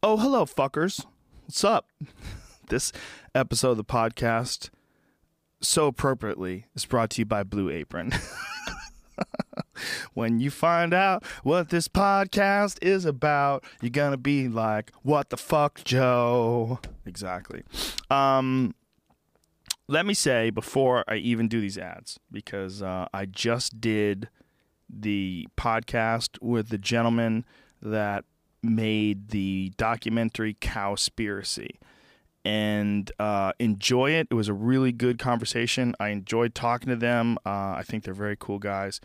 Oh, hello, fuckers. What's up? This episode of the podcast, so appropriately, is brought to you by Blue Apron. when you find out what this podcast is about, you're going to be like, what the fuck, Joe? Exactly. Um, let me say before I even do these ads, because uh, I just did the podcast with the gentleman that made the documentary Cowspiracy and uh, enjoy it. It was a really good conversation. I enjoyed talking to them. Uh, I think they're very cool guys.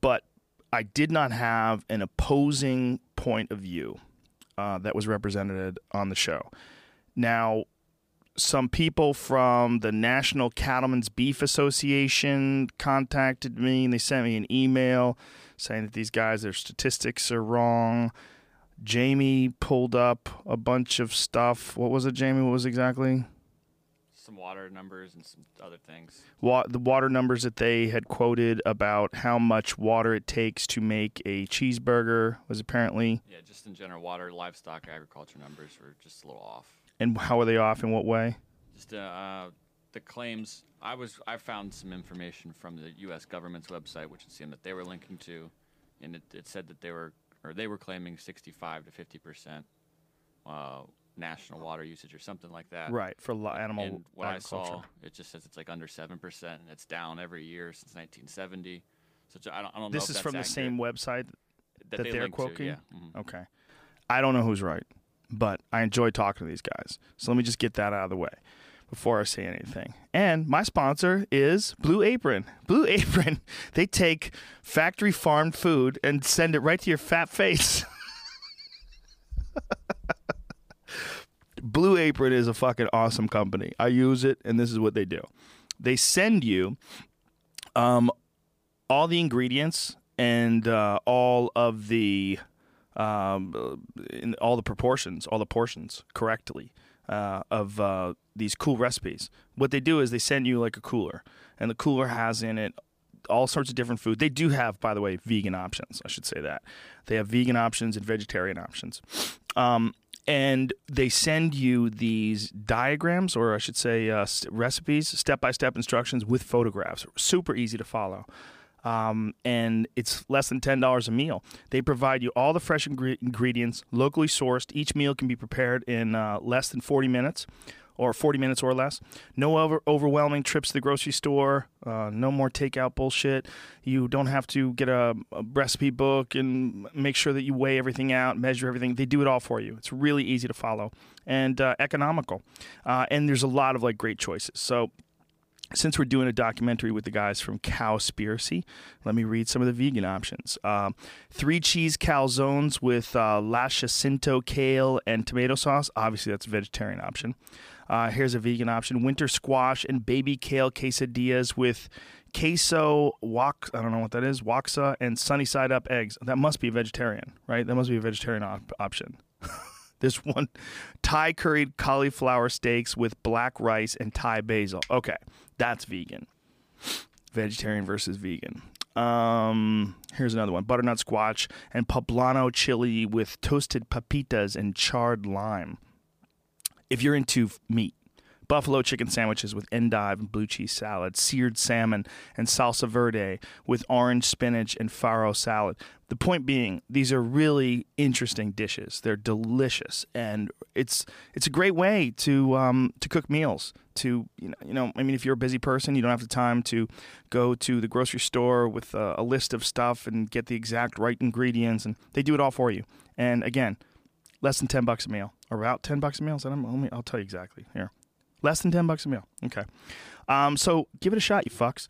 But I did not have an opposing point of view uh, that was represented on the show. Now, some people from the National Cattlemen's Beef Association contacted me and they sent me an email saying that these guys, their statistics are wrong. Jamie pulled up a bunch of stuff. What was it, Jamie? What was exactly? Some water numbers and some other things. Wa- the water numbers that they had quoted about how much water it takes to make a cheeseburger was apparently, Yeah, just in general, water, livestock, agriculture numbers were just a little off. and how are they off in what way? Just uh, uh, the claims. I was I found some information from the U.S. government's website, which it seemed that they were linking to, and it, it said that they were or they were claiming 65 to 50 percent uh, national water usage or something like that. Right, for animal And what I agriculture. saw, it just says it's like under seven percent, and it's down every year since 1970. So I don't, I don't know. This is from the same website that, that they they're link to, quoting? yeah. Mhm. Okay. I don't know who's right, but I enjoy talking to these guys. So let me just get that out of the way before I say anything. And my sponsor is Blue Apron. Blue Apron, they take factory farmed food and send it right to your fat face. Blue Apron is a fucking awesome company. I use it, and this is what they do. They send you um, all the ingredients and uh, all of the um, all the proportions, all the portions correctly uh, of uh, these cool recipes. What they do is they send you like a cooler, and the cooler has in it all sorts of different food. They do have, by the way, vegan options. I should say that they have vegan options and vegetarian options. Um, and they send you these diagrams, or I should say, uh, recipes, step by step instructions with photographs. Super easy to follow. Um, and it's less than $10 a meal. They provide you all the fresh ingre- ingredients, locally sourced. Each meal can be prepared in uh, less than 40 minutes or 40 minutes or less. No over- overwhelming trips to the grocery store. Uh, no more takeout bullshit. You don't have to get a, a recipe book and make sure that you weigh everything out, measure everything. They do it all for you. It's really easy to follow and uh, economical. Uh, and there's a lot of like great choices. So since we're doing a documentary with the guys from Cowspiracy, let me read some of the vegan options. Um, three cheese calzones with uh, La Jacinto kale and tomato sauce. Obviously, that's a vegetarian option. Uh, here's a vegan option: winter squash and baby kale quesadillas with queso wok. I don't know what that is. Waksa and sunny side up eggs. That must be vegetarian, right? That must be a vegetarian op- option. This one, Thai curried cauliflower steaks with black rice and Thai basil. Okay, that's vegan. Vegetarian versus vegan. Um, here's another one: butternut squash and poblano chili with toasted pepitas and charred lime. If you're into meat, buffalo chicken sandwiches with endive and blue cheese salad, seared salmon and salsa verde with orange spinach and farro salad. The point being, these are really interesting dishes. They're delicious, and it's it's a great way to um, to cook meals. To you know, you know, I mean, if you're a busy person, you don't have the time to go to the grocery store with a, a list of stuff and get the exact right ingredients, and they do it all for you. And again, less than ten bucks a meal, or about ten bucks a meal. So I'm, I'll tell you exactly here. Less than 10 bucks a meal. Okay. Um, so give it a shot, you fucks.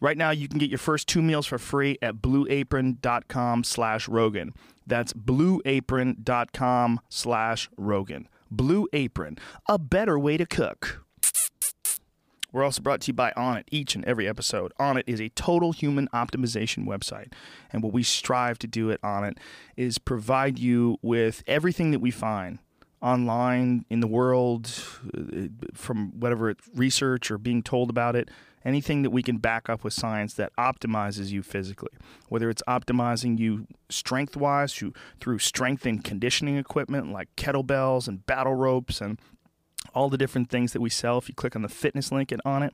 Right now, you can get your first two meals for free at blueapron.com slash Rogan. That's blueapron.com slash Rogan. Blue Apron, a better way to cook. We're also brought to you by Onnit each and every episode. Onnit is a total human optimization website. And what we strive to do at Onnit is provide you with everything that we find online in the world from whatever research or being told about it anything that we can back up with science that optimizes you physically, whether it's optimizing you strength wise through strength and conditioning equipment like kettlebells and battle ropes and all the different things that we sell if you click on the fitness link and Onnit,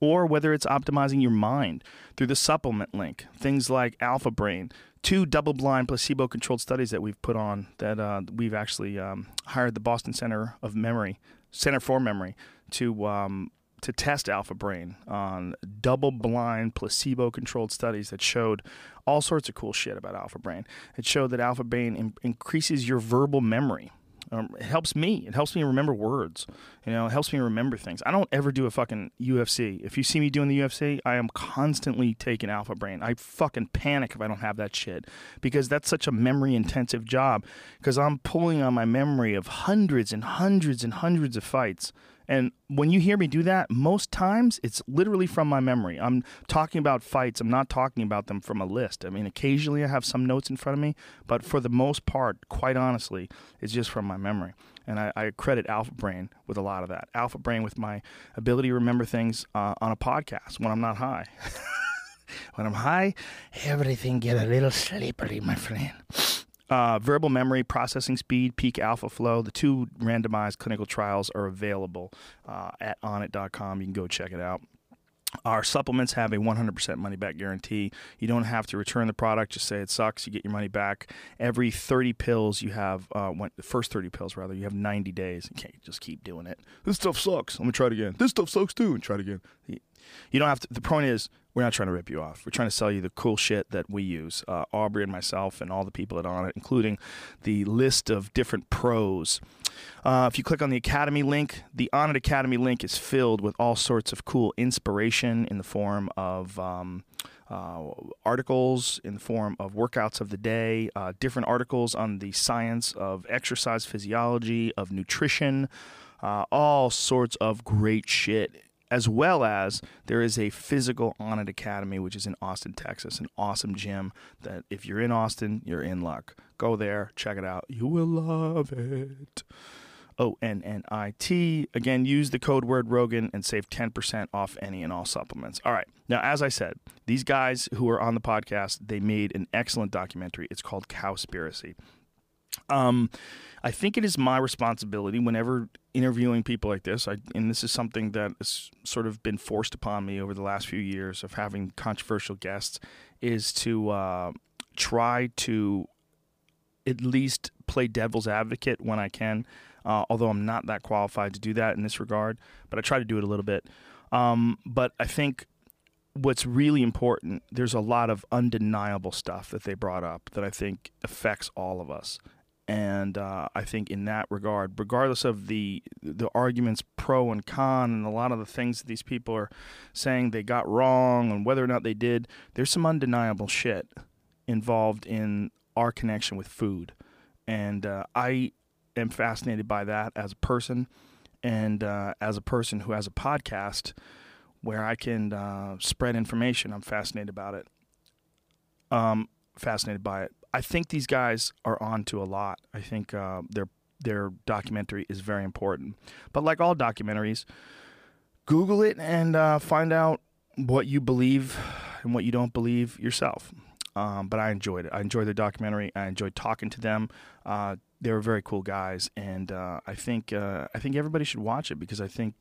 or whether it's optimizing your mind through the supplement link, things like Alpha Brain, two double blind placebo controlled studies that we've put on that uh, we've actually um, hired the Boston Center of Memory, Center for Memory, to um, to test Alpha Brain on double blind placebo controlled studies that showed all sorts of cool shit about Alpha Brain. It showed that Alpha Brain in- increases your verbal memory. Um, it helps me. It helps me remember words. You know, it helps me remember things. I don't ever do a fucking UFC. If you see me doing the UFC, I am constantly taking Alpha Brain. I fucking panic if I don't have that shit because that's such a memory intensive job. Because I'm pulling on my memory of hundreds and hundreds and hundreds of fights and when you hear me do that, most times it's literally from my memory. I'm talking about fights. I'm not talking about them from a list. I mean, occasionally I have some notes in front of me, but for the most part, quite honestly, it's just from my memory. And I, I credit Alpha Brain with a lot of that. Alpha Brain with my ability to remember things uh, on a podcast when I'm not high. when I'm high, everything get a little slippery, my friend. Uh, verbal memory, processing speed, peak alpha flow. The two randomized clinical trials are available uh, at onnit.com. You can go check it out. Our supplements have a 100% money back guarantee. You don't have to return the product. Just say it sucks. You get your money back. Every 30 pills you have, uh, when, the first 30 pills rather, you have 90 days. You can't just keep doing it. This stuff sucks. Let me try it again. This stuff sucks too. And try it again. You don't have to. The point is, we're not trying to rip you off. We're trying to sell you the cool shit that we use. Uh, Aubrey and myself and all the people are Onnit, including the list of different pros. Uh, if you click on the Academy link, the Onnit Academy link is filled with all sorts of cool inspiration in the form of. Um, uh, articles in the form of workouts of the day, uh, different articles on the science of exercise physiology, of nutrition, uh, all sorts of great shit as well as there is a physical Onnit Academy, which is in Austin, Texas, an awesome gym that if you're in Austin, you're in luck. Go there, check it out. You will love it. O N N I T. Again, use the code word Rogan and save 10% off any and all supplements. All right. Now, as I said, these guys who are on the podcast, they made an excellent documentary. It's called Cowspiracy. Um, I think it is my responsibility whenever interviewing people like this, I, and this is something that has sort of been forced upon me over the last few years of having controversial guests, is to uh, try to at least play devil's advocate when I can. Uh, although I'm not that qualified to do that in this regard, but I try to do it a little bit. Um, but I think what's really important, there's a lot of undeniable stuff that they brought up that I think affects all of us. And uh, I think in that regard, regardless of the the arguments pro and con, and a lot of the things that these people are saying they got wrong, and whether or not they did, there's some undeniable shit involved in our connection with food, and uh, I am fascinated by that as a person, and uh, as a person who has a podcast where I can uh, spread information. I'm fascinated about it. Um, fascinated by it. I think these guys are on to a lot. I think uh, their their documentary is very important. But like all documentaries, Google it and uh, find out what you believe and what you don't believe yourself. Um, but I enjoyed it. I enjoyed the documentary. I enjoyed talking to them. Uh, they were very cool guys, and uh, I think uh, I think everybody should watch it because I think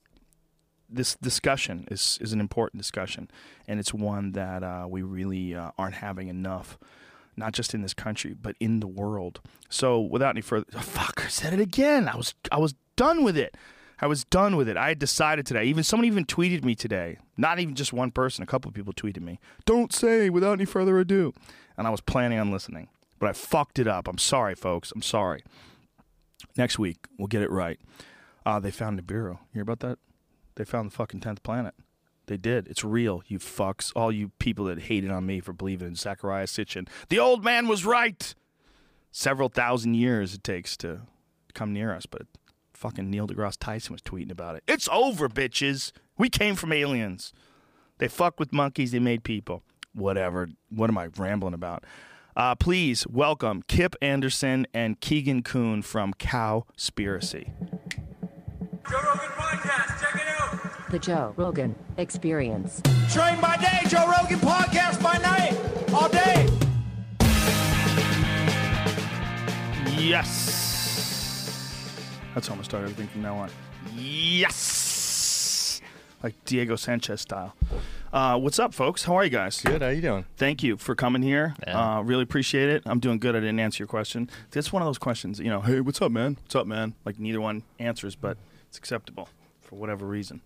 this discussion is is an important discussion, and it's one that uh, we really aren't having enough not just in this country, but in the world. So without any further, oh, fuck, I said it again. I was, I was done with it. I was done with it. I had decided today. Even someone even tweeted me today. Not even just one person. A couple of people tweeted me. Don't say without any further ado. And I was planning on listening, but I fucked it up. I'm sorry, folks. I'm sorry. Next week we'll get it right. Uh, they found Nibiru. You hear about that? They found the fucking tenth planet. They did. It's real, you fucks. All you people that hated on me for believing in Zecharia Sitchin. The old man was right. Several thousand years it takes to come near us, but fucking Neil deGrasse Tyson was tweeting about it. It's over, bitches. We came from aliens. They fuck with monkeys. They made people. Whatever. What am I rambling about? Uh, please welcome Kip Andersen and Keegan Kuhn from Cowspiracy. Joe Rogan Podcast. Check it out. The Joe Rogan Experience. Train by day, Joe Rogan podcast by night, all day. Yes. That's how I'm gonna start everything from now on. Yes. Like Diego Sanchez style. Uh, what's up, folks? How are you guys? Good. How you doing? Thank you for coming here. Yeah. Uh, really appreciate it. I'm doing good. I didn't answer your question. That's one of those questions, you know, hey, what's up, man? What's up, man? Like neither one answers, but it's acceptable for whatever reason.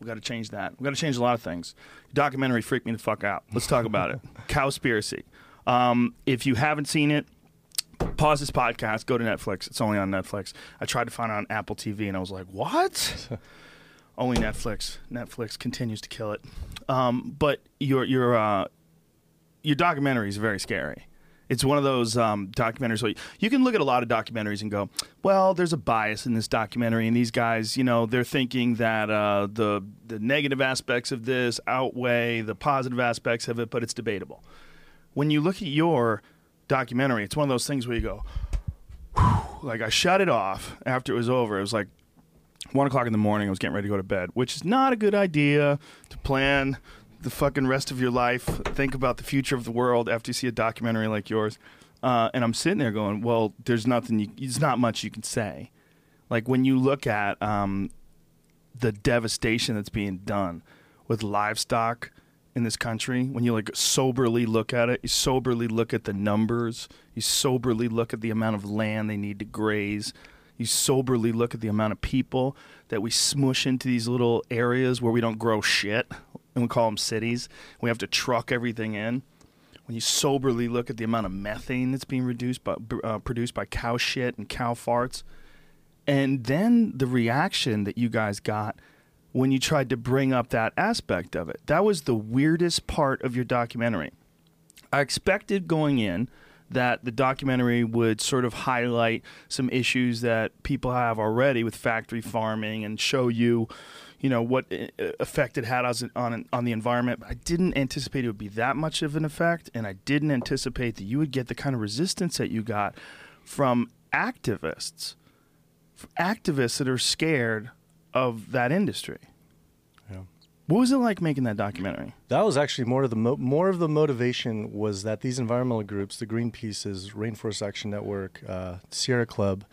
We got to change that. We got to change a lot of things. Documentary freaked me the fuck out. Let's talk about it. Cowspiracy. Um, if you haven't seen it, pause this podcast, go to Netflix. It's only on Netflix. I tried to find it on Apple TV, and I was like, what? only Netflix. Netflix continues to kill it. Um, but your your uh, your documentary is very scary. It's one of those um, documentaries where you can look at a lot of documentaries and go, well, there's a bias in this documentary, and these guys, you know, they're thinking that uh, the the negative aspects of this outweigh the positive aspects of it, but it's debatable. When you look at your documentary, it's one of those things where you go, like I shut it off after it was over. It was like one o'clock in the morning. I was getting ready to go to bed, which is not a good idea to plan the fucking rest of your life. Think about the future of the world after you see a documentary like yours. Uh, and I'm sitting there going, well, there's nothing. You, there's not much you can say. Like when you look at um, the devastation that's being done with livestock in this country, when you like soberly look at it, you soberly look at the numbers, you soberly look at the amount of land they need to graze, you soberly look at the amount of people that we smush into these little areas where we don't grow shit, and we call them cities. We have to truck everything in. When you soberly look at the amount of methane that's being reduced by, uh, produced by cow shit and cow farts, and then the reaction that you guys got when you tried to bring up that aspect of it. That was the weirdest part of your documentary. I expected going in that the documentary would sort of highlight some issues that people have already with factory farming and show you, you know, what uh, effect it had on on the environment. I didn't anticipate it would be that much of an effect, and I didn't anticipate that you would get the kind of resistance that you got from activists, activists that are scared of that industry. Yeah. What was it like making that documentary? That was actually more of the mo- more of the motivation was that these environmental groups, the Greenpeace's, Rainforest Action Network, uh, Sierra Club,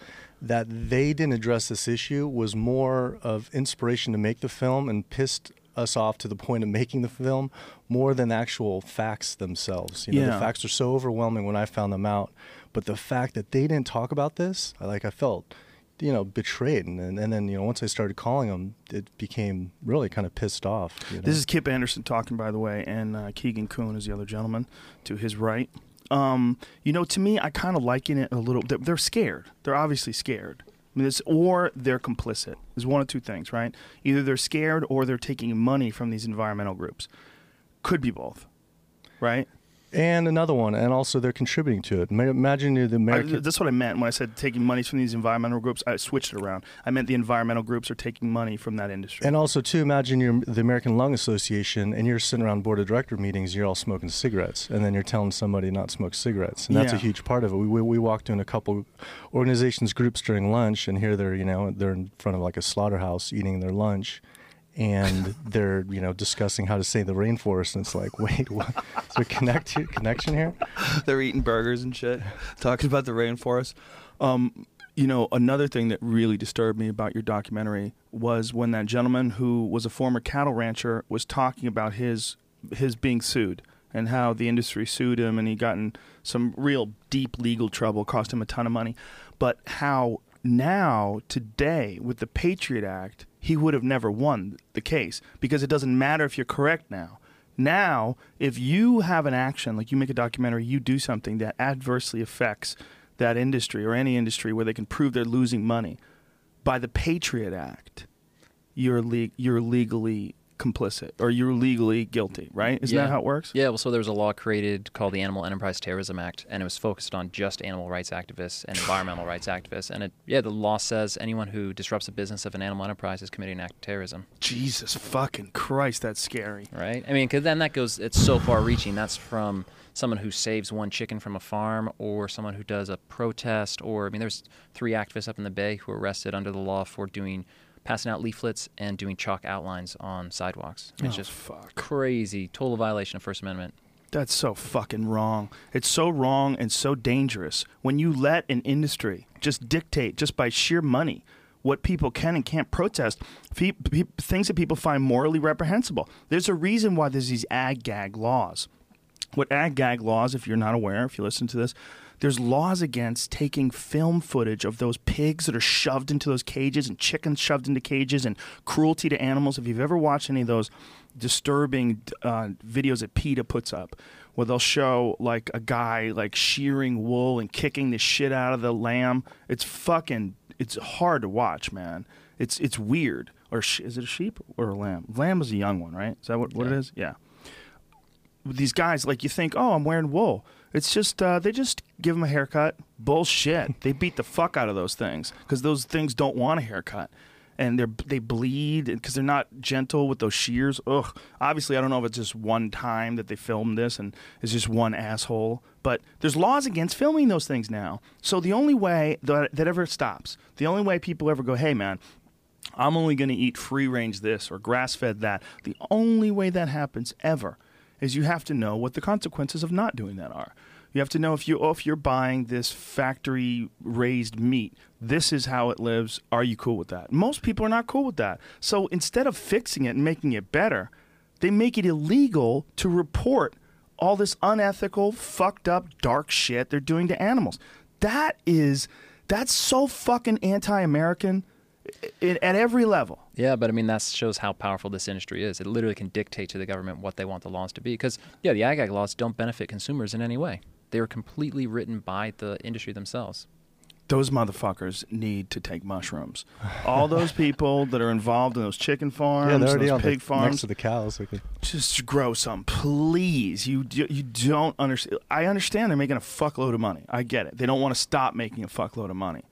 that they didn't address this issue was more of inspiration to make the film and pissed us off to the point of making the film more than actual facts themselves. You know, Yeah. the facts are so overwhelming when I found them out, but the fact that they didn't talk about this, I- like I felt you know betrayed and, and then you know once i started calling them it became really kind of pissed off you know? This is Kip Andersen talking, by the way, and uh, Keegan Kuhn is the other gentleman to his right. Um, you know, to me, I kind of liken it a little. They're, they're scared. They're obviously scared. I mean, it's, or they're complicit. There's one of two things, right? Either they're scared or they're taking money from these environmental groups. Could be both, right? And another one, and also they're contributing to it. Imagine the I, American. that's what I meant when I said taking money from these environmental groups. I switched it around. I meant the environmental groups are taking money from that industry. and also, too, imagine you're the American Lung Association, and you're sitting around board of director meetings. You're all smoking cigarettes, and then you're telling somebody not smoke cigarettes, and that's a huge part of it. We, we we walked in a couple organizations groups during lunch, and here they're you know they're in front of like a slaughterhouse eating their lunch, and they're you know discussing how to save the rainforest, and it's like, wait, what? is there connect connection here? they're eating burgers and shit, talking about the rainforest. Um, you know, another thing that really disturbed me about your documentary was when that gentleman who was a former cattle rancher was talking about his his being sued and how the industry sued him and he got in some real deep legal trouble, cost him a ton of money, but how now today with the Patriot Act he would have never won the case because it doesn't matter if you're correct now. Now, if you have an action, like you make a documentary, you do something that adversely affects that industry or any industry where they can prove they're losing money, by the Patriot Act, you're le- you're legally complicit or you're legally guilty, right? Isn't that how it works? Yeah, well, so there was a law created called the Animal Enterprise Terrorism Act, and it was focused on just animal rights activists and environmental rights activists. And it, yeah, the law says anyone who disrupts the business of an animal enterprise is committing an act of terrorism, Jesus fucking Christ, that's scary. right? I mean, because then that goes, it's so far reaching. That's from someone who saves one chicken from a farm or someone who does a protest, or, I mean, there's three activists up in the Bay who were arrested under the law for doing passing out leaflets and doing chalk outlines on sidewalks. It's Oh, just fuck. crazy, total violation of First Amendment. That's so fucking wrong. It's so wrong and so dangerous when you let an industry just dictate, just by sheer money, what people can and can't protest, things that people find morally reprehensible. There's a reason why there's these ag gag laws. What ag gag laws, if you're not aware, if you listen to this, there's laws against taking film footage of those pigs that are shoved into those cages and chickens shoved into cages and cruelty to animals. If you've ever watched any of those disturbing uh, videos that PETA puts up, where they'll show like a guy like shearing wool and kicking the shit out of the lamb, it's fucking it's hard to watch, man. It's it's weird. Or sh- is it a sheep or a lamb? Lamb is a young one, right? Is that what, what it Yeah. is? Yeah these guys like you think oh i'm wearing wool it's just uh, they just give them a haircut. Bullshit. They beat the fuck out of those things because those things don't want a haircut. And they're they bleed because they're not gentle with those shears. Ugh. Obviously i don't know if it's just one time that they filmed this and it's just one asshole but there's laws against filming those things now. So the only way that, that ever stops the only way people ever go hey man I'm only going to eat free range this or grass fed that. The only way that happens ever is you have to know what the consequences of not doing that are. You have to know if you oh, if you're buying this factory raised meat, this is how it lives. Are you cool with that? Most people are not cool with that. So instead of fixing it and making it better, they make it illegal to report all this unethical, fucked up, dark shit they're doing to animals. That is that's so fucking anti-American i- at every level. Yeah, but I mean that shows how powerful this industry is. It literally can dictate to the government what they want the laws to be. Because yeah, the ag gag laws don't benefit consumers in any way. They are completely written by the industry themselves. Those motherfuckers need to take mushrooms. All those people that are involved in those chicken farms, yeah, they're already those on pig the, farms, next to the cows. Okay. just grow some, please. You you don't understand. I understand they're making a fuckload of money. I get it. They don't want to stop making a fuckload of money.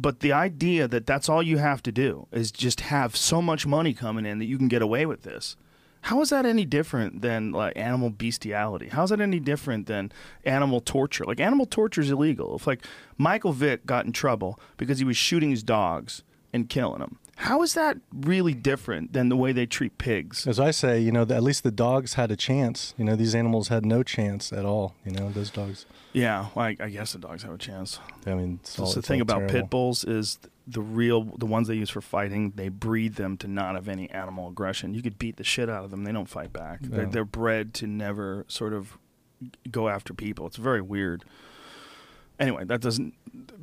But the idea that that's all you have to do is just have so much money coming in that you can get away with this. How is that any different than like animal bestiality? How is that any different than animal torture? Like animal torture is illegal. If like Michael Vick got in trouble because he was shooting his dogs and killing them, how is that really different than the way they treat pigs? As I say, you know, at least the dogs had a chance. You know, these animals had no chance at all. You know, those dogs. Yeah, well, I, I guess the dogs have a chance. I mean, it's all, the thing about terrible. pit bulls is the real the ones they use for fighting. They breed them to not have any animal aggression. You could beat the shit out of them; they don't fight back. They're, they're bred to never sort of go after people. It's very weird. Anyway, that doesn't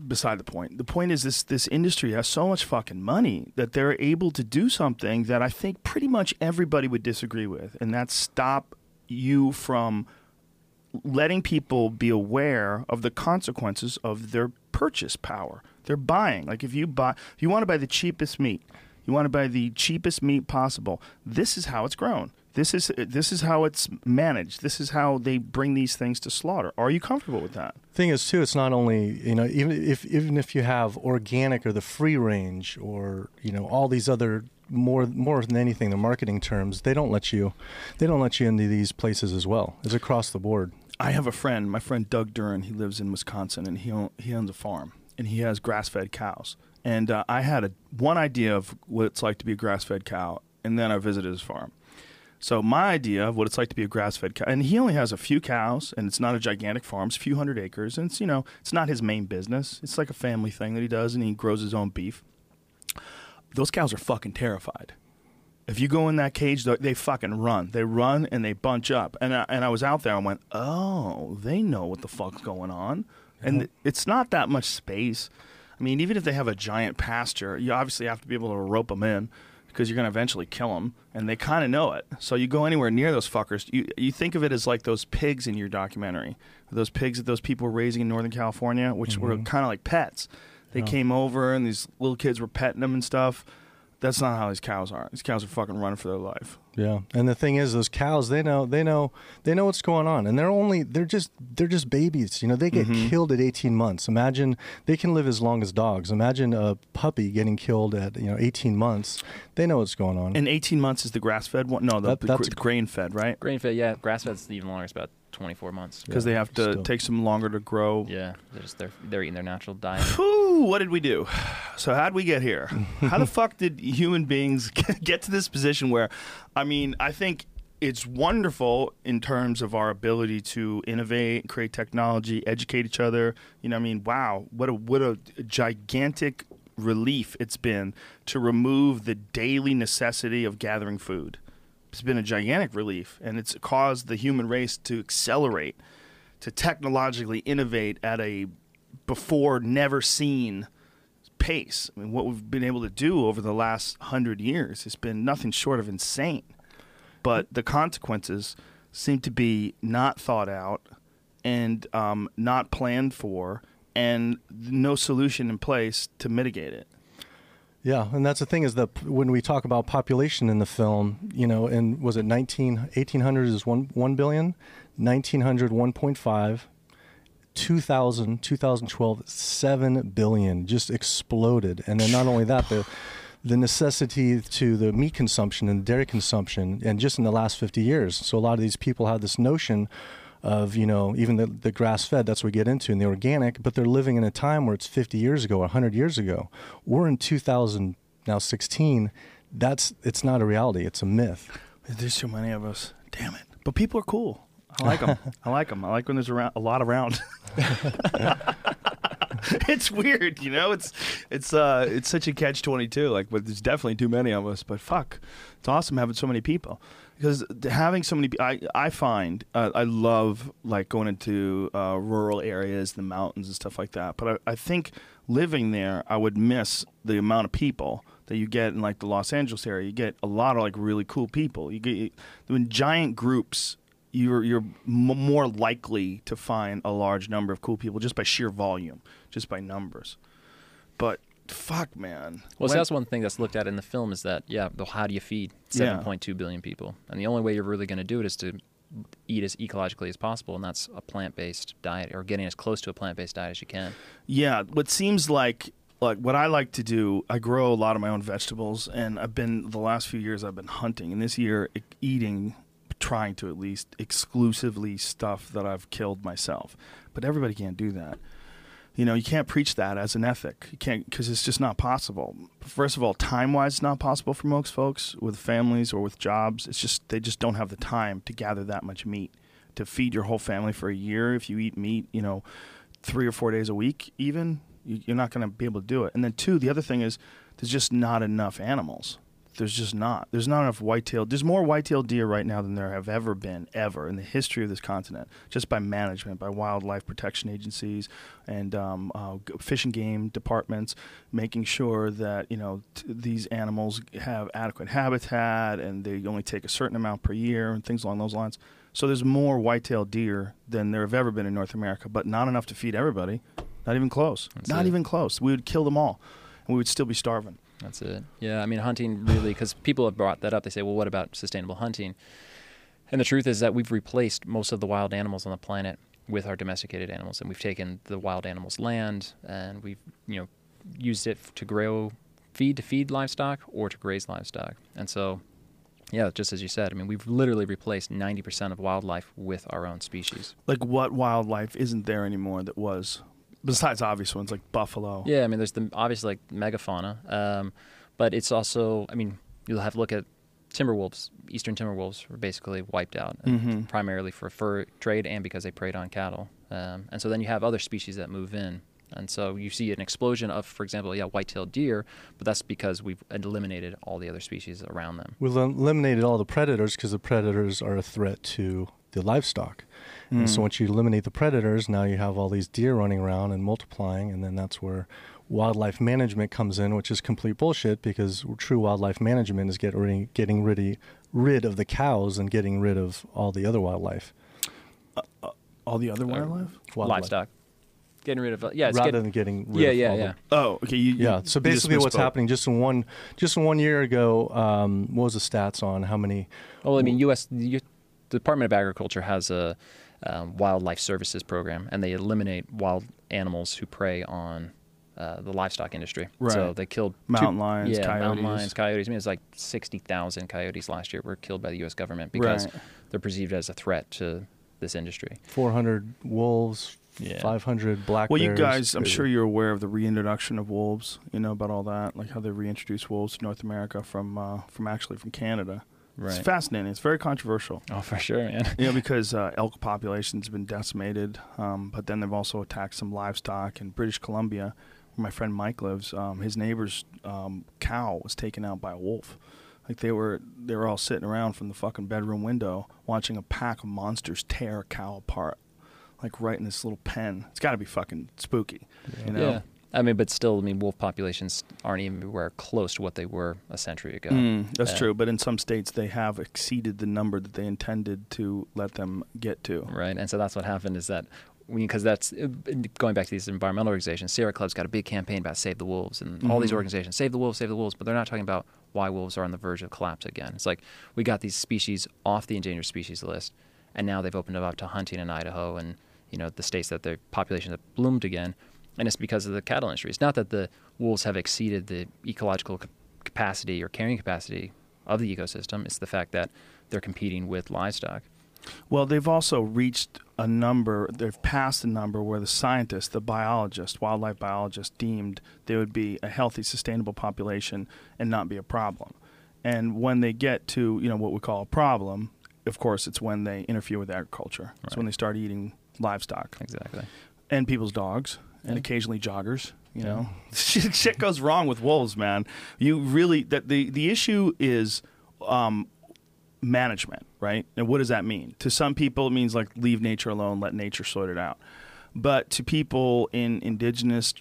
beside the point. The point is this this industry has so much fucking money that they're able to do something that I think pretty much everybody would disagree with, and that's stop you from letting people be aware of the consequences of their purchase power. They're buying. Like if you buy, if you want to buy the cheapest meat, you want to buy the cheapest meat possible. This is how it's grown. This is this is how it's managed. This is how they bring these things to slaughter. Are you comfortable with that? Thing is, too, it's not only you know even if even if you have organic or the free range or you know all these other more more than anything the marketing terms they don't let you they don't let you into these places as well. It's across the board. I have a friend, my friend Doug Duran. He lives in Wisconsin, and he own, he owns a farm, and he has grass-fed cows. And uh, I had a one idea of what it's like to be a grass-fed cow, and then I visited his farm. So my idea of what it's like to be a grass-fed cow, and he only has a few cows, and it's not a gigantic farm; it's a few hundred acres, and it's you know it's not his main business. It's like a family thing that he does, and he grows his own beef. Those cows are fucking terrified. If you go in that cage, they- they fucking run. They run and they bunch up. And I, and I was out there and went, oh, they know what the fuck's going on. And it's not that much space. I mean, even if they have a giant pasture, you obviously have to be able to rope them in because you're going to eventually kill them. And they kind of know it. So you go anywhere near those fuckers, you, you think of it as like those pigs in your documentary. Those pigs that those people were raising in Northern California, which were mm-hmm. kind of like pets. They came over and these little kids were petting them and stuff. That's not how these cows are. These cows are fucking running for their life. Yeah, and the thing is, those cows they know they know they know what's going on, and they're only they're just they're just babies. You know, they get mm-hmm. killed at 18 months. Imagine they can live as long as dogs. Imagine a puppy getting killed at you know 18 months. They know what's going on. And 18 months is the grass fed one? No, the, That- the that's- grain fed, right? Grain fed, yeah. Grass fed's even longer. It's about 24 months. because they have to still. take some longer to grow. Yeah, they're just they're, they're eating their natural diet. Whew, what did we do? So how'd we get here? How the fuck did human beings get to this position where, I mean, I think it's wonderful in terms of our ability to innovate, create technology, educate each other. You know, I mean, wow, what a what a gigantic relief it's been to remove the daily necessity of gathering food. It's been a gigantic relief, and it's caused the human race to accelerate, to technologically innovate at a before never seen pace. I mean, what we've been able to do over the last hundred years has been nothing short of insane. But the consequences seem to be not thought out and um, not planned for, and no solution in place to mitigate it. Yeah, and that's the thing is that when we talk about population in the film, you know, and was it 19, 1800 is 1, 1 billion, 1900 1.5, 2000, 2012 7 billion just exploded. And then not only that, the the necessity to the meat consumption and dairy consumption and just in the last 50 years. So a lot of these people have this notion of you know even the, the grass fed that's what we get into and the organic but they're living in a time where it's 50 years ago or 100 years ago we're in 2000 now 16 that's it's not a reality it's a myth There's so many of us. Damn it! But people are cool. I like them. I like them. I like when there's around, a lot around. it's weird, you know. It's it's uh it's such a catch twenty two. Like, but there's definitely too many of us. But fuck, it's awesome having so many people because having so many. I I find uh, I love like going into uh, rural areas, the mountains and stuff like that. But I, I think living there, I would miss the amount of people that you get in like the Los Angeles area. You get a lot of like really cool people. You get in giant groups. You're you're m- more likely to find a large number of cool people just by sheer volume, just by numbers. But fuck, man. Well, so When- that's one thing that's looked at in the film is that yeah, the, how do you feed Yeah. 7.2 billion people? And the only way you're really going to do it is to eat as ecologically as possible, and that's a plant-based diet or getting as close to a plant-based diet as you can. Yeah, what seems like like what I like to do, I grow a lot of my own vegetables, and I've been the last few years I've been hunting, and this year eating, trying to at least exclusively stuff that I've killed myself. But everybody can't do that. You know, you can't preach that as an ethic. You can't because it's just not possible. First of all, time wise, it's not possible for most folks with families or with jobs. It's just they just don't have the time to gather that much meat to feed your whole family for a year. If you eat meat, you know, three or four days a week, even you- you're not going to be able to do it. And then two, the other thing is there's just not enough animals. There's just not. There's not enough white-tailed. There's more white-tailed deer right now than there have ever been ever in the history of this continent, just by management, by wildlife protection agencies, and um, uh, fish and game departments, making sure that you know t- these animals have adequate habitat and they only take a certain amount per year and things along those lines. So there's more white-tailed deer than there have ever been in North America, but not enough to feed everybody. Not even close. That's not it. even close. We would kill them all, and we would still be starving. That's it. Yeah, I mean, hunting really, because people have brought that up. They say, well, what about sustainable hunting? And the truth is that we've replaced most of the wild animals on the planet with our domesticated animals, and we've taken the wild animals' land and we've, you know, used it to grow feed to feed livestock or to graze livestock. And so, yeah, just as you said, I mean, we've literally replaced 90% of wildlife with our own species. Like what wildlife isn't there anymore that was, besides obvious ones like buffalo. Yeah, I mean, there's the obviously like megafauna, um, but it's also, I mean, you'll have to look at timber wolves. Eastern timber wolves were basically wiped out, uh, Mhm. primarily for fur trade and because they preyed on cattle. Um, and so then you have other species that move in. And so you see an explosion of, for example, yeah, white-tailed deer, but that's because we've eliminated all the other species around them. We've eliminated all the predators because the predators are a threat to the livestock. And so once you eliminate the predators, now you have all these deer running around and multiplying, and then that's where wildlife management comes in, which is complete bullshit because true wildlife management is get rid, getting rid, rid of the cows and getting rid of all the other wildlife. All the other wildlife. Wildlife. Livestock. Getting rid of, uh, yeah, it's Rather get- than getting rid yeah, of yeah, all the- yeah. Oh, okay. You, you- Yeah. So you basically, what's misspoke. happening just in one just in one year ago? Um, what was the stats on how many? Well, I mean, U.S. The Department of Agriculture has a um, wildlife services program, and they eliminate wild animals who prey on uh, the livestock industry. Right. So they killed two- Mountain lions, yeah, mountain lions, coyotes. I mean, it's like sixty thousand coyotes last year were killed by the U.S. government because Right. they're perceived as a threat to this industry. 400 wolves, Yeah. 500 black Well, you guys, I'm sure you're aware of the reintroduction of wolves. You know about all that, like how they reintroduced wolves to North America from uh, from actually from Canada. It's fascinating. It's very controversial. Oh, for sure, man. You know, because uh, elk populations have been decimated, um, but then they've also attacked some livestock in British Columbia, where my friend Mike lives. Um, his neighbor's um, cow was taken out by a wolf. Like they were, they were all sitting around from the fucking bedroom window watching a pack of monsters tear a cow apart, like right in this little pen. It's got to be fucking spooky, you know. Yeah. I mean, but still, I mean, wolf populations aren't even anywhere close to what they were a century ago. Mm, that's Yeah. true, but in some states they have exceeded the number that they intended to let them get to. right? And so that's what happened is that because that's uh, going back to these environmental organizations. Sierra Club's got a big campaign about save the wolves, and all these Mhm. organizations save the wolves, save the wolves, but they're not talking about why wolves are on the verge of collapse again. It's like we got these species off the endangered species list, and now they've opened it up to hunting in Idaho and you know the states that their populations have bloomed again, and it's because of the cattle industry. It's not that the wolves have exceeded the ecological capacity or carrying capacity of the ecosystem. It's the fact that they're competing with livestock. Well, they've also reached a number, they've passed a number where the scientists, the biologists, wildlife biologists deemed they would be a healthy, sustainable population and not be a problem. And when they get to, you know, what we call a problem, of course, it's when they interfere with agriculture. It's when they start eating livestock Exactly. and people's dogs and Yeah. occasionally joggers. You know, shit, shit goes wrong with wolves, man. You really that the the issue is um, management, right? And what does that mean? To some people, it means like leave nature alone, let nature sort it out. But to people in indigenous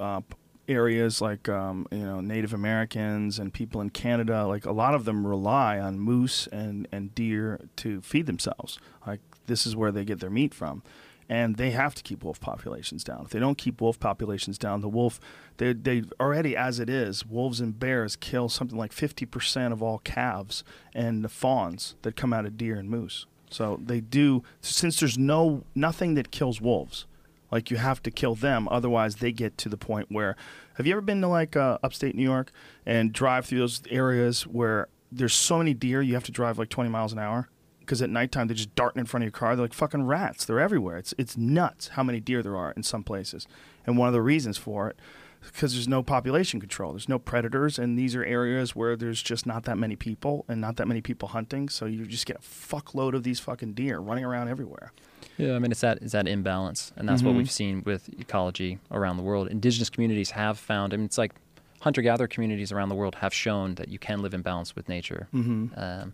uh, areas like um, you know Native Americans and people in Canada, like a lot of them rely on moose and and deer to feed themselves. Like this is where they get their meat from. And they have to keep wolf populations down. If they don't keep wolf populations down, the wolf, they they already as it is, wolves and bears kill something like fifty percent of all calves and the fawns that come out of deer and moose. So they do since there's no nothing that kills wolves. Like you have to kill them, otherwise they get to the point where. Have you ever been to like uh, upstate New York and drive through those areas where there's so many deer you have to drive like 20 miles an hour? Because at nighttime they're just darting in front of your car. They're like fucking rats. They're everywhere. It's it's nuts how many deer there are in some places. And one of the reasons for it because there's no population control. There's no predators, and these are areas where there's just not that many people and not that many people hunting. So you just get a fuckload of these fucking deer running around everywhere. Yeah, I mean it's that it's that imbalance, and that's what Mhm. we've seen with ecology around the world. Indigenous communities have found. I mean, it's like hunter-gatherer communities around the world have shown that you can live in balance with nature. Mhm. Um,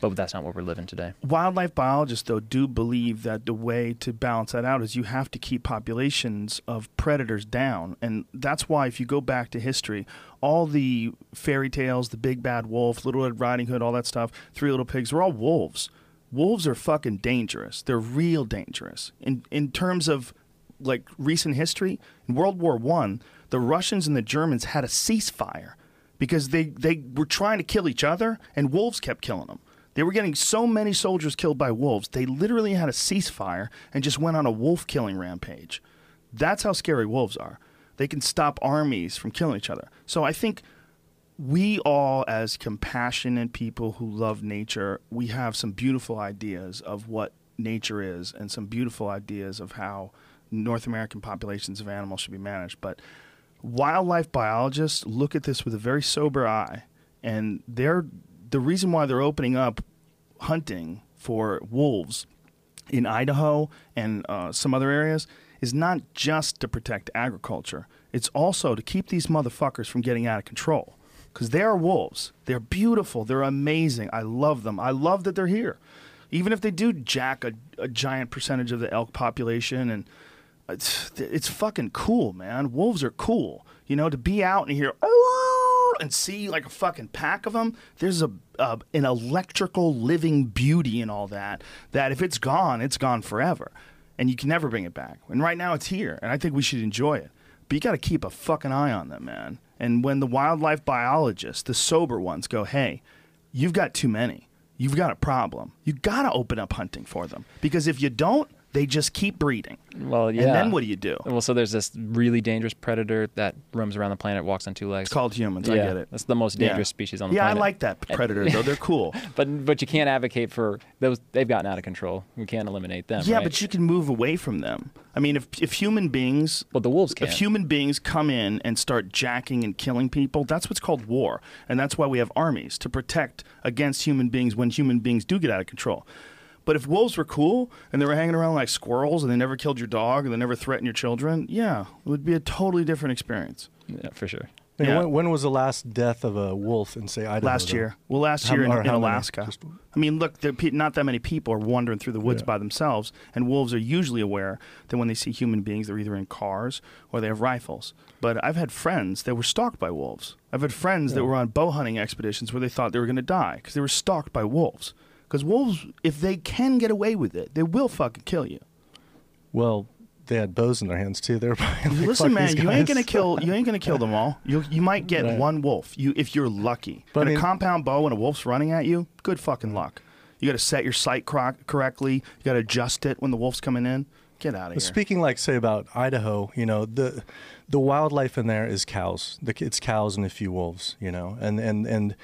but that's not what we're living today. Wildlife biologists, though, do believe that the way to balance that out is you have to keep populations of predators down. And that's why, if you go back to history, all the fairy tales, the big bad wolf, Little Red Riding Hood, all that stuff, Three Little Pigs, were all wolves. Wolves are fucking dangerous. They're real dangerous. In, in terms of like recent history, in World War One, the Russians and the Germans had a ceasefire because they, they were trying to kill each other and wolves kept killing them. They were getting so many soldiers killed by wolves, they literally had a ceasefire and just went on a wolf killing rampage. That's how scary wolves are. They can stop armies from killing each other. So I think we all, as compassionate people who love nature, we have some beautiful ideas of what nature is and some beautiful ideas of how North American populations of animals should be managed. But wildlife biologists look at this with a very sober eye, and they're the reason why they're opening up hunting for wolves in Idaho and uh, some other areas is not just to protect agriculture. It's also to keep these motherfuckers from getting out of control. Because they are wolves. They're beautiful. They're amazing. I love them. I love that they're here. Even if they do jack a, a giant percentage of the elk population, and it's, it's fucking cool, man. Wolves are cool. You know, to be out and hear and see like a fucking pack of them, there's a, a an electrical living beauty in all that. That if it's gone, it's gone forever, and you can never bring it back. And right now, it's here, and I think we should enjoy it. But you got to keep a fucking eye on them, man. And when the wildlife biologists, the sober ones, go, "Hey, you've got too many. You've got a problem. You got to open up hunting for them because if you don't." They just keep breeding. Well, yeah. And then what do you do? Well, so there's this really dangerous predator that roams around the planet, walks on two legs. It's called humans. yeah, I get it. That's the most Yeah. dangerous species on the planet. Yeah, I like that predator though. They're cool. But but you can't advocate for those. They've gotten out of control. We can't eliminate them. Yeah, right? but you can move away from them. I mean, if if human beings Well, the wolves can. if human beings come in and start jacking and killing people, that's what's called war. And that's why we have armies to protect against human beings when human beings do get out of control. But if wolves were cool and they were hanging around like squirrels and they never killed your dog and they never threatened your children, yeah, it would be a totally different experience. yeah, for sure. I Yeah. when, when was the last death of a wolf in say Idaho? Last though? year. Well, last How- year in, in? Alaska. Just- I mean, look, there, pe- not that many people are wandering through the woods Yeah. by themselves, and wolves are usually aware that when they see human beings, they're either in cars or they have rifles. But I've had friends that were stalked by wolves. I've had friends that were on bow hunting expeditions where they thought they were going to die because they were stalked by wolves. Because wolves, if they can get away with it, they will fucking kill you. Well, they had bows in their hands too. They were probably like, Listen, man, you ain't gonna kill. You ain't gonna kill them all. You you might get Right. one wolf. You if you're lucky. But I mean- a compound bow and a wolf's running at you. Good fucking luck. You got to set your sight cro- correctly. You got to adjust it when the wolf's coming in. Get out of here. Speaking like say about Idaho, you know the the wildlife in there is cows. The, it's cows and a few wolves, you know, and and and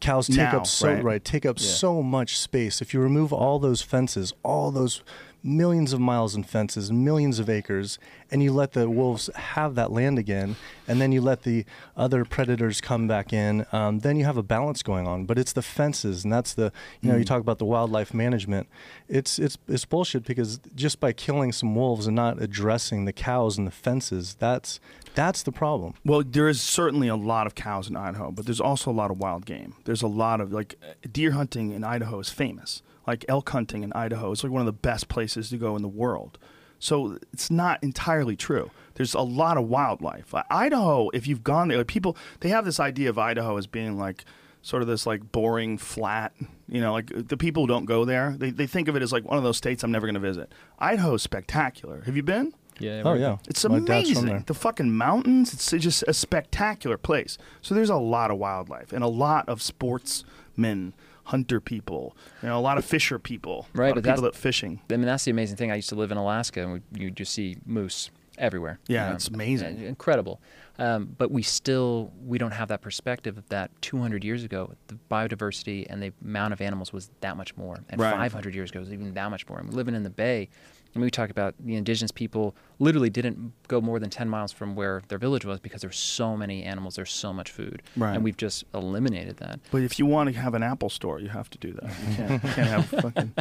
cows take Now, up so right? take up so much space. If you remove all those fences, all those millions of miles in fences, millions of acres, and you let the wolves have that land again, and then you let the other predators come back in, um, then you have a balance going on. But it's the fences, and that's the you know you talk about the wildlife management. It's it's it's bullshit because just by killing some wolves and not addressing the cows and the fences, that's that's the problem. Well, there is certainly a lot of cows in Idaho, but there's also a lot of wild game. There's a lot of like deer hunting in Idaho is famous. Like elk hunting in Idaho is like one of the best places to go in the world. So it's not entirely true. There's a lot of wildlife. Idaho, if you've gone there, like people they have this idea of Idaho as being like sort of this like boring flat, you know, like the people who don't go there, they they think of it as like one of those states I'm never going to visit. Idaho's spectacular. Have you been? Yeah. Oh yeah, It's My amazing. The fucking mountains. It's just a spectacular place. So there's a lot of wildlife and a lot of sportsmen, hunter people. You know, a lot of fisher people. Right, A lot but of people that fishing. I mean, that's the amazing thing. I used to live in Alaska, and we, you just see moose everywhere. Yeah, it's amazing. Incredible. Um, but we still we don't have that perspective of that 200 years ago, the biodiversity and the amount of animals was that much more, and Right. 500 years ago was even that much more. And living in the Bay, and we talk about the indigenous people literally didn't go more than 10 miles from where their village was because there's so many animals, there's so much food, Right. and we've just eliminated that. But if you want to have an Apple store, you have to do that. You can't, you can't have fucking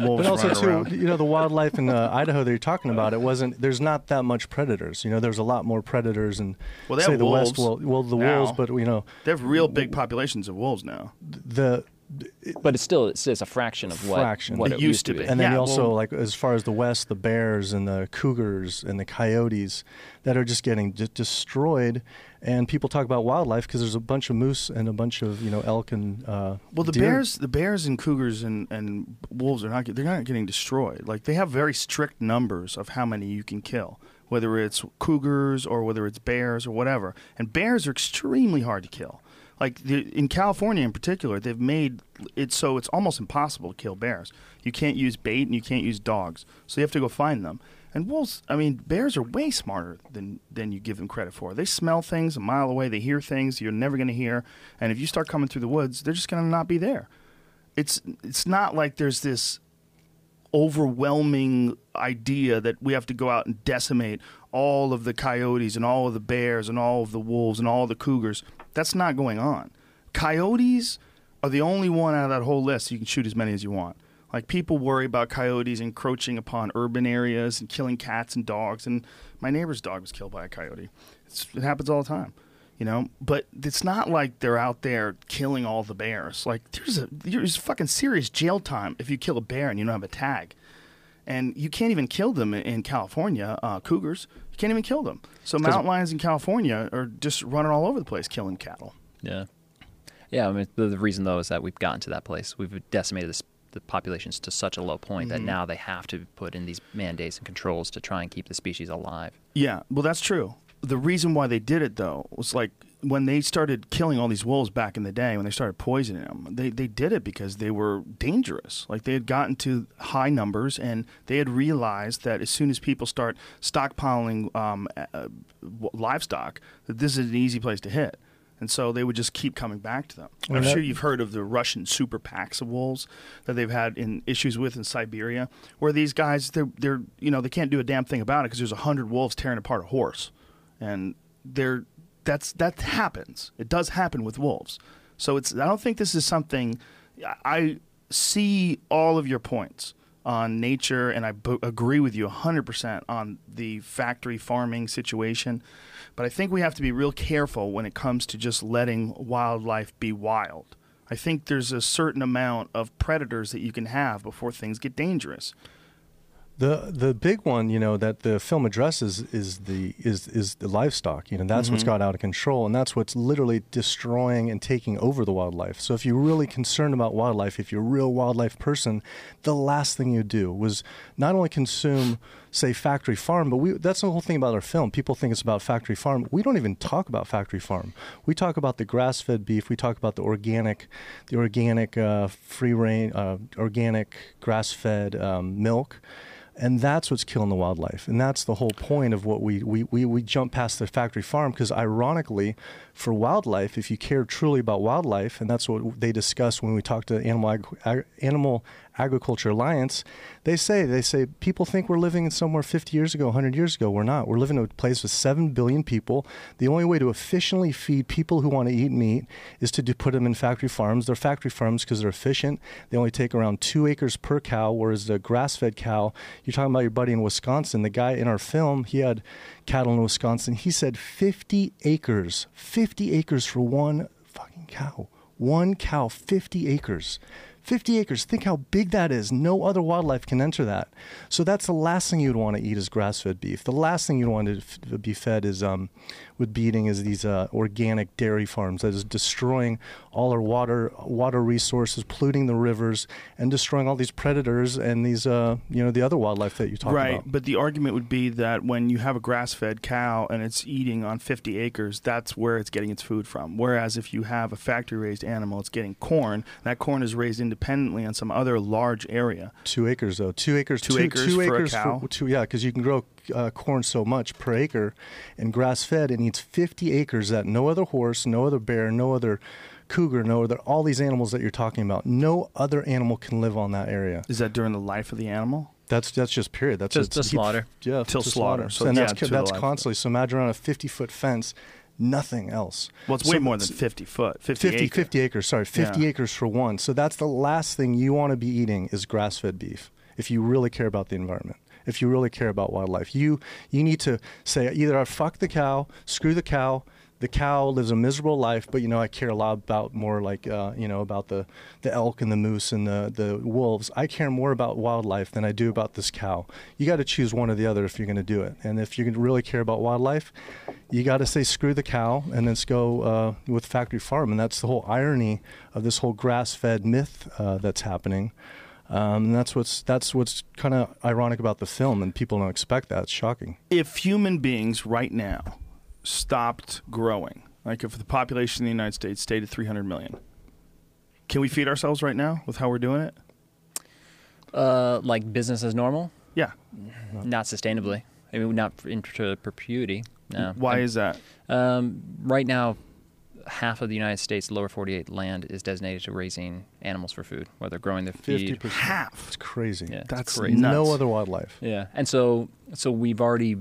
wolves But also running too, around. you know, the wildlife in uh, Idaho that you're talking about, it wasn't. There's not that much predators. You know, there's a lot more predators in Well, they say have the wolves west. Well, well, the now. wolves, but you know, They have real big populations of wolves now. the But it's still it's, it's a fraction of what, Fraction. what It it, used to be. and then Yeah, you also well- like as far as the west, the bears and the cougars and the coyotes that are just getting d- destroyed. And people talk about wildlife because there's a bunch of moose and a bunch of you know elk and uh, Well, the deer. bears, the bears and cougars and, and wolves are not get- they're not getting destroyed. Like they have very strict numbers of how many you can kill, whether it's cougars or whether it's bears or whatever. And bears are extremely hard to kill. Like the, in California in particular, they've made it so it's almost impossible to kill bears. You can't use bait and you can't use dogs, so you have to go find them. And wolves, I mean, bears are way smarter than than you give them credit for. They smell things a mile away. They hear things you're never going to hear. And if you start coming through the woods, they're just going to not be there. It's it's not like there's this overwhelming idea that we have to go out and decimate all of the coyotes and all of the bears and all of the wolves and all the cougars. That's not going on. Coyotes are the only one out of that whole list you can shoot as many as you want. Like people worry about coyotes encroaching upon urban areas and killing cats and dogs. And my neighbor's dog was killed by a coyote. It's, it happens all the time, you know. But it's not like they're out there killing all the bears. Like there's a there's fucking serious jail time if you kill a bear and you don't have a tag. And you can't even kill them in- California. Uh, cougars, can't even kill them. So mountain lions in California are just running all over the place killing cattle. Yeah. Yeah, I mean, the, the reason though is that we've gotten to that place. We've decimated this, the populations to such a low point Mm-hmm. that now they have to put in these mandates and controls to try and keep the species alive. Yeah, well, that's true. the reason why they did it though was like when they started killing all these wolves back in the day, when they started poisoning them, they, they did it because they were dangerous. Like they had gotten to high numbers and they had realized that as soon as people start stockpiling um, uh, livestock, that this is an easy place to hit. And so they would just keep coming back to them. I'm that- sure you've heard of the Russian super packs of wolves that they've had in issues with in Siberia, where these guys they're they're you know they can't do a damn thing about it because there's a hundred wolves tearing apart a horse, and they're that's that happens. It does happen with wolves. So it's I don't think this is something. I- see all of your points on nature, and I b- agree with you 100% on the factory farming situation. But I think we have to be real careful when it comes to just letting wildlife be wild. I think there's a certain amount of predators that you can have before things get dangerous. The the big one, you know, that the film addresses is the is is the livestock. You know, that's what's got out of control, and that's what's literally destroying and taking over the wildlife. So, if you're really concerned about wildlife, if you're a real wildlife person, the last thing you do was not only consume, say, factory farm, but we that's the whole thing about our film. People think it's about factory farm. We don't even talk about factory farm. We talk about the grass-fed beef. We talk about the organic, the organic uh, free range, uh, organic grass-fed um, milk and that's what's killing the wildlife. And that's the whole point of what we we, we, we jump past the factory farm because ironically for wildlife if you care truly about wildlife and that's what they discuss when we talk to animal Ag- animal agriculture alliance they say they say people think we're living in somewhere 50 years ago 100 years ago. We're not. We're living in a place with 7 billion people. The only way to efficiently feed people who want to eat meat is to do, put them in factory farms. They're factory farms because they're efficient. They only take around two acres per cow whereas the grass-fed cow you're talking about your buddy in wisconsin the guy in our film he had cattle in wisconsin. He said 50 acres 50 acres for one fucking cow. One cow 50 acres 50 acres. Think how big that is. No other wildlife can enter that. So that's the last thing you'd want to eat is grass-fed beef. The last thing you'd want to f- be fed is um, would be eating is these uh, organic dairy farms that is destroying all our water water resources, polluting the rivers, and destroying all these predators and these uh, you know the other wildlife that you talk right, about. Right, but the argument would be that when you have a grass-fed cow and it's eating on 50 acres, that's where it's getting its food from. Whereas if you have a factory-raised animal, it's getting corn. That corn is raised independently on some other large area. Two acres though. Two acres. Two acres for a cow? two, yeah, because you can grow uh, corn so much per acre, and grass fed. It needs 50 acres that no other horse, no other bear, no other cougar, no other all these animals that you're talking about. No other animal can live on that area. Is that during the life of the animal? That's that's just period. That's Just to slaughter. Yeah, Till to slaughter. So, and yeah, that's that's life of it. constantly. So imagine on a 50 foot fence, nothing else. Well, it's So way more than 50 foot. 50, 50, acre. 50 acres, sorry, 50 Yeah. acres for one. So that's the last thing you want to be eating is grass-fed beef if you really care about the environment. If you really care about wildlife, you you need to say either I fuck the cow, screw the cow. The cow lives a miserable life, but you know I care a lot about more like uh, you know about the, the elk and the moose and the, the wolves. I care more about wildlife than I do about this cow. You got to choose one or the other if you're going to do it. And if you really care about wildlife, you got to say screw the cow and let's go uh, with factory farm. And that's the whole irony of this whole grass-fed myth uh, that's happening. Um, and that's what's that's what's kind of ironic about the film, and people don't expect that. It's shocking. If human beings right now stopped growing, like if the population in the United States stayed at 300 million, can we feed ourselves right now with how we're doing it? Uh, like business as normal, Yeah. not sustainably. I mean, not into perpetuity. No. Why I'm- is that? Um, right now, half of the United States lower 48 land is designated to raising animals for food, whether growing their Fifty feed. percent. Half. It's crazy. Yeah, That's crazy. nuts. No other wildlife. Yeah, and so so we've already,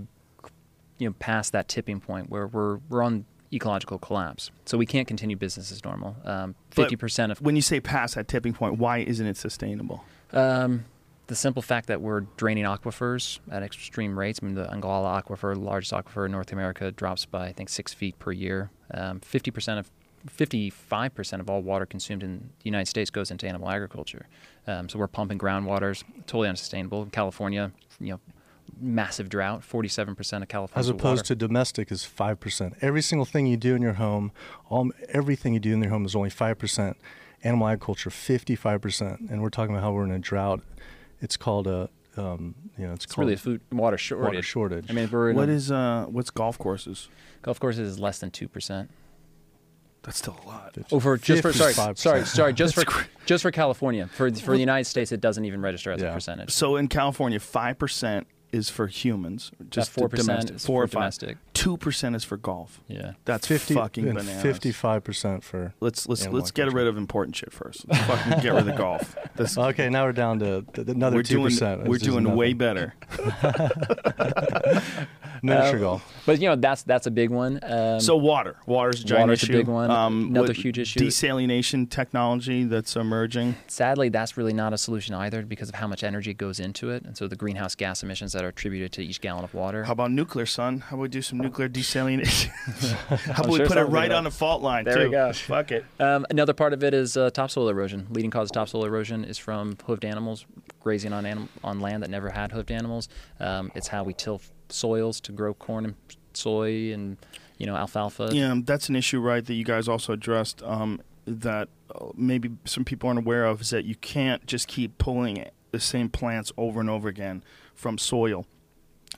you know, passed that tipping point where we're we're on ecological collapse. So we can't continue business as normal. Um, Fifty percent of When you say past that tipping point, why isn't it sustainable? Um, the simple fact that we're draining aquifers at extreme rates. I mean, the Ogallala aquifer, largest aquifer in North America, drops by I think six feet per year. Um, Fifty percent of 55% of all water consumed in the United States goes into animal agriculture. Um, so we're pumping groundwaters, totally unsustainable. In California, you know, massive drought, 47% of California. As opposed to domestic is five percent. Every single thing you do in your home, all everything you do in your home is only five percent. Animal agriculture, fifty-five percent, and we're talking about how we're in a drought. It's called a, um, you know, it's, It's really a food water shortage. water shortage. I mean, we're in What a- is uh what's golf courses? golf courses is less than two percent. That's still a lot. Oh, for just for sorry, sorry, sorry, just for just for California. For for the United States, it doesn't even register as a percentage. So in California, five percent is for humans, just four percent Four for or five. domestic. Two percent is for golf. Yeah. That's 50 fucking and bananas. 55% for. Let's let's let's get rid of important shit first. Let's fucking get rid of the golf. This, Okay, now we're down to th- another we're 2%. doing we're doing way better. Miniature Uh. But you know that's that's a big one. Um, So water, water's a giant Water's a issue. big one. Um, Another huge issue. Desalination technology that's emerging. sadly, that's really not a solution either because of how much energy goes into it, and so the greenhouse gas emissions that are attributed to each gallon of water. How about nuclear, son? How about we do some nuclear desalination? How about I'm we sure put it right on the fault line There too? we go. Fuck it. Um, another part of it is uh, topsoil erosion. Leading cause of topsoil erosion is from hoofed animals grazing on anim- on land that never had hoofed animals. Um, it's how we till f- soils to grow corn and soy and you know alfalfa. Yeah, that's an issue, right? That you guys also addressed. Um, that uh, maybe some people aren't aware of is that you can't just keep pulling the same plants over and over again from soil.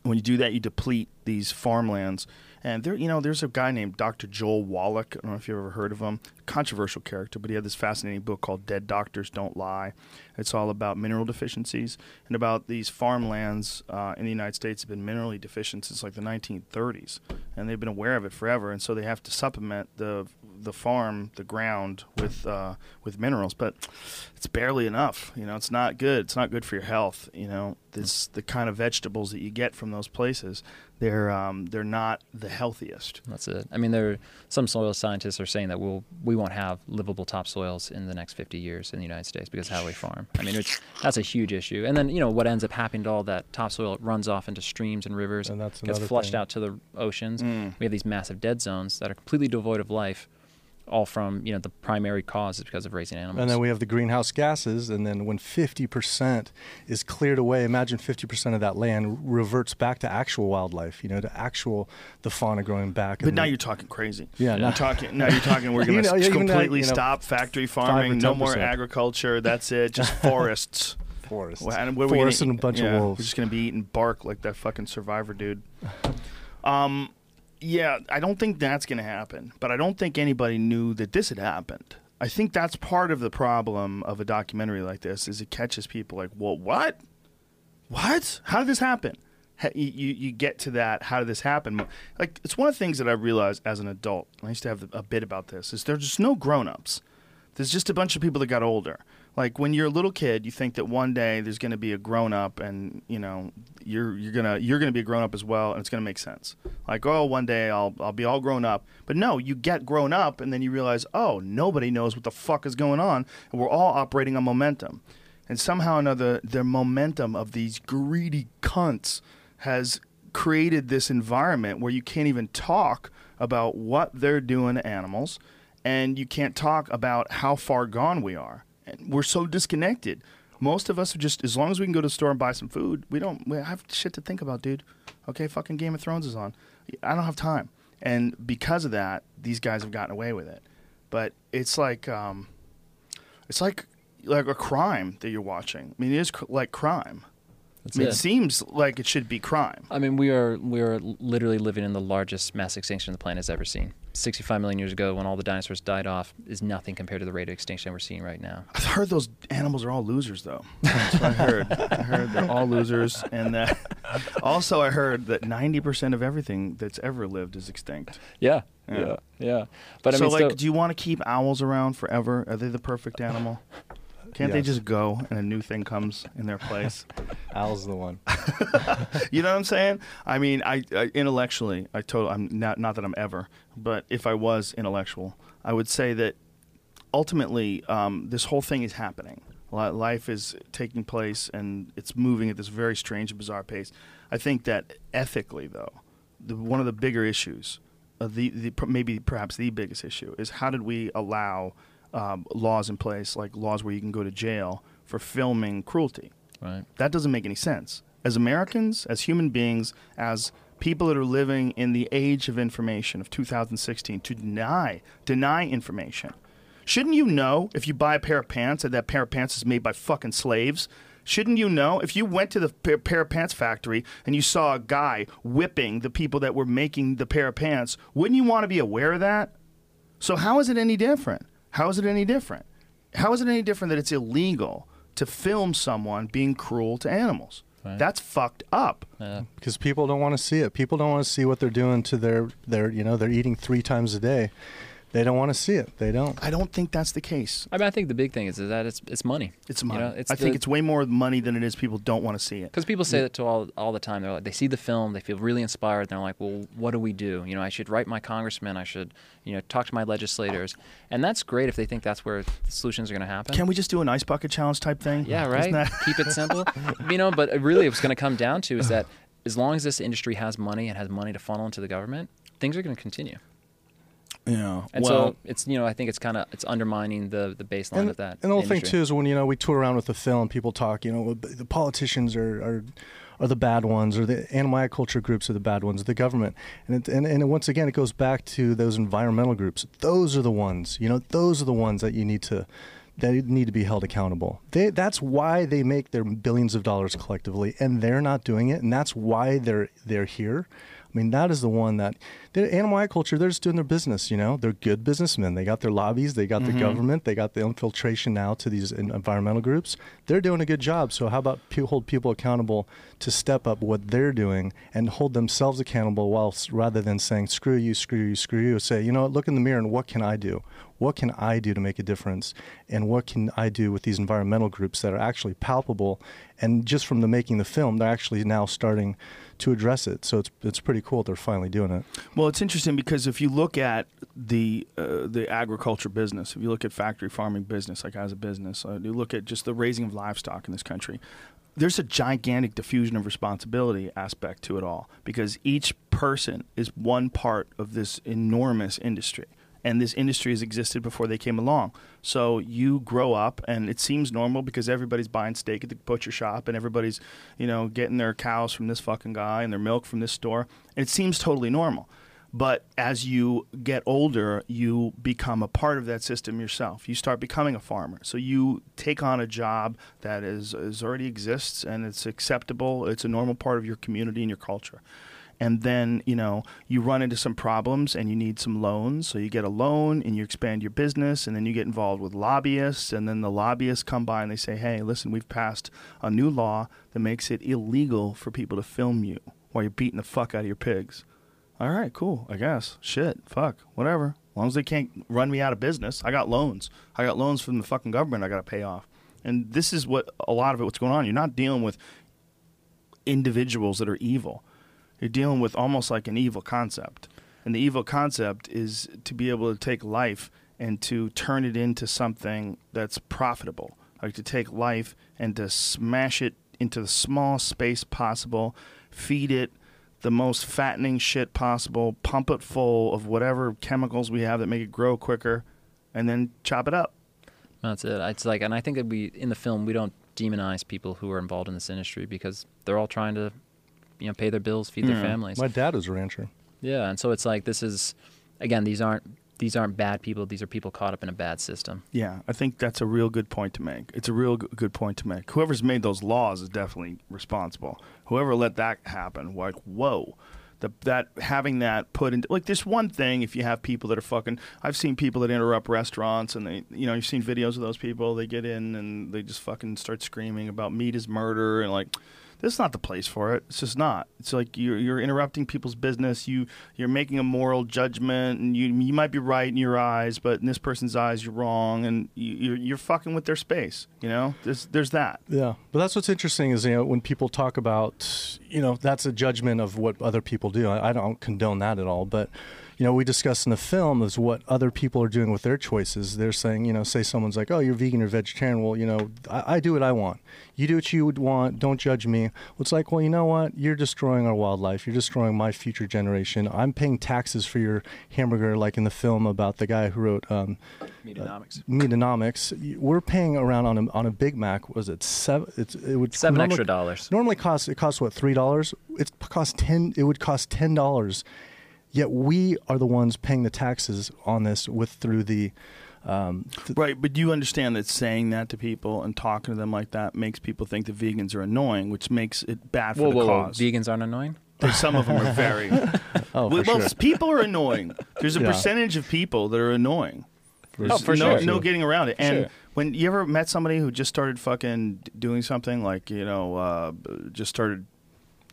When you do that, you deplete these farmlands. And there, you know, there's a guy named Dr. Joel Wallach. I don't know if you've ever heard of him. Controversial character, but he had this fascinating book called "Dead Doctors Don't Lie." It's all about mineral deficiencies and about these farmlands uh, in the United States have been minerally deficient since like the 1930s, and they've been aware of it forever. And so they have to supplement the the farm, the ground with uh, with minerals, but it's barely enough. You know, it's not good. It's not good for your health. You know, this the kind of vegetables that you get from those places. They're um, they're not the healthiest. That's it. I mean, there some soil scientists are saying that we'll we won't have livable topsoils in the next 50 years in the United States because of how we farm. I mean, it's, that's a huge issue. And then you know what ends up happening to all that topsoil? It runs off into streams and rivers, And that's gets flushed thing. out to the oceans. Mm. We have these massive dead zones that are completely devoid of life, all from you know the primary cause is because of raising animals. And then we have the greenhouse gases, and then when 50% is cleared away, imagine 50% of that land reverts back to actual wildlife, you know, to actual the fauna growing back. But now the- you're talking crazy. Yeah, You're now- talking. Now you're talking. We're going to know, even that, completely you know, stop factory farming. No more agriculture. That's it. Just forests. forests, Well, and what are we forests gonna and a bunch yeah, of We're wolves. just gonna be eating bark like that fucking survivor dude. Um, yeah, I don't think that's gonna happen. But I don't think anybody knew that this had happened. I think that's part of the problem of a documentary like this is it catches people like, well, what? What? How did this happen? You, you, get to that. How did this happen? Like it's one of the things that I realized as an adult. I used to have a bit about this. Is there's just no grown-ups. There's just a bunch of people that got older. Like when you're a little kid, you think that one day there's going to be a grown up, and you know you're you're gonna you're gonna be a grown up as well, and it's gonna make sense. Like oh, one day I'll I'll be all grown up. But no, you get grown up, and then you realize oh, nobody knows what the fuck is going on, and we're all operating on momentum. And somehow or another, the momentum of these greedy cunts has created this environment where you can't even talk about what they're doing to animals, and you can't talk about how far gone we are. We're so disconnected. Most of us are just, as long as we can go to the store and buy some food, we don't we have shit to think about, dude. Okay, fucking Game of Thrones is on. I don't have time. And because of that, these guys have gotten away with it. But it's like, um, it's like like a crime that you're watching. I mean, it is cr- like crime. I mean, it it. seems like it should be crime. I mean, we are we are literally living in the largest mass extinction the planet has ever seen. 65 million years ago, when all the dinosaurs died off, is nothing compared to the rate of extinction we're seeing right now. I've heard those animals are all losers, though. That's what I heard. I heard they're all losers, and that also I heard that ninety percent of everything that's ever lived is extinct. Yeah, Yeah. yeah, yeah. But I so, mean, like, so, do you want to keep owls around forever? Are they the perfect animal? Can't they just go and a new thing comes in their place? Al's the one. you know what I'm saying? I mean, I, I intellectually, I told I'm not not that I'm ever, but if I was intellectual, I would say that ultimately um, this whole thing is happening. Life is taking place and it's moving at this very strange and bizarre pace. I think that ethically, though, the, one of the bigger issues, uh, the, the maybe perhaps the biggest issue, is how did we allow um, laws in place, like laws where you can go to jail for filming cruelty? right. That doesn't make any sense. As Americans, as human beings, as people that are living in the age of information of 2016, to deny deny information. Shouldn't you know if you buy a pair of pants that that pair of pants is made by fucking slaves? Shouldn't you know? If you went to the pair, pair of pants factory and you saw a guy whipping the people that were making the pair of pants, wouldn't you want to be aware of that? So how is it any different? How is it any different? How is it any different that it's illegal to film someone being cruel to animals? That's fucked up. Yeah. because people don't want to see it. People don't want to see what they're doing to their their you know they're eating three times a day. They don't want to see it. They don't. I don't think that's the case. I mean, I think the big thing is, is that it's it's money. It's You money. know, it's I think it's way more money than it is people don't want to see it. Because people say that to all all the time. They're like, they see the film, they feel really inspired. And they're like, well, what do we do? You know, I should write my congressman. I should, you know, talk to my legislators. And that's great if they think that's where the solutions are going to happen. Can we just do an ice bucket challenge type thing? yeah, Isn't right. that- Keep it simple. you know, but really, what's going to come down to is that as long as this industry has money and has money to funnel into the government, things are going to continue. Yeah. And well, so it's you know I think it's kind of it's undermining the the baseline and, of that. and the whole thing too is when you know we tour around with the film, people talk. You know, the politicians are are, are the bad ones, or the animal culture groups are the bad ones, the government. And, it, and and once again, it goes back to those environmental groups. Those are the ones. You know, those are the ones that you need to. That need to be held accountable. They, that's why they make their billions of dollars collectively, and they're not doing it, and that's why they're they're here. I mean, that is the one that the animal agriculture. They're just doing their business. You know, they're good businessmen. They got their lobbies. They got the mm-hmm. government. They got the infiltration now to these environmental groups. They're doing a good job. So how about hold people accountable to step up what they're doing and hold themselves accountable, whilst rather than saying screw you, screw you, screw you. Say, you know, what, look in the mirror and what can I do? What can I do to make a difference? And what can I do with these environmental groups that are actually palpable? And just from the making the film, they're actually now starting to address it. So it's it's pretty cool they're finally doing it. Well, it's interesting because if you look at the uh, the agriculture business, if you look at factory farming business, like as a business, uh, you look at just the raising of livestock in this country. There's a gigantic diffusion of responsibility aspect to it all because each person is one part of this enormous industry. And this industry has existed before they came along. So you grow up, and it seems normal because everybody's buying steak at the butcher shop, and everybody's, you know, getting their cows from this fucking guy and their milk from this store. And it seems totally normal. But as you get older, you become a part of that system yourself. You start becoming a farmer. So you take on a job that is, is already exists and it's acceptable. It's a normal part of your community and your culture. And then, you know, you run into some problems and you need some loans. So you get a loan and you expand your business and then you get involved with lobbyists. And then the lobbyists come by and they say, hey, listen, we've passed a new law that makes it illegal for people to film you while you're beating the fuck out of your pigs all right, cool. I guess. Shit. Fuck. Whatever. As long as they can't run me out of business. I got loans. I got loans from the fucking government I got to pay off. And this is what a lot of it what's going on. You're not dealing with individuals that are evil. You're dealing with almost like an evil concept. And the evil concept is to be able to take life and to turn it into something that's profitable. Like to take life and to smash it into the small space possible, feed it the most fattening shit possible, pump it full of whatever chemicals we have that make it grow quicker, and then chop it up. That's it. It's like, and I think that we in the film we don't demonize people who are involved in this industry because they're all trying to, you know, pay their bills, feed Yeah. their families. My dad was a rancher. Yeah, and so it's like this is, again, these aren't these aren't bad people. These are people caught up in a bad system. Yeah, I think that's a real good point to make. It's a real good point to make. Whoever's made those laws is definitely responsible. Whoever let that happen, like, whoa. The, that having that put into like this one thing if you have people that are fucking I've seen people that interrupt restaurants and they you know you've seen videos of those people they get in and they just fucking start screaming about meat is murder and like this is not the place for it. It's just not. It's like you're you're interrupting people's business. You you're making a moral judgment, and you you might be right in your eyes, but in this person's eyes you're wrong, and you, you're you're fucking with their space. You know, there's there's that. Yeah, but that's what's interesting is you know when people talk about you know that's a judgment of what other people do. I, I don't condone that at all, but you know we discuss in the film is what other people are doing with their choices. They're saying you know say someone's like oh you're vegan or vegetarian. Well you know I, I do what I want. You do what you would want. Don't judge me. Well, it's like well you know what you're destroying our wildlife. You're destroying my future generation. I'm paying taxes for your hamburger like in the film about the guy who wrote. Um, Meatonomics. Meatonomics, we're paying around on a on a Big Mac. Was it seven? It's, it would Seven normally- extra dollars. Normally costs it costs what three dollars. It costs ten. It would cost ten dollars. Yet we are the ones paying the taxes on this with through the. Um, th- Right, but do you understand that saying that to people and talking to them like that makes people think that vegans are annoying, which makes it bad for Whoa, the whoa, whoa! cause. Vegans aren't annoying. Some of them are very. oh, for well, sure. people are annoying. There's a Yeah. percentage of people that are annoying. For Oh, for no, sure. no getting around it. And Sure. when you ever met somebody who just started fucking doing something like you know, uh, just started,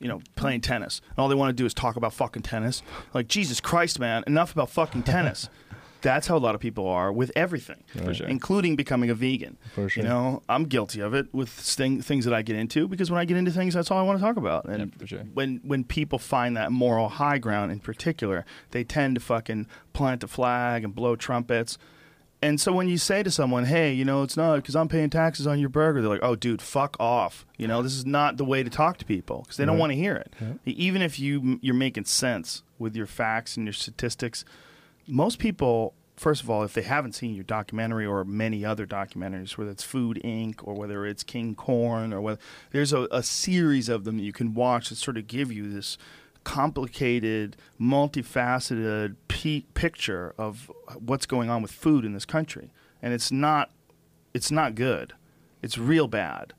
you know, playing tennis, and all they want to do is talk about fucking tennis. Like Jesus Christ, man, enough about fucking tennis. That's how a lot of people are with everything, For sure. including becoming a vegan. Sure. You know, I'm guilty of it with thing, things that I get into because when I get into things, that's all I want to talk about. And Yeah, sure. when when people find that moral high ground in particular, they tend to fucking plant a flag and blow trumpets. And so when you say to someone, "Hey, you know, it's not because I'm paying taxes on your burger," they're like, "Oh, dude, fuck off." You know, this is not the way to talk to people because they don't Right. want to hear it. Even if you you're making sense with your facts and your statistics, most people, first of all, if they haven't seen your documentary or many other documentaries, whether it's Food Inc. or whether it's King Corn or whether there's a, a series of them that you can watch that sort of give you this complicated, multifaceted pe- picture of what's going on with food in this country, and it's not, it's not good. It's real bad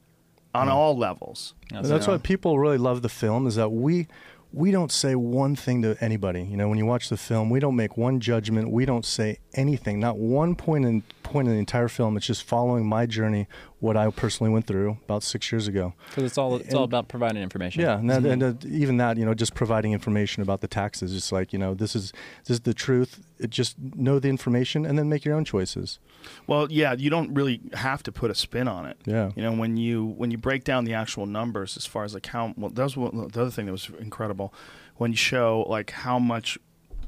on all levels. And that's why people really love the film is that we we don't say one thing to anybody. You know, when you watch the film, we don't make one judgment. We don't say anything. Not one point in point in the entire film. It's just following my journey, what I personally went through about six years ago. Because it's all it's all about providing information. Yeah, and, that, and uh, even that, you know, just providing information about the taxes. Just like you know, this is this is the truth. It just know the information and then make your own choices. Well, yeah, you don't really have to put a spin on it. Yeah. You know, when you when you break down the actual numbers as far as like how well that was one, the other thing that was incredible when you show like how much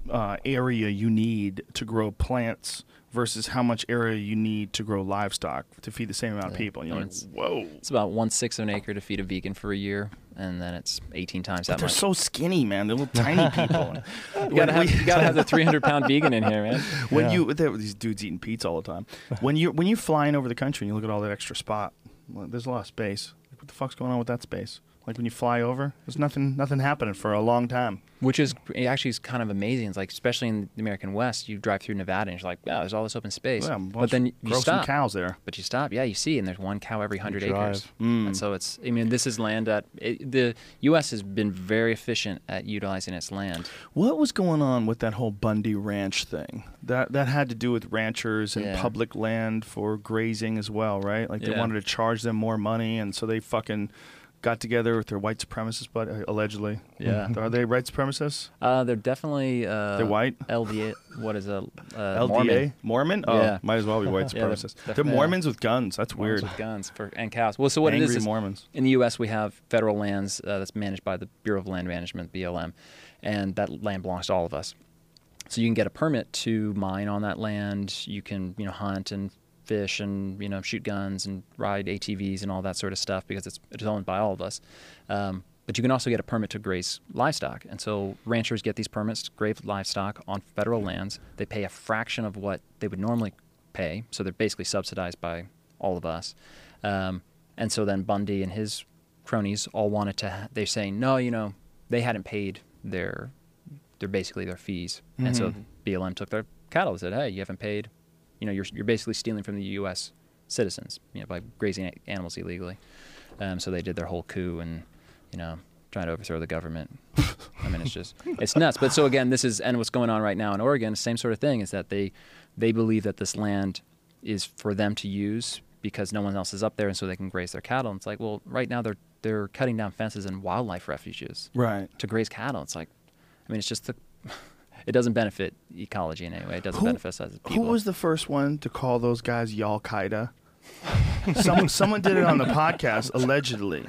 uh, area you need to grow plants versus how much area you need to grow livestock to feed the same amount of people. And you're And like, it's- whoa. It's about one sixth of an acre to feed a vegan for a year, and then it's 18 times But that they're much. so skinny, man. They're little tiny people. you gotta have, you gotta have the 300 pound vegan in here, man. when Yeah. you these dudes eating pizza all the time. When you when you're flying over the country and you look at all that extra spot, well, there's a lot of space. Like, what the fuck's going on with that space? Like when you fly over, there's nothing nothing happening for a long time. Which is it actually is kind of amazing. It's like especially in the American West, you drive through Nevada and you're like, wow, there's all this open space. Yeah, but then you grow some stop. cows there. But you stop, yeah, you see, and there's one cow every hundred drive. acres. Mm. And so it's, I mean, this is land that it, the U.S. has been very efficient at utilizing its land. What was going on with that whole Bundy Ranch thing? That that had to do with ranchers and Yeah. public land for grazing as well, right? Like they Yeah. wanted to charge them more money, and so they fucking got together with their white supremacist but uh, allegedly, Yeah. are they white supremacists? Uh, they're definitely uh, They're white? LDA. What is a uh, LDA Mormon. Mormon? Oh, Yeah. might as well be white Yeah, they're supremacists. they're Mormons with guns. That's Mormons weird. with guns for and cows. Well, so what Angry it is is Mormons. in the U.S. we have federal lands uh, that's managed by the Bureau of Land Management (BLM), and that land belongs to all of us. So you can get a permit to mine on that land. You can you know hunt and fish and you know shoot guns and ride ATVs and all that sort of stuff because it's it's owned by all of us. Um, but you can also get a permit to graze livestock, and so ranchers get these permits to graze livestock on federal lands. They pay a fraction of what they would normally pay, so they're basically subsidized by all of us. Um, and so then Bundy and his cronies all wanted to. They're saying no, you know, they hadn't paid their, their basically their fees, and so BLM took their cattle and said, hey, you haven't paid, you know, you're you're basically stealing from the U.S. citizens, you know, by grazing animals illegally. Um, so they did their whole coup and, you know, trying to overthrow the government. I mean, it's just it's nuts. But so again, this is and what's going on right now in Oregon, same sort of thing is that they they believe that this land is for them to use because no one else is up there, and so they can graze their cattle. And it's like, well, right now they're they're cutting down fences and wildlife refuges Right. to graze cattle. It's like, I mean, it's just the. It doesn't benefit ecology in any way. It doesn't Who- benefit us as Who people. was the first one to call those guys Y'all Qaeda? Some, someone did it on the podcast, allegedly.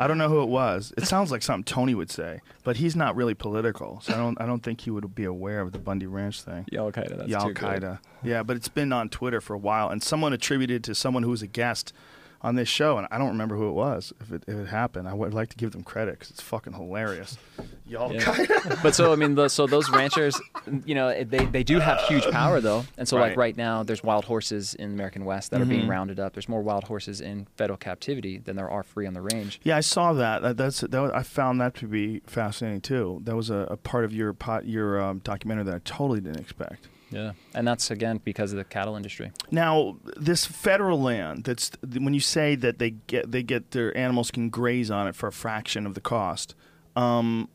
I don't know who it was. It sounds like something Tony would say, but he's not really political, so I don't. I don't think he would be aware of the Bundy Ranch thing. Al Qaeda? That's Y'all. Qaeda. Yeah, but it's been on Twitter for a while, and someone attributed to someone who was a guest on this show, and I don't remember who it was. If it, if it happened, I would like to give them credit because it's fucking hilarious. Y'all, Yeah. but so I mean, the, so those ranchers, you know, they they do have huge power though, and so Right. like right now, there's wild horses in the American West that are being Mhm. rounded up. There's more wild horses in federal captivity than there are free on the range. Yeah, I saw that. that that's that, was- I found that to be fascinating too. That was a, a part of your pot, your um, documentary that I totally didn't expect. Yeah, and that's again because of the cattle industry. Now, this federal land that's when you say that they get they get their animals can graze on it for a fraction of the cost. Um,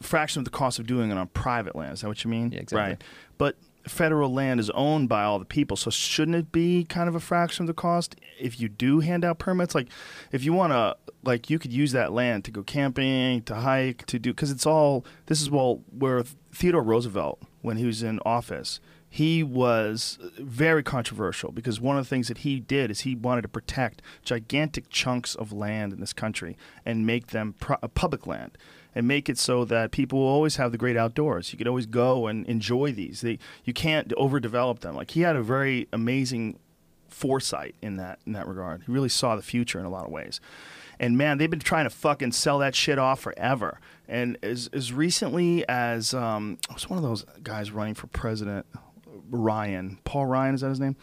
fraction of the cost of doing it on private land. Is that what you mean? Yeah, exactly. Right. But federal land is owned by all the people, so shouldn't it be kind of a fraction of the cost if you do hand out permits? Like, if you want to, like, you could use that land to go camping, to hike, to do because it's all. This is well where Theodore Roosevelt, when he was in office, he was very controversial because one of the things that he did is he wanted to protect gigantic chunks of land in this country and make them pro- uh, public land and make it so that people will always have the great outdoors. You could always go and enjoy these. They, you can't overdevelop them. Like he had a very amazing foresight in that in that regard. He really saw the future in a lot of ways. And man, they've been trying to fucking sell that shit off forever. And as as recently as um, was one of those guys running for president, Ryan, Paul Ryan, is that his name?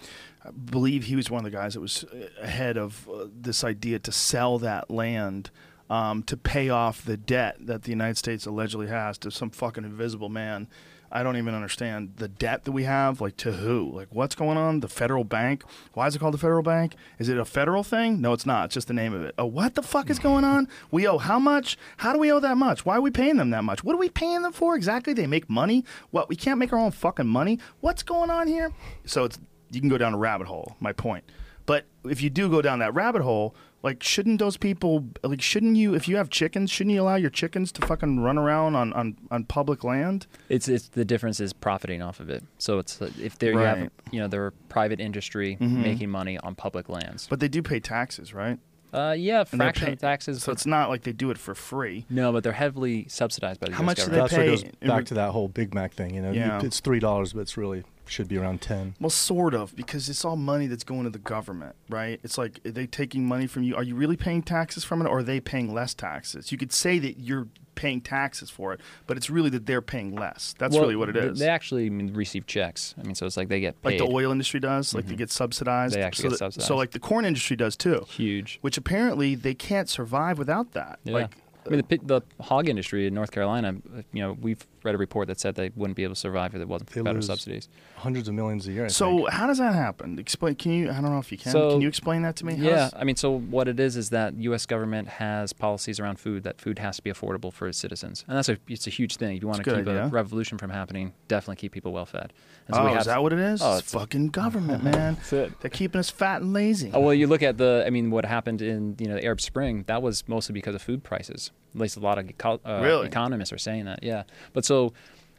I believe he was one of the guys that was ahead of uh, this idea to sell that land um, to pay off the debt that the United States allegedly has to some fucking invisible man. I don't even understand the debt that we have. Like to who? Like what's going on? The federal bank? Why is it called the federal bank? Is it a federal thing? No, it's not. It's just the name of it. Oh, what the fuck is going on? We owe how much? How do we owe that much? Why are we paying them that much? What are we paying them for exactly? They make money. What? We can't make our own fucking money. What's going on here? So it's you can go down a rabbit hole. My point. But if you do go down that rabbit hole, like shouldn't those people like shouldn't you if you have chickens, shouldn't you allow your chickens to fucking run around on on, on public land? It's it's the difference is profiting off of it. So it's uh, if there you have you know they're private industry Mhm. making money on public lands. But they do pay taxes, right? Uh, yeah, And they're fraction pay- of taxes. So it's not like they do it for free. no, but they're heavily subsidized by the government. How US much do government. they That's what pay goes back to that whole Big Mac thing. You know, You- Yeah. it's three dollars, but it's really should be around ten. Well, sort of, because it's all money that's going to the government, right? It's like, are they taking money from you? Are you really paying taxes from it, or are they paying less taxes? You could say that you're paying taxes for it, but it's really that they're paying less. That's Well, really what it is. They actually I mean, receive checks. I mean, so it's like they get like paid. the oil industry does, like they get subsidized. Mm-hmm. They actually so get that- subsidized. So, like the corn industry does too, Huge. which apparently they can't survive without that. Yeah. Like, I mean, the, the hog industry in North Carolina, uh, you know, we've read a report that said they wouldn't be able to survive if it wasn't for They federal lose subsidies. Hundreds of millions a year. I so think. how does that happen? Explain. Can you? I don't know if you can. So- can you explain that to me? Yeah, does- I mean, so what it is is that U.S. government has policies around food that food has to be affordable for its citizens, and that's a it's a huge thing. If you want It's to a keep good a idea. revolution from happening, definitely keep people well fed. And oh, we have is that what it is? Oh, it's it's- fucking government, man. That's it. They're keeping us fat and lazy. Oh, well, you look at the, I mean, what happened in you know the Arab Spring. That was mostly because of food prices. At least a lot of eco- uh, Really? economists are saying that. Yeah, but so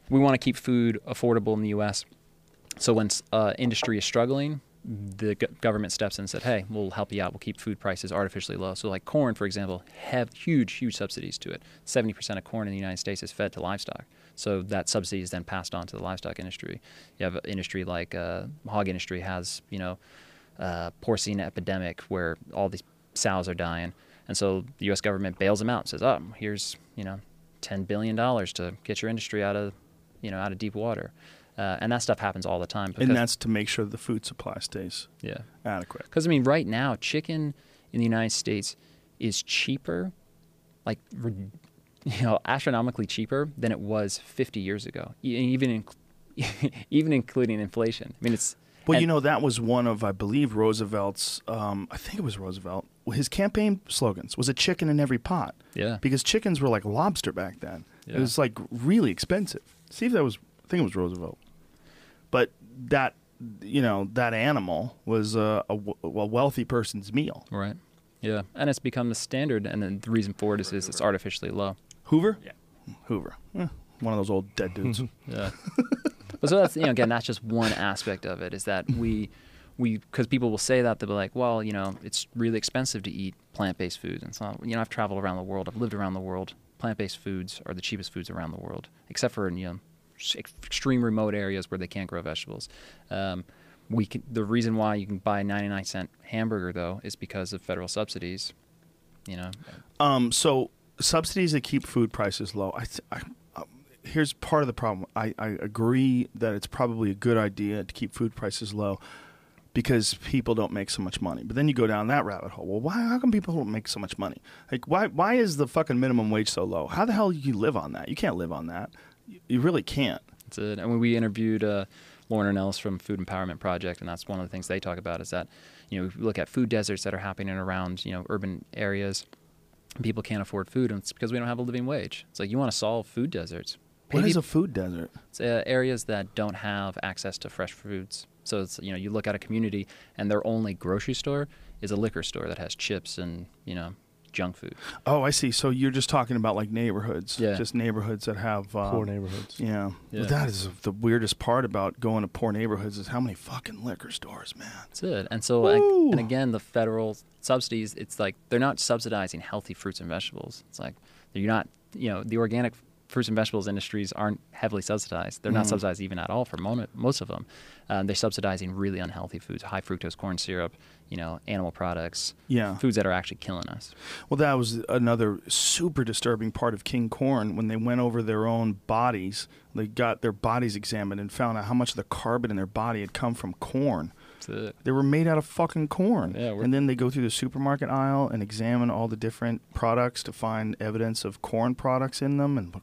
we want to keep food affordable in the U.S. So when uh, industry is struggling, the g- government steps in and said, "Hey, we'll help you out. We'll keep food prices artificially low." So like corn, for example, have huge, huge subsidies to it. Seventy percent of corn in the United States is fed to livestock. So that subsidy is then passed on to the livestock industry. You have an industry like uh, hog industry has, you know, uh, porcine epidemic where all these sows are dying, and so the U.S. government bails them out and says, "Oh, here's you know, ten billion dollars to get your industry out of, you know, out of deep water," uh, and that stuff happens all the time. and that's to make sure the food supply stays yeah, adequate. because I mean, right now, chicken in the United States is cheaper, like you know, astronomically cheaper than it was 50 years ago, even in, even including inflation. I mean, it's Well, you know, that was one of, I believe, Roosevelt's. Um, I think it was Roosevelt. His campaign slogans was a chicken in every pot. Yeah. Because chickens were like lobster back then. Yeah. It was like really expensive. See if that was. I think it was Roosevelt. But that, you know, that animal was a wealthy person's meal. right, yeah, and it's become the standard, and then the reason for it is, is it's artificially low. Hoover. Yeah. Hoover. Eh, one of those old dead dudes. Yeah. but so that's you know again that's just one aspect of it is that we we because people will say that they'll be like well you know it's really expensive to eat plant-based foods and so you know I've traveled around the world I've lived around the world plant-based foods are the cheapest foods around the world except for in you know extreme remote areas where they can't grow vegetables. Um, we can, the reason why you can buy a 99 cent hamburger though is because of federal subsidies. You know, Um, so subsidies that keep food prices low. I, I um, here's part of the problem. I, I agree that it's probably a good idea to keep food prices low because people don't make so much money. But then you go down that rabbit hole. Well, why? How come people don't make so much money? Like, why? Why is the fucking minimum wage so low? How the hell do you live on that? You can't live on that. You, you really can't. That's it. And when we interviewed uh, Lauren Ornelas from Food Empowerment Project, and that's one of the things they talk about is that, you know, look at food deserts that are happening around, you know, urban areas, people can't afford food, and it's because we don't have a living wage. It's like you want to solve food deserts. What is a food desert? it's, uh, areas that don't have access to fresh foods. So it's you know you look at a community and their only grocery store is a liquor store that has chips and you know junk food. Oh, I see. So you're just talking about like neighborhoods, Yeah. just neighborhoods that have uh, Poor neighborhoods. Yeah. Yeah. Well, that is the weirdest part about going to poor neighborhoods is how many fucking liquor stores, man. That's it. And so like, and again the federal subsidies, it's like they're not subsidizing healthy fruits and vegetables. It's like you're not you know the organic fruits and vegetables industries aren't heavily subsidized. They're not Mhm. subsidized even at all for mo- most of them. Um, they're subsidizing really unhealthy foods, high fructose corn syrup, you know, animal products, Yeah. foods that are actually killing us. Well, that was another super disturbing part of King Corn when they went over their own bodies. They got their bodies examined and found out how much of the carbon in their body had come from corn. They were made out of fucking corn. Yeah, and then they go through the supermarket aisle and examine all the different products to find evidence of corn products in them. And like,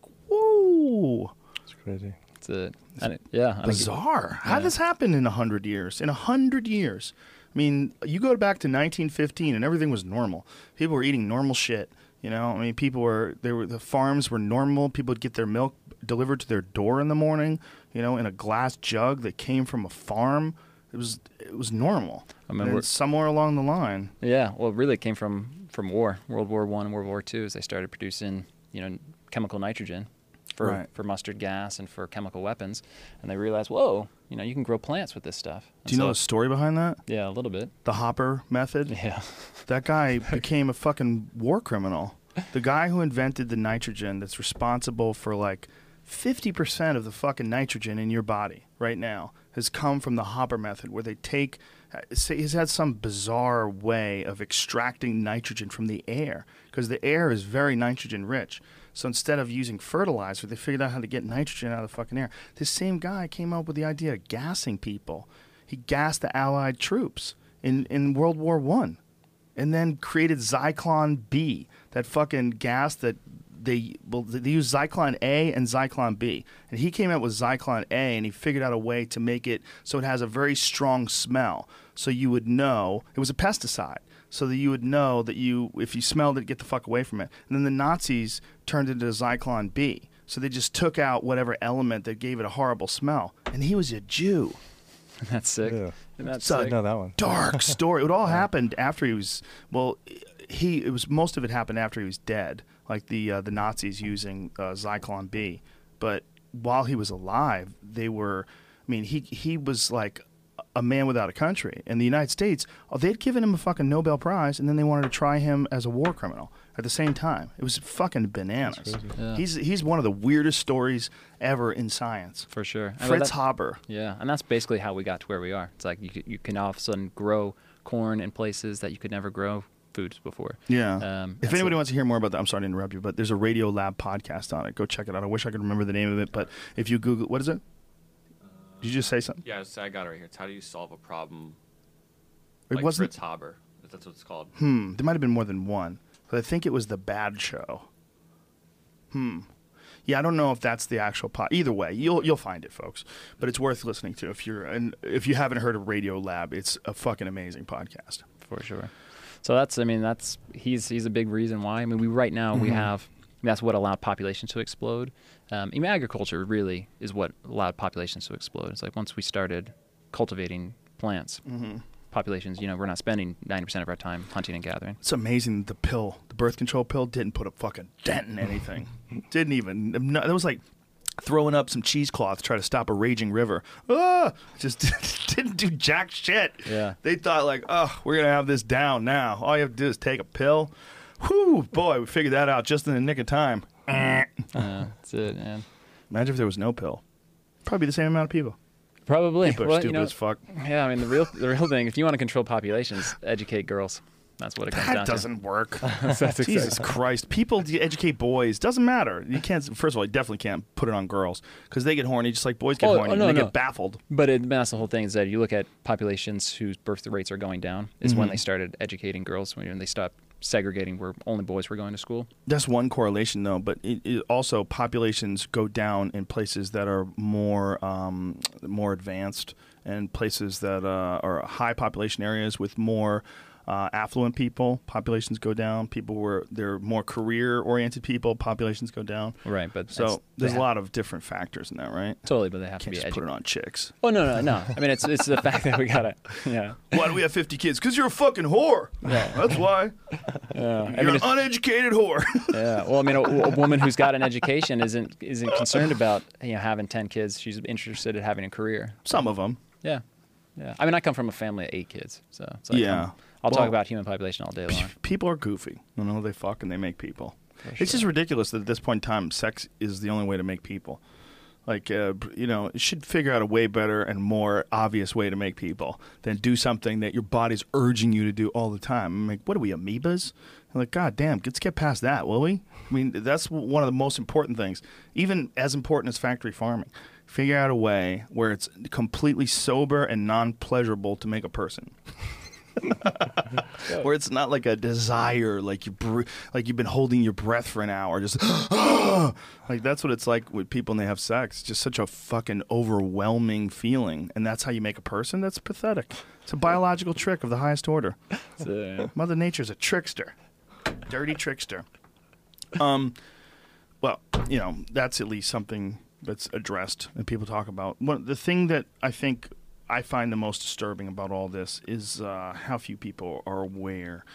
whoa, It's crazy. That's it. And it- yeah. and it- bizarre. How yeah. this happened in a hundred years? In a hundred years, I mean, you go back to 1915 and everything was normal. People were eating normal shit. You know, I mean, people were there were the farms were normal. People would get their milk delivered to their door in the morning. You know, in a glass jug that came from a farm. It was it was normal. I mean, And we're- somewhere along the line, Yeah, well, really, it came from from war, World War One, and World War Two, as they started producing, you know, chemical nitrogen for Right. for mustard gas and for chemical weapons, and they realized, whoa, you know, you can grow plants with this stuff. do you know the story behind that? Yeah, a little bit. The Haber method. Yeah, That guy became a fucking war criminal. The guy who invented the nitrogen that's responsible for like 50% of the fucking nitrogen in your body right now has come from the Haber method, where they take, uh, say, he's had some bizarre way of extracting nitrogen from the air because the air is very nitrogen rich. So instead of using fertilizer, they figured out how to get nitrogen out of the fucking air. This same guy came up with the idea of gassing people. He gassed the Allied troops in, in World War One and then created Zyklon B, that fucking gas that they well they use Zyklon A and Zyklon B, and he came out with Zyklon A, and he figured out a way to make it so it has a very strong smell, so you would know it was a pesticide, so that you would know that you if you smelled it, get the fuck away from it. And then the Nazis turned it into Zyklon B, so they just took out whatever element that gave it a horrible smell, and he was a Jew. that's sick. Yeah. And that's So- sick. know that one. dark story. It all happened after he was well. He it was most of it happened after he was dead, like the uh, the Nazis using uh, Zyklon B. But while he was alive, they were. I mean, he he was like a man without a country. In the United States, oh, they'd given him a fucking Nobel Prize, and then they wanted to try him as a war criminal at the same time. It was fucking bananas. Yeah. He's he's one of the weirdest stories ever in science. for sure. And Fritz that- Haber. Yeah, and that's basically how we got to where we are. It's like you you can all of a sudden grow corn in places that you could never grow foods before. Yeah. Um, if anybody it. wants to hear more about that, I'm sorry to interrupt you, but there's a Radio Lab podcast on it. Go check it out. I wish I could remember the name of it, but if you Google, what is it? Did you just say something? Yeah, it's- I got it right here. It's how do you solve a problem It like wasn't. Fritz Haber? That's what it's called. Hmm. There might have been more than one, but I think it was the Bad Show. Hmm. Yeah, I don't know if that's the actual pot. Either way, you'll you'll find it, folks. But it's worth listening to if you're and if you haven't heard of Radio Lab, it's a fucking amazing podcast. for sure. So that's I mean that's he's he's a big reason why. I mean we right now Mm-hmm. we have that's what allowed populations to explode. Um, I mean agriculture really is what allowed populations to explode. It's like once we started cultivating plants, Mm-hmm. populations you know we're not spending ninety percent of our time hunting and gathering. It's amazing the pill, the birth control pill, didn't put a fucking dent in anything. didn't even. It was like throwing up some cheesecloth to try to stop a raging river. Ah, just didn't do jack shit. Yeah. They thought like, oh, we're gonna have this down now. All you have to do is take a pill. Whew, boy, we figured that out just in the nick of time. Uh, that's it, man. Imagine if there was no pill. Probably the same amount of people. Probably. People are Well, stupid you know, as fuck. Yeah, I mean the real the real thing. If you want to control populations, educate girls. That's what it comes That down to. That doesn't work. That's Jesus Christ! People d- educate boys. Doesn't matter. You can't. First of all, you definitely can't put it on girls because they get horny just like boys get Oh, horny. oh, no, and they no. get baffled. But it, that's the whole thing is that you look at populations whose birth rates are going down is when Mhm. they started educating girls when they stopped segregating where only boys were going to school. That's one correlation, though. But it, it also populations go down in places that are more um, more advanced and places that uh, are high population areas with more. Uh, affluent people, populations go down. People were they're more career-oriented people, populations go down. Right, but So there's a lot of different factors in that, right? Totally, but they have Can't to be just put it on chicks. Oh no, no, no. I mean, it's it's the fact that we gotta. Yeah. Why do we have 50 kids? Because you're a fucking whore. Yeah. That's why. Yeah. I You're mean, an it's- uneducated whore. Yeah. Well, I mean, a, a woman who's got an education isn't isn't concerned about you know having ten kids. She's interested in having a career. Some of them. Yeah. Yeah. I mean, I come from a family of eight kids, so it's like, Yeah. I'm- I'll Well- talk about human population all day long. People are goofy. You know, they fuck and they make people. For It's just ridiculous that at this point in time, sex is the only way to make people. Like, uh, you know, it should figure out a way better and more obvious way to make people than do something that your body's urging you to do all the time. I'm like, what are we, amoebas? I'm like, God damn, let's get past that, will we? I mean, that's one of the most important things, even as important as factory farming. Figure out a way where it's completely sober and non pleasurable to make a person. where it's not like a desire, like you, br- like you've been holding your breath for an hour, just like that's what it's like with people when they have sex. Just such a fucking overwhelming feeling, and that's how you make a person. That's pathetic. It's a biological trick of the highest order. Mother Nature's a trickster, dirty trickster. Um, well, you know that's at least something that's addressed and people talk about. One, the thing that I think I find the most disturbing about all this is uh, how few people are aware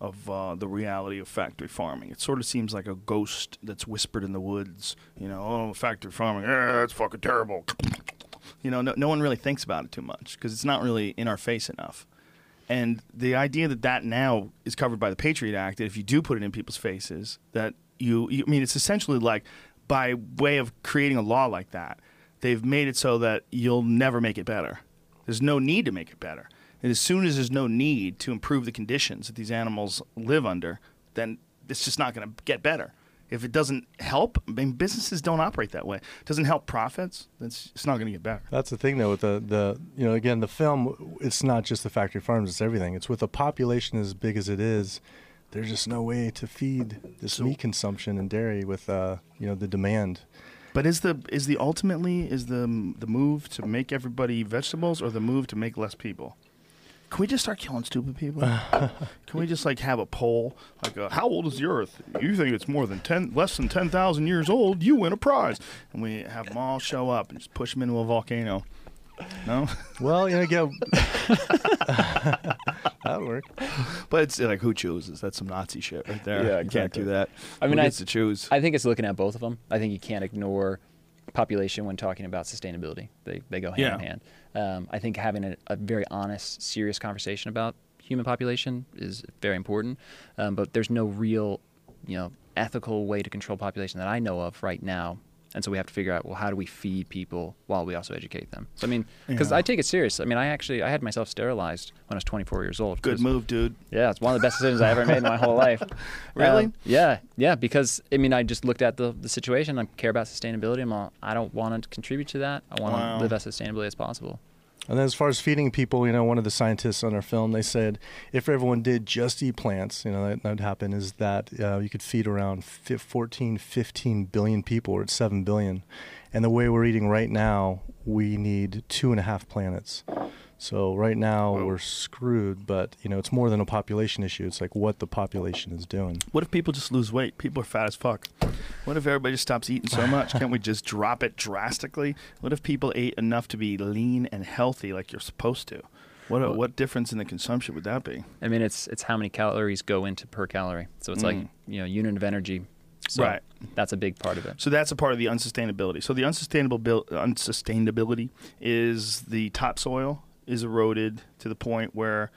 of uh, the reality of factory farming. It sort of seems like a ghost that's whispered in the woods. You know, oh, factory farming, eh, that's fucking terrible. You know, no, no one really thinks about it too much because it's not really in our face enough. And the idea that that now is covered by the Patriot Act, that if you do put it in people's faces, that you, you I mean, it's essentially like by way of creating a law like that, they've made it so that you'll never make it better. There's no need to make it better. And as soon as there's no need to improve the conditions that these animals live under, then it's just not going to get better. If it doesn't help, I mean, businesses don't operate that way. It doesn't help profits. It's, it's not going to get better. That's the thing, though, with the, the you know again the film. It's not just the factory farms; it's everything. It's with a population as big as it is. There's just no way to feed this So- meat consumption and dairy with uh, you know the demand. But is the is the ultimately is the the move to make everybody vegetables or the move to make less people? Can we just start killing stupid people? Can we just like have a poll like uh, how old is the Earth? You think it's more than ten, less than ten thousand years old? You win a prize, and we have them all show up and just push them into a volcano. No, Well, you know, again, that would work. but it's like who chooses? That's some Nazi shit right there. Yeah, You can't do that. I mean, who I- gets to choose? I think it's looking at both of them. I think you can't ignore population when talking about sustainability. They they go hand Yeah. in hand. Um, I think having a, a very honest, serious conversation about human population is very important. Um, but there's no real, you know, ethical way to control population that I know of right now. And so we have to figure out, well, how do we feed people while we also educate them? So I mean, because Yeah. I take it serious. I mean, I actually I had myself sterilized when I was 24 years old. Good move, dude. yeah, it's one of the best decisions I ever made in my whole life. Really? Um, yeah, yeah. Because I mean, I just looked at the the situation. I care about sustainability. I'm all, I don't want to contribute to that. I want Wow. to live as sustainably as possible. And then as far as feeding people, you know, one of the scientists on our film, they said if everyone did just eat plants, you know, that would happen is that uh, you could feed around fif- 14, 15 billion people, or it's 7 billion. And the way we're eating right now, we need two and a half planets. So right now Whoa. we're screwed, but, you know, it's more than a population issue. It's like what the population is doing. What if people just lose weight? People are fat as fuck. What if everybody just stops eating so much? Can't we just drop it drastically? What if people ate enough to be lean and healthy like you're supposed to? What what difference in the consumption would that be? I mean, it's it's how many calories go into per calorie. So it's like Mm. you know unit of energy. So Right. That's a big part of it. So that's a part of the unsustainability. So the unsustainable bil- unsustainability is the topsoil is eroded to the point where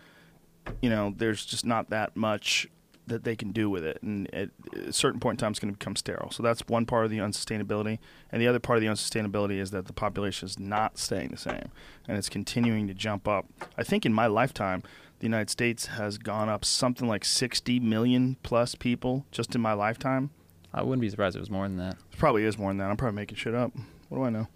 you know there's just not that much that they can do with it, and at a certain point in time, it's going to become sterile. So that's one part of the unsustainability, and the other part of the unsustainability is that the population is not staying the same, and it's continuing to jump up. I think in my lifetime, the United States has gone up something like 60 million plus people just in my lifetime. I wouldn't be surprised if it was more than that. It probably is more than that. I'm probably making shit up. What do I know?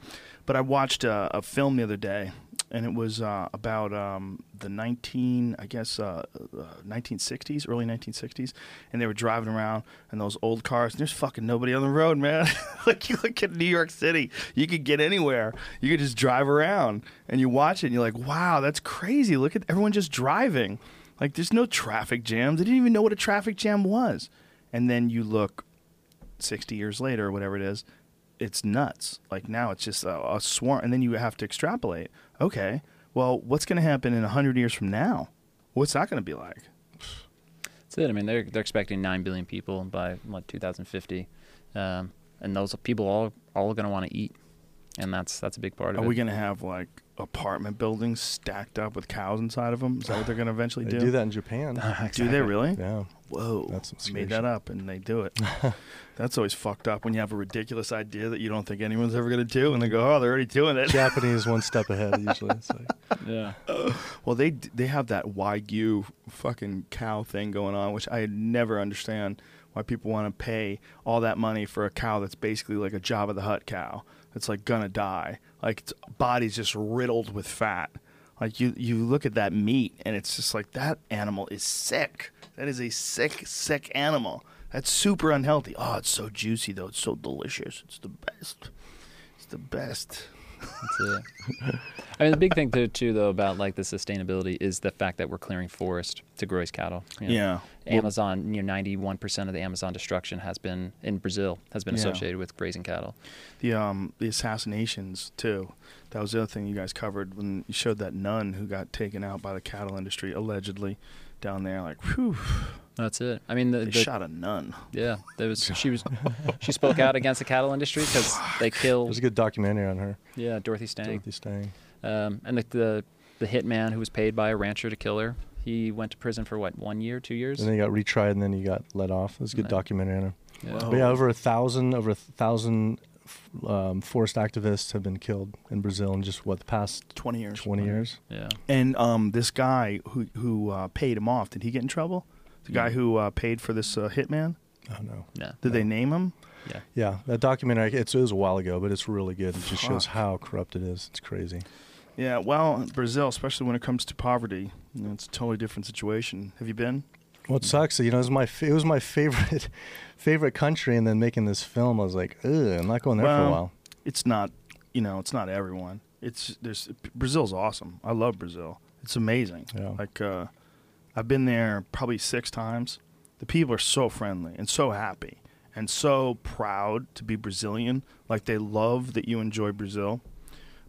But I watched a, a film the other day, and it was uh, about um, the 19, I guess, uh, uh, 1960s, early 1960s, and they were driving around in those old cars. And there's fucking nobody on the road, man. like you look at New York City, you could get anywhere. You could just drive around, and you watch it, and you're like, wow, that's crazy. Look at everyone just driving. Like there's no traffic jams. They didn't even know what a traffic jam was. And then you look 60 years later or whatever it is, it's nuts. Like now it's just a, a swarm. And then you have to extrapolate. Okay, well, what's going to happen in 100 years from now? What's that going to be like? That's it. I mean, they're they're expecting nine billion people by what 2050, um, and those people all all going to want to eat, and that's that's a big part of Are it. Are we going to have like apartment buildings stacked up with cows inside of them? Is that what they're going to eventually They do? do that in Japan. Do they really? yeah. Whoa. That's some made that up and they do it. That's always fucked up when you have a ridiculous idea that you don't think anyone's ever going to do and they go, oh, they're already doing it. Japanese one step ahead usually. It's like, yeah. Well, they they have that Wagyu fucking cow thing going on, which I never understand why people want to pay all that money for a cow that's basically like a Jabba the Hutt cow. It's like gonna die. Like its body's just riddled with fat. Like you you look at that meat and it's just like that animal is sick. That is a sick sick animal. That's super unhealthy. Oh, it's so juicy though. It's so delicious. It's the best. It's the best. That's it. I mean, the big thing too, too, though, about like the sustainability is the fact that we're clearing forest to graze cattle. you know. Yeah. Amazon, you know, ninety-one percent of the Amazon destruction has been in Brazil has been Yeah. associated with grazing cattle. the um the assassinations too. That was the other thing you guys covered when you showed that nun who got taken out by the cattle industry allegedly down there. Like, whew, That's it. I mean, the, they the shot a nun. yeah, there was she was she spoke out against the cattle industry because they killed. there's a good documentary on her. yeah Dorothy Stang. Dorothy Stang. Um, and the, the the hitman who was paid by a rancher to kill her, he went to prison for what one year, two years. And then he got retried, and then he got let off. It was a good Right. documentary on her. Yeah. But yeah, over a thousand, over a thousand um, forest activists have been killed in Brazil in just what the past Twenty years. 20 years. Yeah. And um, this guy who who uh, paid him off, did he get in trouble? The guy who uh, paid for this uh, hitman, Oh no. Yeah. did they name him? Yeah. Yeah, that documentary. It's, it was a while ago, but it's really good. It just shows how corrupt it is. It's crazy. Yeah. Well, Brazil, especially when it comes to poverty, you know, it's a totally different situation. Have you been? Well, it sucks. You know, it was my it was my favorite favorite country, and then making this film, I was like, ugh, I'm not going there for a while. It's not. You know, it's not everyone. It's there's Brazil's awesome. I love Brazil. It's amazing. Yeah. Like uh, I've been there probably six times. The people are so friendly and so happy and so proud to be Brazilian. Like they love that you enjoy Brazil.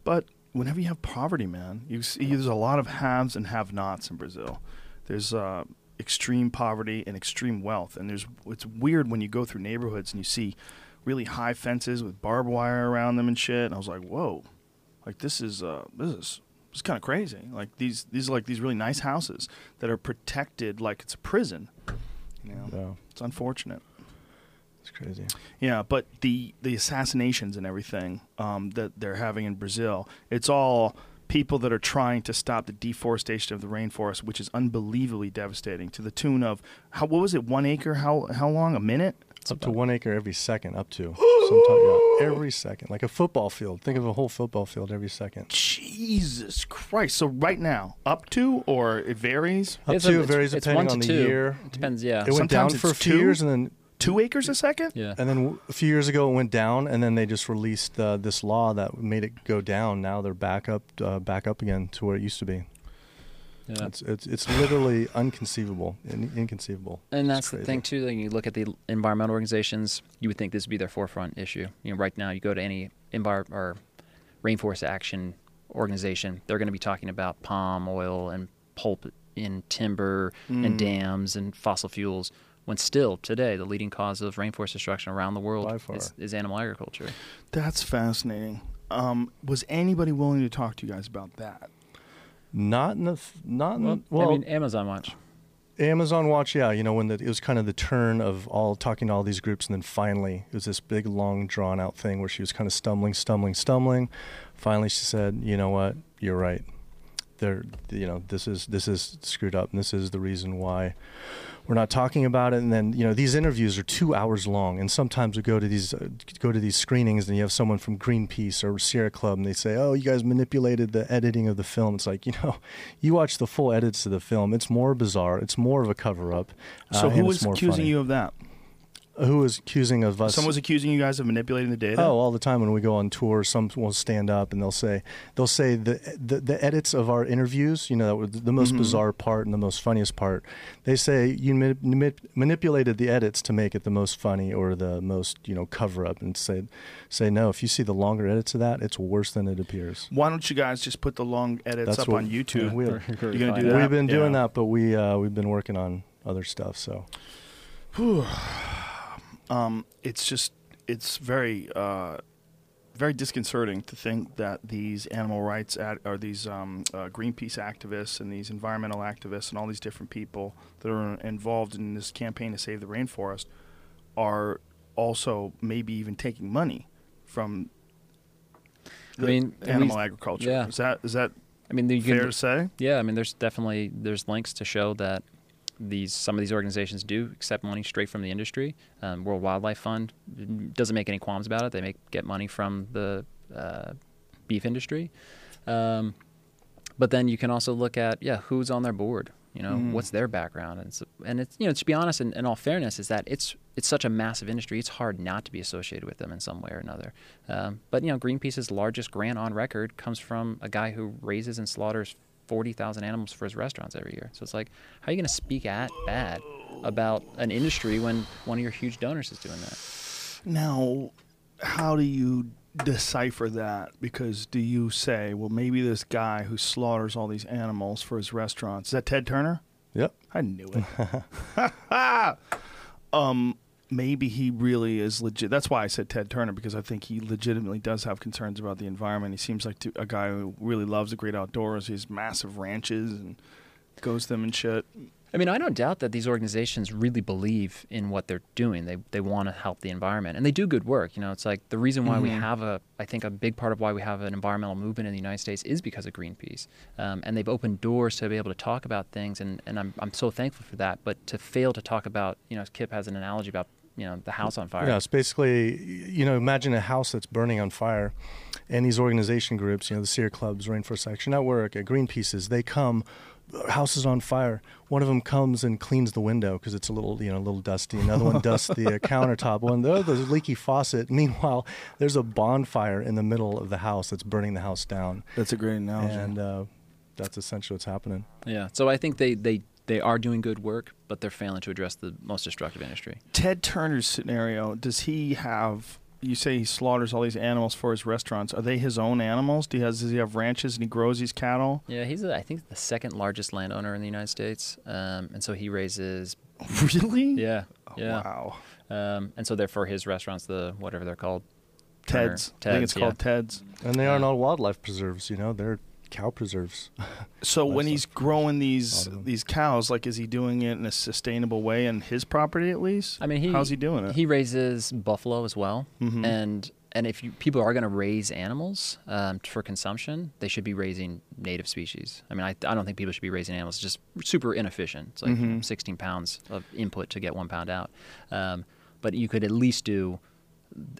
But whenever you have poverty, man, you see there's a lot of haves and have-nots in Brazil. There's uh, extreme poverty and extreme wealth, and there's it's weird when you go through neighborhoods and you see really high fences with barbed wire around them and shit. And I was like, whoa, like this is uh, this is is kind of crazy. Like these these are like these really nice houses that are protected like it's a prison. You know, Yeah, it's unfortunate. it's crazy. Yeah, but the the assassinations and everything um, that they're having in Brazil, it's all people that are trying to stop the deforestation of the rainforest, which is unbelievably devastating. To the tune of how what was it? One acre? How how long? A minute? It's up to one acre every second. Up to sometimes yeah, every second, like a football field. Think of a whole football field every second. Jesus Christ! So right now, up to or it varies. Up It's to a- it varies it's depending one on the two. year. It depends. Yeah. It went down for a few two. years, and then Two acres a second? yeah. and then a few years ago it went down, and then they just released uh, this law that made it go down. Now they're back up, uh, back up again to where it used to be. Yeah. It's it's it's literally inconceivable, in, inconceivable. And that's the thing too. That you look at the environmental organizations, you would think this would be their forefront issue. You know, right now you go to any envir- or rainforest action organization, they're going to be talking about palm oil and pulp in timber Mm. and dams and fossil fuels. When still today, the leading cause of rainforest destruction around the world is, is animal agriculture. That's fascinating. Um, was anybody willing to talk to you guys about that? Not in the not in, Well, well, I mean, Amazon Watch. Amazon Watch, yeah, you know, when the, it was kind of the turn of all talking to all these groups, and then finally it was this big, long, drawn out thing where she was kind of stumbling, stumbling, stumbling. Finally, she said, "You know what? You're right. There, you know, this is this is screwed up, and this is the reason why we're not talking about it." And then, you know, these interviews are two hours long, and sometimes we go to these uh, go to these screenings, and you have someone from Greenpeace or Sierra Club, and they say, "Oh, you guys manipulated the editing of the film." It's like, you know, you watch the full edits of the film; it's more bizarre, it's more of a cover up. So uh, who was accusing funny. you of that? Who was accusing of us? Someone was accusing you guys of manipulating the data. Oh, all the time when we go on tour, some will stand up and they'll say they'll say the the, the edits of our interviews. You know, that were the most Mhm. bizarre part and the most funniest part. They say you ma- ma- manipulated the edits to make it the most funny or the most you know cover up, and say say no. If you see the longer edits of that, it's worse than it appears. Why don't you guys just put the long edits That's up what- on YouTube? we- You're gonna do that? We've been doing Yeah. that, but we uh, we've been working on other stuff. So um, it's just it's very uh, very disconcerting to think that these animal rights ad- or these um, uh, Greenpeace activists and these environmental activists and all these different people that are involved in this campaign to save the rainforest are also maybe even taking money from I mean, animal we- agriculture. yeah. Is that is that I mean, you fair can, to say? Yeah, I mean, there's definitely there's links to show that these some of these organizations do accept money straight from the industry. Um, World Wildlife Fund doesn't make any qualms about it. They make get money from the uh, beef industry. Um, but then you can also look at yeah, who's on their board. You know, Mhm. what's their background, and it's, and it's you know to be honest, in, in all fairness, is that it's it's such a massive industry. It's hard not to be associated with them in some way or another. Um, but you know, Greenpeace's largest grant on record comes from a guy who raises and slaughters forty thousand animals for his restaurants every year. So it's like, how are you going to speak at bad about an industry when one of your huge donors is doing that? Now, how do you decipher that? Because do you say, well, maybe this guy who slaughters all these animals for his restaurants is that Ted Turner? yep. I knew it. um, maybe he really is legit. That's why I said Ted Turner because I think he legitimately does have concerns about the environment. He seems like to, a guy who really loves the great outdoors. He has massive ranches and goes to them and shit. I mean, I don't doubt that these organizations really believe in what they're doing. They they want to help the environment, and they do good work. You know, it's like the reason why we Mhm. have a, I think a big part of why we have an environmental movement in the United States is because of Greenpeace, um, and they've opened doors to be able to talk about things, and, and I'm I'm so thankful for that. But to fail to talk about, you know, Kip has an analogy about you know the house on fire. Yeah, it's basically, you know, imagine a house that's burning on fire, and these organization groups, you know, the Sierra Clubs, Rainforest Action Network, uh, Greenpeace's, they come, house is on fire. One of them comes and cleans the window because it's a little, you know, a little dusty. Another one dusts the uh, countertop. One, there's a leaky faucet. Meanwhile, there's a bonfire in the middle of the house that's burning the house down, That's a great analogy. and uh, that's essentially what's happening. Yeah. So I think they they they are doing good work, but they're failing to address the most destructive industry. Ted Turner's scenario, does he have? You say he slaughters all these animals for his restaurants. Are they his own animals? Do he has, does he have ranches and he grows these cattle? Yeah, he's I think the second largest landowner in the United States, um, and so he raises. Really? Yeah, Oh, yeah. Wow. Um, and so therefore his restaurants, the whatever they're called, Turner- Ted's. I think it's Ted's, called. Ted's. And they aren't all wildlife preserves, you know, they're cow preserves. So when he's growing these Lot of them. these cows, like is he doing it in a sustainable way in his property at least? I mean, he how's he doing it? He raises buffalo as well, Mhm. and and if you, people are going to raise animals um, for consumption, they should be raising native species. I mean, I, I don't think people should be raising animals. It's just super inefficient. It's like Mhm. 16 pounds of input to get one pound out. Um, but you could at least do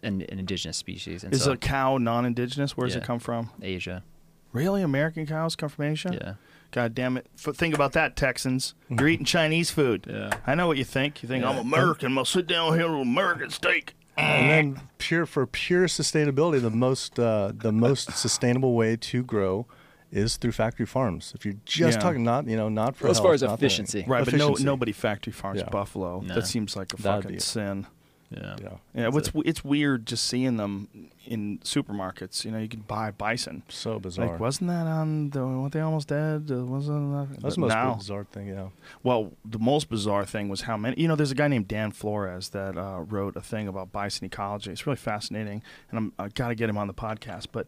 an, an indigenous species. And is so a cow non-indigenous? Where does it come from? Asia. Really, American cows come from Asia? Yeah. God damn it! F- think about that, Texans. You're eating Chinese food. Yeah. I know what you think. You think I'm American. I'll sit down here with American steak. and then pure for pure sustainability, the most uh, the most sustainable way to grow is through factory farms. If you're just Yeah. talking not you know not for Well, as far as not for- efficiency. Right, but no, Efficiency. nobody factory farms Yeah. buffalo. No. That seems like a That'd fucking be- sin. Yeah. Yeah, Yeah, what's it's weird just seeing them in supermarkets. You know, you can buy bison. so bizarre. Like, wasn't that on the what they almost dead? Uh, wasn't that? That's the most now, bizarre thing. Yeah, Well, the most bizarre thing was how many. You know, there's a guy named Dan Flores that uh, wrote a thing about bison ecology. It's really fascinating, and I'm I got to get him on the podcast. But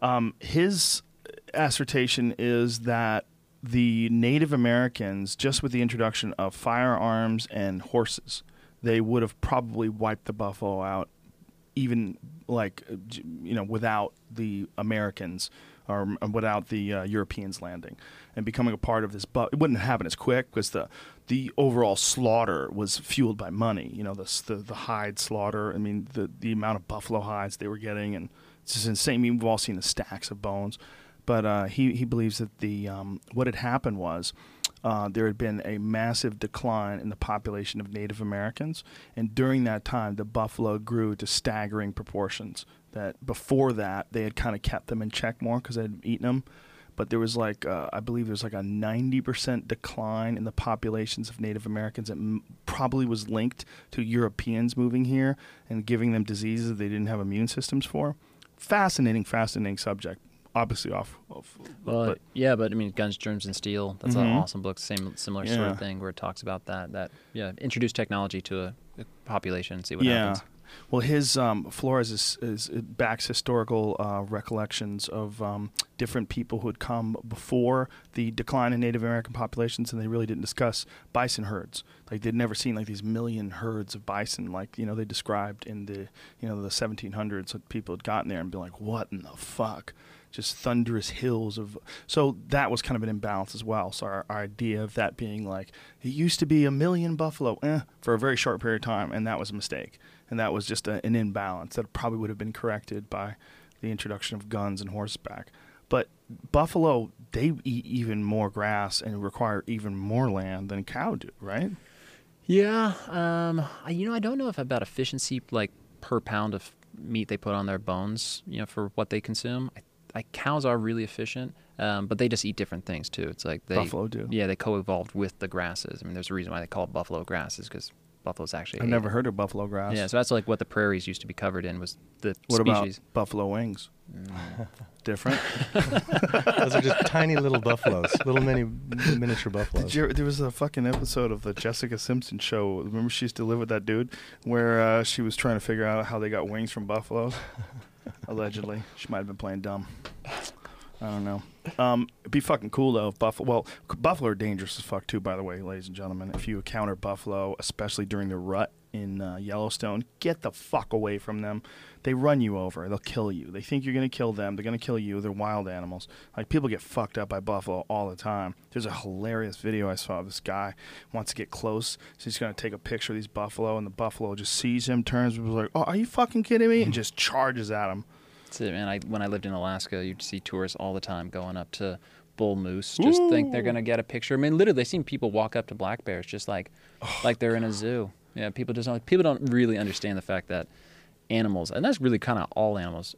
um, his assertion is that the Native Americans, just with the introduction of firearms and horses, they would have probably wiped the buffalo out, even like you know without the Americans or without the uh, Europeans landing and becoming a part of this. But it wouldn't happen as quick because the the overall slaughter was fueled by money. You know, the the, the hide slaughter. I mean, the the amount of buffalo hides they were getting, and it's just insane. We've all seen the stacks of bones. But uh, he he believes that the um, what had happened was uh, there had been a massive decline in the population of Native Americans, and during that time, the buffalo grew to staggering proportions. That before that, they had kind of kept them in check more because they had eaten them. But there was like, uh, I believe there was like a 90% decline in the populations of Native Americans It m- probably was linked to Europeans moving here and giving them diseases they didn't have immune systems for. Fascinating, fascinating subject. Obviously, off. off Well, but- yeah, but I mean, Guns, Germs, and Steel. That's an Mhm. awesome book. Same, similar sort of thing where it talks about that. That yeah, introduce technology to a, a population, see what yeah. happens. Well, his um, Flores is, is it backs historical uh, recollections of um, different people who had come before the decline in Native American populations, and they really didn't discuss bison herds. Like they'd never seen like these million herds of bison, like you know they described in the you know the 1700s. That people had gotten there and been like, "What in the fuck?" Just thunderous hills of. So that was kind of an imbalance as well. So our, our idea of that being like it used to be a million buffalo, eh, for a very short period of time, and that was a mistake and that was just a, an imbalance that probably would have been corrected by the introduction of guns and horseback. But buffalo, they eat even more grass and require even more land than cow do, right? Yeah, um, I, you know, I don't know if about efficiency, like per pound of meat they put on their bones, you know, for what they consume. I, I, cows are really efficient, um, but they just eat different things too. It's like they Buffalo do. Yeah, they co-evolved with the grasses. I mean, there's a reason why they call it buffalo grasses because buffaloes actually. I've never it. heard of buffalo grass. Yeah, so that's like what the prairies used to be covered in was the what species. about buffalo wings? Different. Those are just tiny little buffaloes, little mini miniature buffaloes. You, there was a fucking episode of the Jessica Simpson show. Remember, she used to live with that dude, where uh, she was trying to figure out how they got wings from buffaloes. Allegedly, she might have been playing dumb. I don't know. Um, it'd be fucking cool though if buffalo. Well, buffalo are dangerous as fuck too. By the way, ladies and gentlemen, if you encounter buffalo, especially during the rut in uh, Yellowstone, get the fuck away from them. They run you over. They'll kill you. They think you're gonna kill them. They're gonna kill you. They're wild animals. Like people get fucked up by buffalo all the time. There's a hilarious video I saw of this guy wants to get close, so he's gonna take a picture of these buffalo, and the buffalo just sees him, turns, and was like, "Oh, are you fucking kidding me?" and just charges at him. That's it, man. I, when I lived in Alaska, you'd see tourists all the time going up to bull moose, just think they're gonna get a picture. I mean, literally, they've seen people walk up to black bears just like, oh, like they're in a zoo. Yeah, people just don't, people don't really understand the fact that animals, and that's really kind of all animals,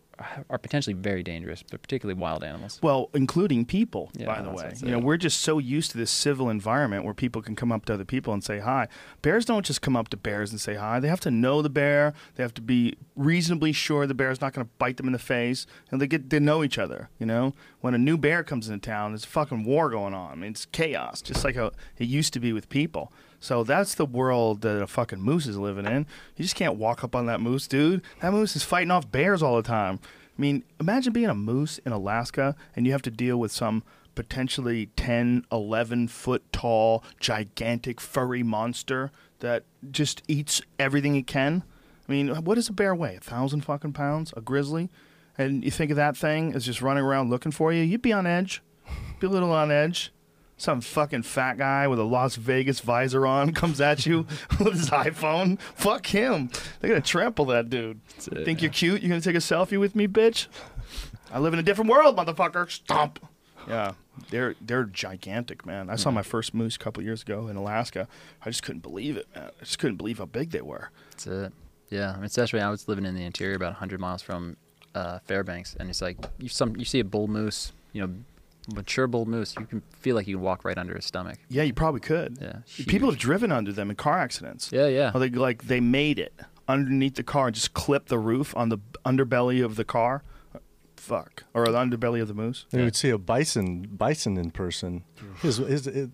are potentially very dangerous, but particularly wild animals. Well, including people, Yeah, by the way. You know, we're just so used to this civil environment where people can come up to other people and say hi. Bears don't just come up to bears and say hi. They have to know the bear. They have to be reasonably sure the bear's not going to bite them in the face. And they get to know each other. You know, when a new bear comes into town, there's a fucking war going on. I mean, it's chaos, just like how it used to be with people. So that's the world that a fucking moose is living in. You just can't walk up on that moose, dude. That moose is fighting off bears all the time. I mean, imagine being a moose in Alaska and you have to deal with some potentially 10, 11 foot tall, gigantic, furry monster that just eats everything it can. I mean, what does a bear weigh? A thousand fucking pounds? A grizzly? And you think of that thing as just running around looking for you, you'd be on edge. Be a little on edge. Some fucking fat guy with a Las Vegas visor on comes at you with his iPhone. Fuck him. They're gonna trample that dude. it, Think you're cute? You're gonna take a selfie with me, bitch? I live in a different world, motherfucker. Stomp. Yeah, they're they're gigantic, man. I saw my first moose a couple years ago in Alaska. I just couldn't believe it, man. I just couldn't believe how big they were. That's it. Yeah, I mean, especially I was living in the interior, about 100 miles from uh, Fairbanks, and it's like you some you see a bull moose, you know, mature bull moose, you can feel like you can walk right under his stomach. Yeah, you probably could. Yeah, people have driven under them in car accidents. Yeah, yeah. Or they like they made it underneath the car and just clip the roof on the underbelly of the car. Fuck, or the underbelly of the moose. You would see a bison bison in person. His his his,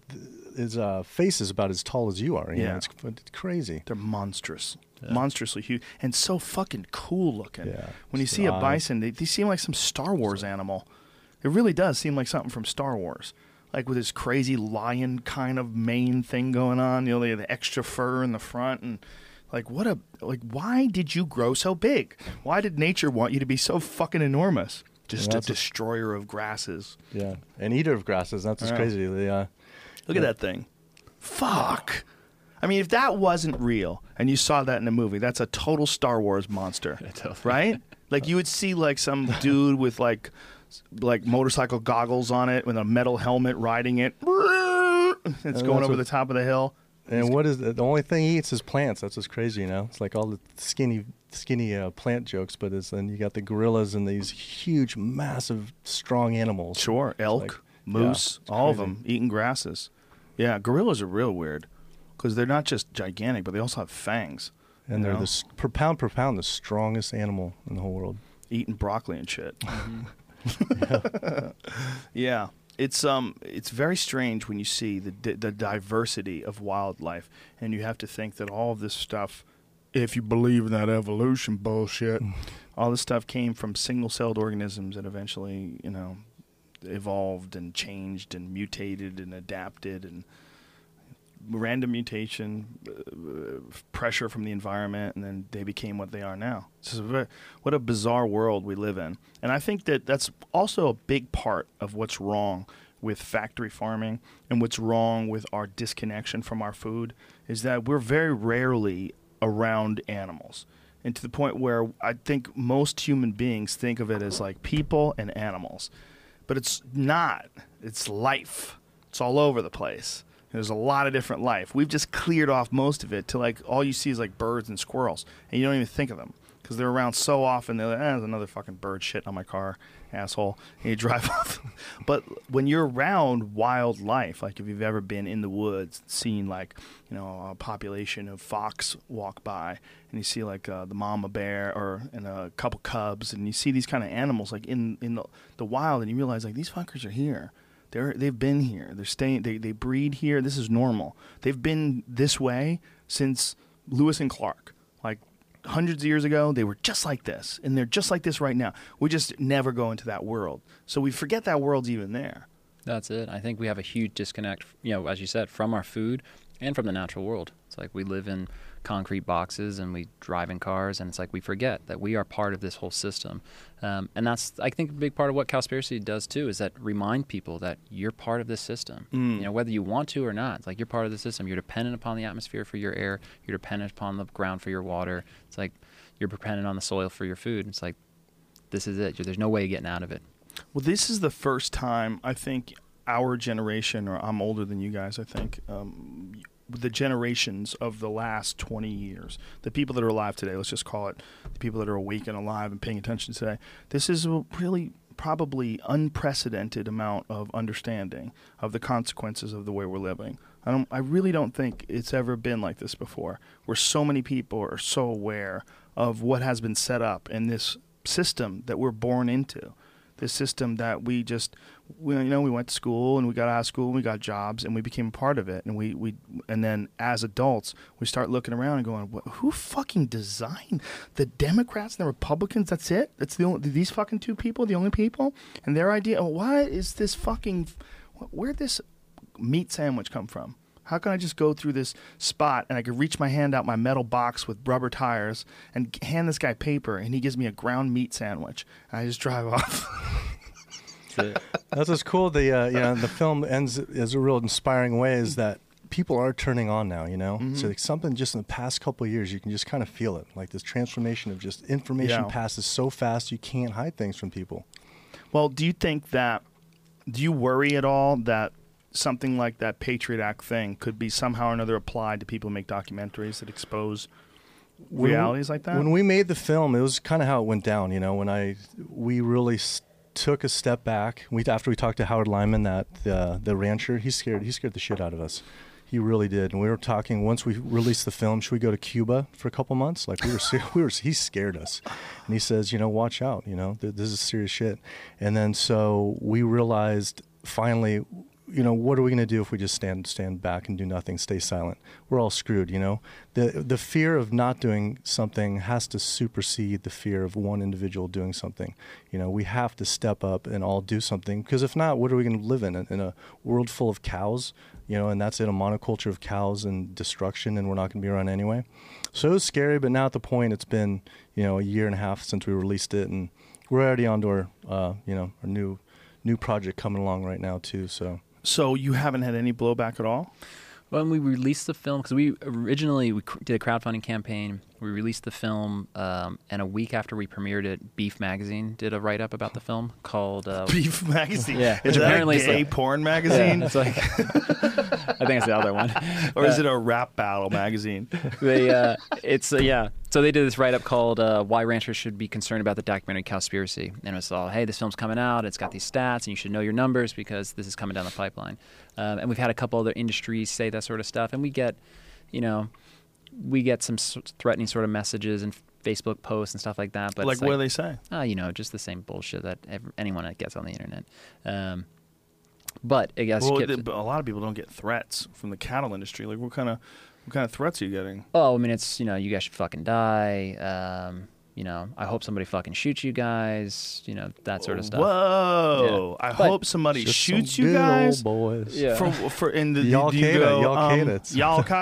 his uh, face is about as tall as you are. You know, Yeah. it's, it's crazy. They're monstrous, monstrously huge, and so fucking cool looking. Yeah, When you just see a bison, they, they seem like some Star Wars animal. It really does seem like something from Star Wars. like with this crazy lion kind of mane thing going on. You know, they have the extra fur in the front and. Like what a like why did you grow so big? Why did nature want you to be so fucking enormous? Just a destroyer of grasses. Yeah, and eater of grasses. That's what's Yeah. crazy. They, uh, Look at that thing. Fuck. I mean, if that wasn't real and you saw that in a movie, that's a total Star Wars monster, right? Like you would see like some dude with like like motorcycle goggles on it with a metal helmet riding it. It's that's going over what- the top of the hill. and what is it? the only thing he eats is plants? That's what's crazy, you know. It's like all the skinny, skinny uh, plant jokes, but it's then you got the gorillas and these huge, massive, strong animals. Sure, elk, like- moose, yeah, it's all of them eating grasses. Yeah, gorillas are real weird because they're not just gigantic, but they also have fangs. And they're know? the per pound per pound the strongest animal in the whole world. eating broccoli and shit. yeah, it's um, it's very strange when you see the di- the diversity of wildlife, and you have to think that all of this stuff, if you believe in that evolution bullshit, all this stuff came from single-celled organisms that eventually, you know, evolved and changed and mutated and adapted and random mutation, uh, pressure from the environment, and then they became what they are now. Very, what a bizarre world we live in, and I think that that's also a big part of what's wrong with factory farming and what's wrong with our disconnection from our food is that we're very rarely around animals. And to the point where I think most human beings think of it as like people and animals but it's not. It's life. It's all over the place. There's a lot of different life. We've just cleared off most of it to like all you see is like birds and squirrels, and you don't even think of them because they're around so often. They're like, eh, there's another fucking bird shit on my car, asshole. And you drive off. but when you're around wildlife, like if you've ever been in the woods, seen like you know a population of fox walk by, and you see like uh, the mama bear or and a couple cubs, and you see these kind of animals like in in the, the wild, and you realize like these fuckers are here. They're they've been here. They're staying. They they breed here. This is normal. They've been this way since Lewis and Clark. Like hundreds of years ago, they were just like this, and they're just like this right now. We just never go into that world, so we forget that world's even there. That's it. I think we have a huge disconnect, you know, as you said, from our food and from the natural world. It's like we live in concrete boxes and we drive in cars, and it's like we forget that we are part of this whole system. Um, and that's, I think, a big part of what Cowspiracy does too, is that remind people that you're part of this system. Mm. You know, whether you want to or not, it's like you're part of the system. You're dependent upon the atmosphere for your air. You're dependent upon the ground for your water. It's like you're dependent on the soil for your food. It's like this is it. There's no way of getting out of it. Well, this is the first time I think our generation, or I'm older than you guys, I think, um, the generations of the last 20 years, the people that are alive today, let's just call it the people that are awake and alive and paying attention today, this is a really probably unprecedented amount of understanding of the consequences of the way we're living. I don't I really don't think it's ever been like this before where so many people are so aware of what has been set up in this system that we're born into system that we just we, you know we went to school and we got out of school and we got jobs and we became part of it. And we, we and then as adults we start looking around and going "What- who fucking designed the democrats and the republicans? That's it? That's the only these fucking two people the only people? And their idea oh, why is this fucking where'd this meat sandwich come from how can I just go through this spot and I could reach my hand out my metal box with rubber tires and hand this guy paper and he gives me a ground meat sandwich and I just drive off. That's what's cool. The uh, yeah, the film ends as a real inspiring way is that people are turning on now. You know, Mm-hmm. so like something just in the past couple of years, you can just kind of feel it. Like this transformation of just information Yeah. passes so fast, you can't hide things from people. Well, do you think that? Do you worry at all that something like that Patriot Act thing could be somehow or another applied to people who make documentaries that expose When we- realities like that? When we made the film, it was kind of how it went down. You know, when I we really s- took a step back. We after we talked to Howard Lyman, that the the rancher, he scared he scared the shit out of us. He really did. And we were talking once we released the film, should we go to Cuba for a couple months? Like we were, we were. He scared us, and he says, you know, watch out. You know, th- this is serious shit. And then so we realized finally, you know, what are we going to do if we just stand stand back and do nothing, stay silent? We're all screwed, you know. The the fear of not doing something has to supersede the fear of one individual doing something. You know, we have to step up and all do something because if not, what are we going to live in? In a world full of cows, you know, and that's it, a monoculture of cows and destruction, and we're not going to be around anyway. So it was scary, but now at the point, it's been you know a year and a half since we released it, and we're already onto our uh, you know our new new project coming along right now too. So So you haven't had any blowback at all? When we released the film, because we originally we did a crowdfunding campaign, we released the film, um, and a week after we premiered it, Beef Magazine did a write up about the film called uh, Beef magazine. Yeah, Is which that apparently a gay like- porn magazine? It's like I think it's the other one. or is it a rap battle magazine? they uh, it's uh, yeah. So they did this write up called uh, "Why Ranchers Should Be Concerned About the Documentary Cowspiracy," and it's all, "Hey, this film's coming out. It's got these stats, and you should know your numbers because this is coming down the pipeline." Um, and we've had a couple other industries say that sort of stuff, and we get, you know, we get some threatening sort of messages and Facebook posts and stuff like that. But like, it's what do they say? uh, you know, just the same bullshit that ev- anyone that gets on the internet. Um, but I guess Well, but a lot of people don't get threats from the cattle industry. Like, what kind of what kind of threats are you getting? Oh, I mean, it's you know, you guys should fucking die. Um, you know, I hope somebody fucking shoots you guys. You know, that sort of stuff. Whoa! I But- hope somebody shoots some you good guys. old boys. Yeah. For for in the Y'all do you Qaeda, go, y'all Qaeda. Y'all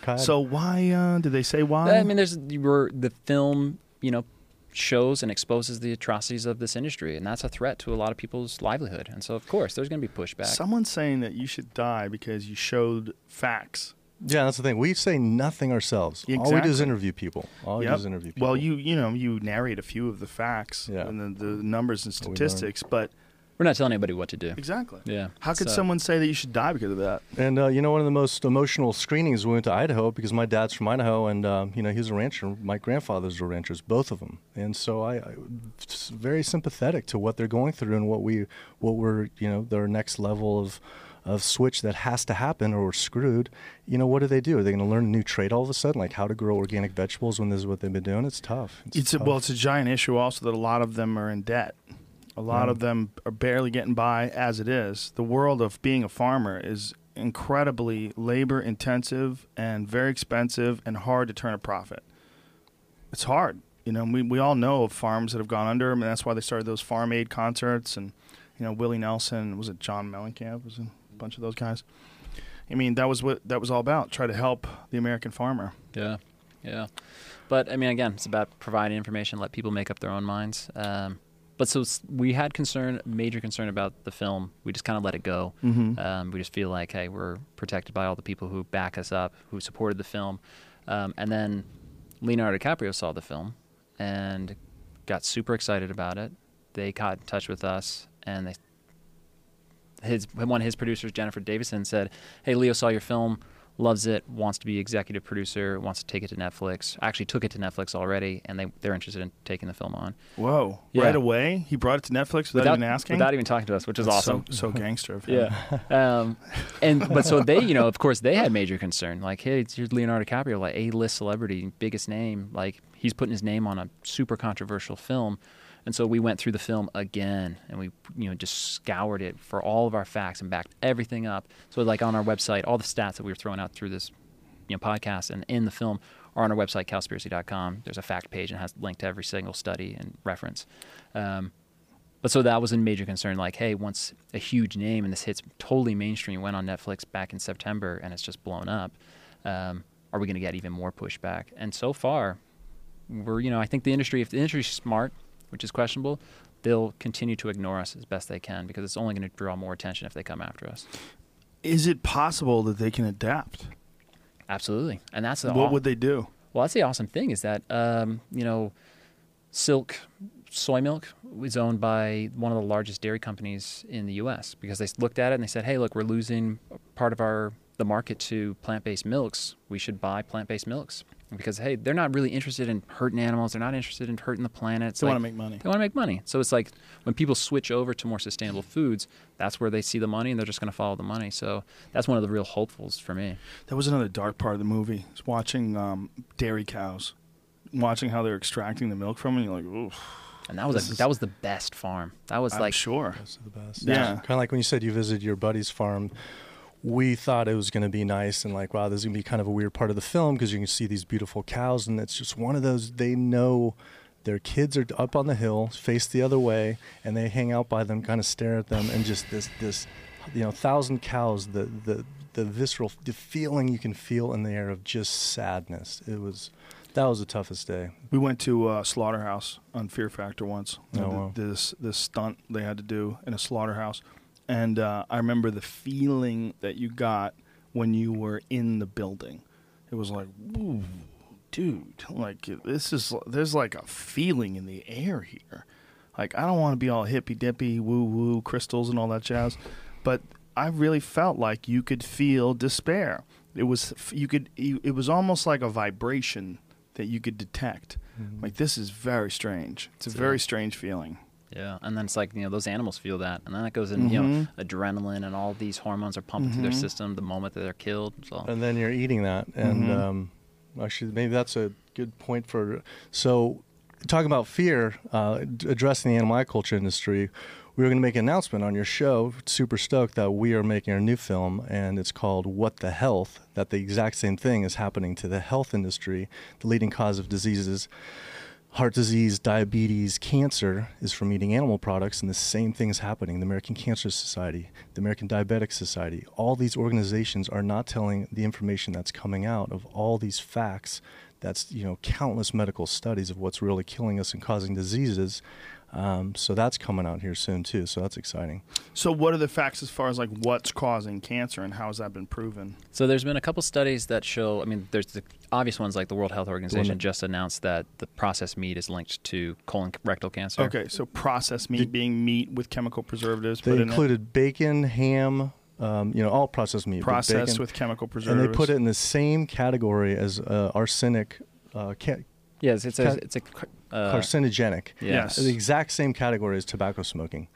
Qaeda. So why uh, did they say why? I mean, there's were the film. You know, shows and exposes the atrocities of this industry, and that's a threat to a lot of people's livelihood. And so, of course, there's going to be pushback. Someone's saying that you should die because you showed facts. Yeah, that's the thing. We say nothing ourselves. All we do is interview people. All we do is interview people. Well, you you know you narrate a few of the facts Yeah. and the, the numbers and What we statistics, but We're not telling anybody what to do. exactly. Yeah. How could So- someone say that you should die because of that? And uh, you know, one of the most emotional screenings we went to Idaho because my dad's from Idaho, and um, you know he was a rancher. My grandfathers were ranchers, both of them, and so I, I very sympathetic to what they're going through and what we, what we're, you know, their next level of, of switch that has to happen or we're screwed. You know, what do they do? Are they going to learn a new trade all of a sudden, like how to grow organic vegetables when this is what they've been doing? It's tough. It's a, tough. well, it's a giant issue also that a lot of them are in debt. A lot Yeah. of them are barely getting by as it is. The world of being a farmer is incredibly labor intensive and very expensive and hard to turn a profit. It's hard. You know, we, we all know of farms that have gone under, and that's why they started those farm aid concerts. And you know, Willie Nelson was it John Mellencamp was a bunch of those guys. I mean, that was what that was all about. Try to help the American farmer. Yeah, yeah. But I mean, again, it's about providing information, let people make up their own minds. Um, but so we had concern, major concern about the film. We just kind of let it go. Mhm. Um, we just feel like, hey, we're protected by all the people who back us up, who supported the film. Um, and then Leonardo DiCaprio saw the film and got super excited about it. They got in touch with us, and they his one of his producers, Jennifer Davisson, said, "Hey, Leo saw your film, loves it, wants to be executive producer, wants to take it to Netflix. Actually, took it to Netflix already, and they they're interested in taking the film on Whoa! Yeah. Right away, he brought it to Netflix without, even asking. without even talking to us, which is That's awesome. So, so gangster of him. Yeah. Um, and but so they, you know, of course, they had major concern. Like, hey, it's Leonardo DiCaprio, like a list celebrity, biggest name. Like he's putting his name on a super controversial film. And so we went through the film again, and we, you know, just scoured it for all of our facts and backed everything up. So like on our website, all the stats that we were throwing out through this, you know, podcast and in the film are on our website, cowspiracy.com. There's a fact page and has linked to every single study and reference. Um, but so that was a major concern. Like, hey, once a huge name and this hits totally mainstream, went on Netflix back in September, and it's just blown up. Um, are we going to get even more pushback? And so far, we're you know I think the industry, if the industry's smart, which is questionable, they'll continue to ignore us as best they can because it's only going to draw more attention if they come after us. Is it possible that they can adapt? Absolutely, and that's the what aw- would they do? Well, that's the awesome thing is that um, you know, Silk soy milk was owned by one of the largest dairy companies in the U.S. because they looked at it and they said, "Hey, look, we're losing part of our the market to plant-based milks. We should buy plant-based milks." Because hey, they're not really interested in hurting animals. They're not interested in hurting the planet. It's They like- want to make money. They want to make money. So it's like when people switch over to more sustainable foods, that's where they see the money and they're just going to follow the money. So that's one of the real hopefuls for me. That was another dark part of the movie. Is watching um, dairy cows, watching how they're extracting the milk from them. You're like, oof. and that was This a, is- that was the best farm. That was I'm like sure. Those are the best. Yeah. Kind of like when you said you visited your buddy's farm. We thought it was going to be nice and like, wow, this is going to be kind of a weird part of the film because you can see these beautiful cows, and it's just one of those. They know their kids are up on the hill, face the other way, and they hang out by them, kind of stare at them, and just this this, you know, thousand cows. The the the visceral, the feeling you can feel in the air of just sadness. It was that was the toughest day. We went to uh, slaughterhouse on Fear Factor once. Oh, wow. This this stunt they had to do in a slaughterhouse, and uh, I remember the feeling that you got when you were in the building. It was like, "Ooh, dude, like this is there's like a feeling in the air here. Like I don't want to be all hippy dippy, woo woo, crystals and all that jazz, but I really felt like you could feel despair. It was you could it was almost like a vibration that you could detect. Like this is very strange. It's a very strange feeling. Yeah, and then it's like you know those animals feel that, and then it goes in. You know, Mhm. adrenaline and all these hormones are pumping through their Mhm. system the moment that they're killed. So and then you're eating that and Mhm. um, actually maybe that's a good point for so talking about fear uh, addressing the animal agriculture industry we were going to make an announcement on your show super stoked that we are making our new film and it's called what the health that the exact same thing is happening to the health industry the leading cause of diseases heart disease, diabetes, cancer is from eating animal products, and the same thing is happening. The American Cancer Society, the American Diabetic Society, all these organizations are not telling the information that's coming out of all these facts. That's you know countless medical studies of what's really killing us and causing diseases. Um, so that's coming out here soon too. So that's exciting. So what are the facts as far as like what's causing cancer and how has that been proven? So there's been a couple studies that show. I mean, there's the obvious ones like the World Health Organization that- just announced that the processed meat is linked to colon rectal cancer. Okay, so processed meat Did- being meat with chemical preservatives They put in it. included bacon, ham, um, you know, all processed meat. processed bacon, with chemical preservatives. and they put it in the same category as uh, arsenic. Uh, ca- Yes, it's a Ca- it's a uh, carcinogenic. Yes. The exact same category as tobacco smoking.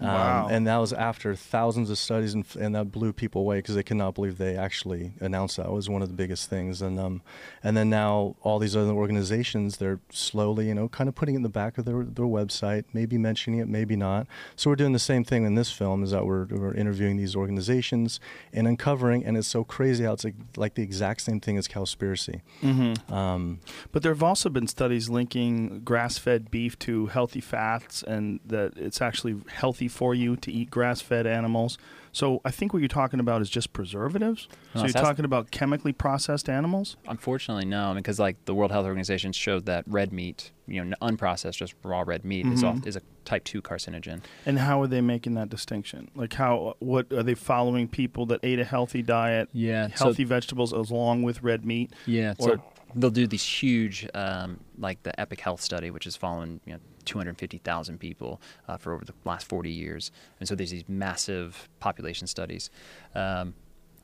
Um, and that was after thousands of studies, and, and that blew people away because they could not believe they actually announced that. It was one of the biggest things. And um, and then now all these other organizations, they're slowly, you know, kind of putting it in the back of their, their website, maybe mentioning it, maybe not. So we're doing the same thing in this film, is that we're, we're interviewing these organizations and uncovering, and it's so crazy how it's like, like the exact same thing as Cowspiracy. Mhm. Um, But there have also been studies linking grass-fed beef to healthy fats, and that it's actually healthy for you to eat grass-fed animals. So I think what you're talking about is just preservatives. No, so you're talking about chemically processed animals. Unfortunately, no, because like the World Health Organization showed that red meat, you know, unprocessed, just raw red meat, is Mhm. off, is a type two carcinogen. And how are they making that distinction? Like how? What are they following people that ate a healthy diet, Yeah, healthy vegetables along with red meat? Yeah, Or- so they'll do these huge, um, like the Epic Health study, which is following you know 250,000 people uh, for over the last 40 years, and so there's these massive population studies. Um,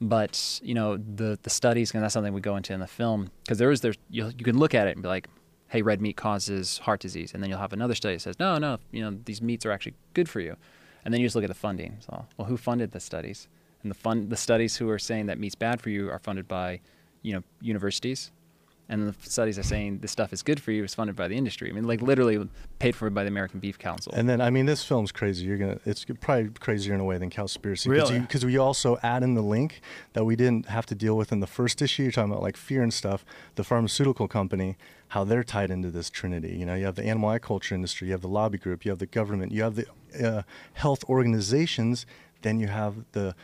but you know the the studies, and that's something we go into in the film, because there is there's you you can look at it and be like, hey, red meat causes heart disease, and then you'll have another study that says, no, no, you know these meats are actually good for you, and then you just look at the funding. So, well, who funded the studies? And the fund the studies who are saying that meat's bad for you are funded by, you know, universities, and the studies are saying this stuff is good for you It's funded by the industry. I mean, like literally paid for by the American Beef Council. And then, I mean, this film's crazy. You're gonna, it's probably crazier in a way than Cowspiracy. Really? Because we also add in the link that we didn't have to deal with in the first issue. You're talking about like fear and stuff. The pharmaceutical company, how they're tied into this trinity. You know, you have the animal agriculture industry, you have the lobby group, you have the government, you have the uh, health organizations, then you have the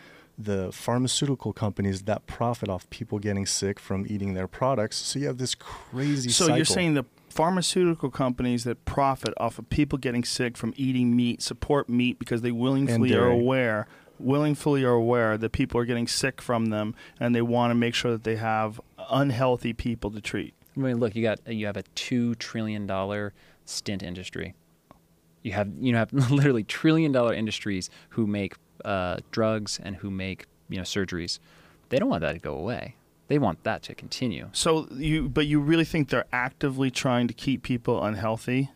the pharmaceutical companies that profit off people getting sick from eating their products. So you have this crazy. So you're saying the pharmaceutical companies that profit off of people getting sick from eating meat support meat because they willingly are aware willingly are aware that people are getting sick from them and they want to make sure that they have unhealthy people to treat. I mean, look, you got you have a two trillion dollar stent industry. You have you know have literally trillion dollar industries who make uh, drugs and who make you know surgeries. They don't want that to go away. They want that to continue. So you but you really think they're actively trying to keep people unhealthy?